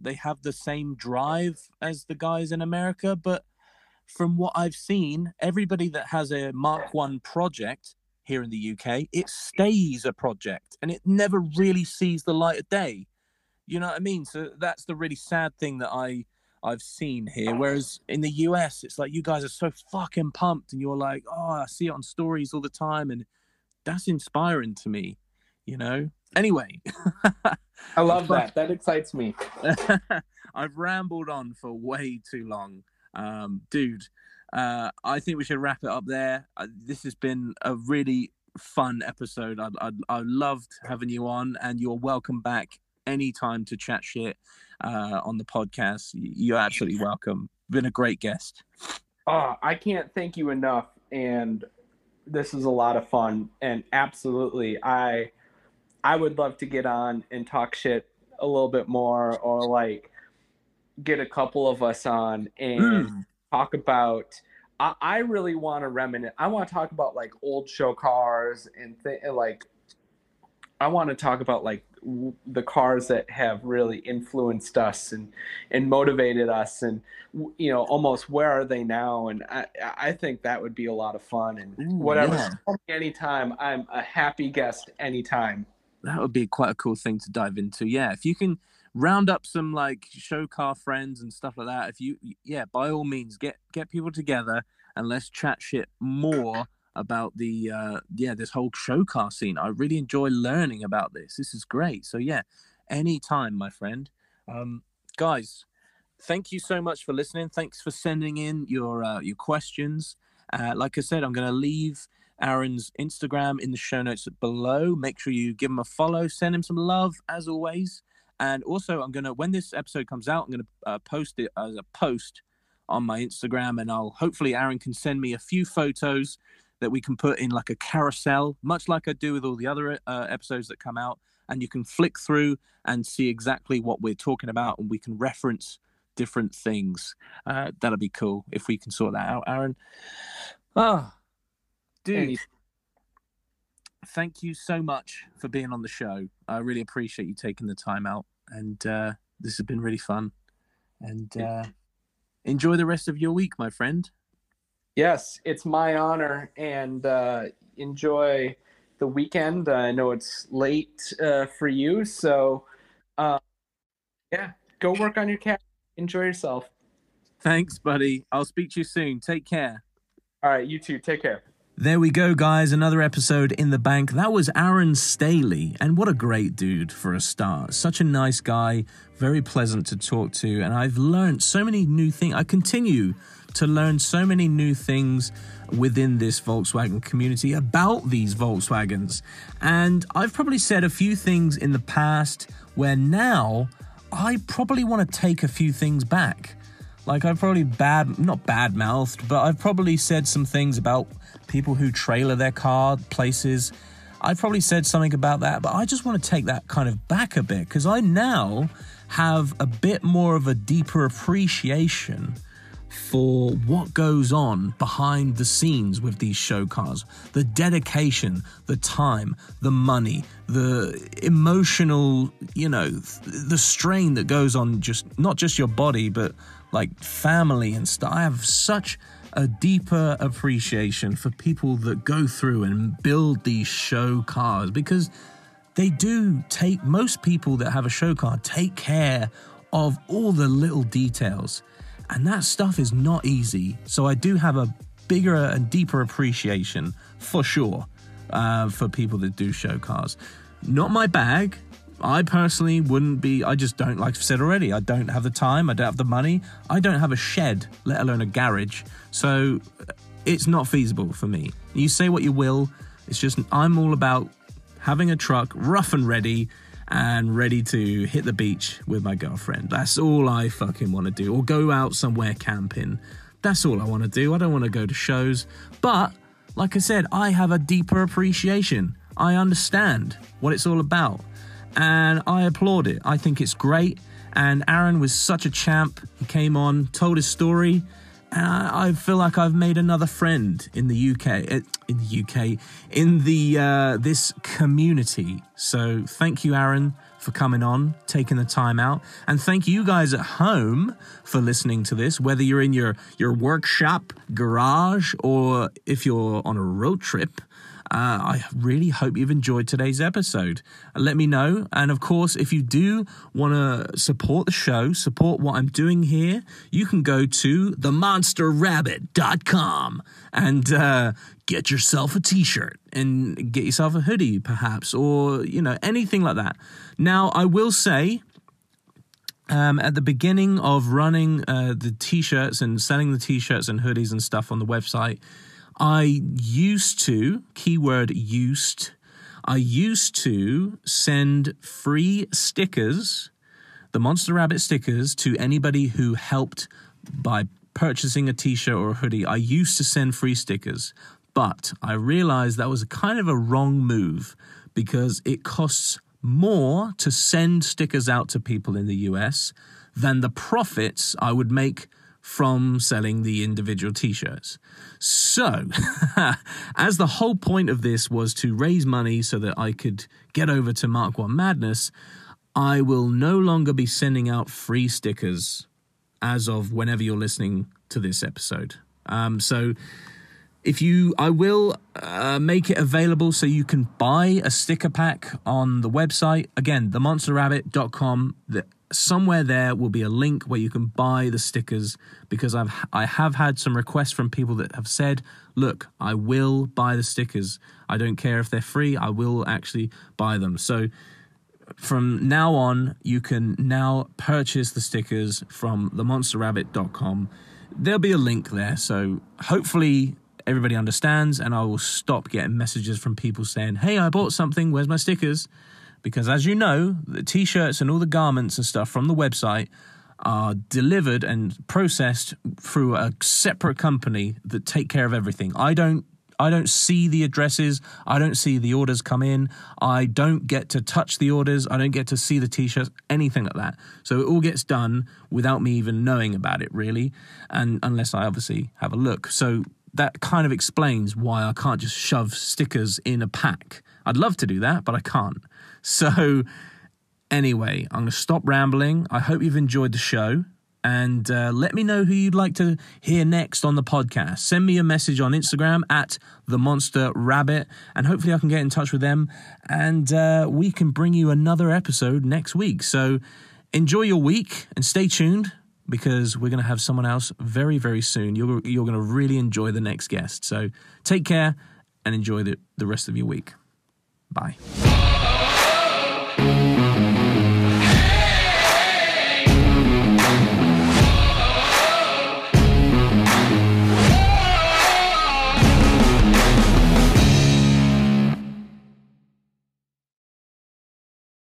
they have the same drive as the guys in america but from what i've seen everybody that has a mark one project here in the uk it stays a project and it never really sees the light of day. You know what i mean? So that's the really sad thing that i I've seen here. Whereas in the US, it's like you guys are so fucking pumped, and you're like, oh, I see it on stories all the time, and that's inspiring to me, you know. Anyway, I love that. That excites me. I've rambled on for way too long, um, dude. Uh, I think we should wrap it up there. Uh, this has been a really fun episode. I I I loved having you on, and you're welcome back anytime to chat shit uh, on the podcast. You're absolutely welcome. Been a great guest. Oh, I can't thank you enough. And this is a lot of fun. And absolutely, I I would love to get on and talk shit a little bit more, or like get a couple of us on and Mm. talk about. I, I really want to reminisce. I want to talk about like old show cars and th- and, like. I want to talk about like w- the cars that have really influenced us and and motivated us and w- you know almost where are they now and I I think that would be a lot of fun and Ooh, whatever yeah. Anytime I'm a happy guest anytime. That would be quite a cool thing to dive into. Yeah, if you can round up some like show car friends and stuff like that. If you, yeah, by all means, get get people together and let's chat shit more about the uh yeah this whole show car scene. I really enjoy learning about this. This is great. So yeah, anytime, my friend. Um, guys, thank you so much for listening. Thanks for sending in your uh, your questions. Uh, like I said, I'm going to leave Aaron's Instagram in the show notes below. Make sure you give him a follow, send him some love as always. And also, I'm gonna when this episode comes out, I'm gonna uh, post it as a post on my Instagram, and I'll hopefully Aaron can send me a few photos that we can put in like a carousel, much like I do with all the other uh, episodes that come out, and you can flick through and see exactly what we're talking about, and we can reference different things. Uh, that'll be cool if we can sort that out, Aaron. Ah, dude Any- thank you so much for being on the show. I really appreciate you taking the time out, and uh, this has been really fun. And uh, enjoy the rest of your week, my friend. Yes, it's my honor, and uh, enjoy the weekend. I know it's late uh, for you, so uh, yeah, go work on your cat. Enjoy yourself. Thanks, buddy. I'll speak to you soon. Take care. All right, you too. Take care. There we go, guys. Another episode in the bank. That was Aaron Stehly, and what a great dude for a start. Such a nice guy, very pleasant to talk to, and I've learned so many new things. I continue to learn so many new things within this Volkswagen community about these Volkswagens. And I've probably said a few things in the past where now I probably want to take a few things back. Like I've probably bad, not bad mouthed, but I've probably said some things about people who trailer their car places. I've probably said something about that, but I just want to take that kind of back a bit because I now have a bit more of a deeper appreciation for what goes on behind the scenes with these show cars. The dedication the time the money the emotional you know th- the strain that goes on just not just your body but like family and stuff i have such a deeper appreciation for people that go through and build these show cars because they do take most people that have a show car take care of all the little details and that stuff is not easy. So i do have a bigger and deeper appreciation for sure uh, for people that do show cars. Not my bag. I personally wouldn't be i just don't like i've said already i don't have the time i don't have the money i don't have a shed let alone a garage. So it's not feasible for me. You say what you will it's just i'm all about having a truck rough and ready and ready to hit the beach with my girlfriend. That's all I fucking want to do. Or go out somewhere camping. That's all I want to do. I don't want to go to shows. But, like I said, I have a deeper appreciation. I understand what it's all about. And I applaud it. I think it's great. And Aaron was such a champ. He came on, told his story, and I, I feel like I've made another friend in the UK, uh, in the UK, in the uh, this community. So thank you, Aaron, for coming on, taking the time out, and thank you guys at home for listening to this. Whether you're in your your workshop, garage, or if you're on a road trip. Uh, I really hope you've enjoyed today's episode. Let me know. And of course, if you do want to support the show, support what I'm doing here, you can go to themonsterrabbit.com and uh, get yourself a t shirt and get yourself a hoodie, perhaps, or, you know, anything like that. Now, I will say, um, at the beginning of running uh, the t-shirts and selling the t-shirts and hoodies and stuff on the website I used to, keyword used, I used to send free stickers, the Monster Rabbit stickers, to anybody who helped by purchasing a t shirt or a hoodie. I used to send free stickers, but I realized that was kind of a wrong move because it costs more to send stickers out to people in the US than the profits I would make from selling the individual t shirts. So, as the whole point of this was to raise money so that I could get over to Mark 1 Madness, I will no longer be sending out free stickers as of whenever you're listening to this episode. Um, so, if you i will uh, make it available so you can buy a sticker pack on the website again themonsterrabbit.com the, somewhere there will be a link where you can buy the stickers because i've i have had some requests from people that have said look i will buy the stickers. I don't care if they're free. I will actually buy them. So from now on you can now purchase the stickers from themonsterrabbit.com there'll be a link there so hopefully everybody understands, and I will stop getting messages from people saying, Hey, I bought something, where's my stickers? Because as you know, the t shirts and all the garments and stuff from the website are delivered and processed through a separate company that take care of everything. I don't I don't see the addresses. I don't see the orders come in. I don't get to touch the orders. I don't get to see the t-shirts, anything like that. So it all gets done without me even knowing about it, really, and unless I obviously have a look. So that kind of explains why I can't just shove stickers in a pack. I'd love to do that, but I can't. So, anyway, I'm going to stop rambling. I hope you've enjoyed the show. And uh, let me know who you'd like to hear next on the podcast. Send me a message on Instagram at the Monster Rabbit, and hopefully I can get in touch with them, and uh, we can bring you another episode next week. So enjoy your week and stay tuned because we're going to have someone else very, very soon. You're, you're going to really enjoy the next guest. So take care and enjoy the, the rest of your week. Bye.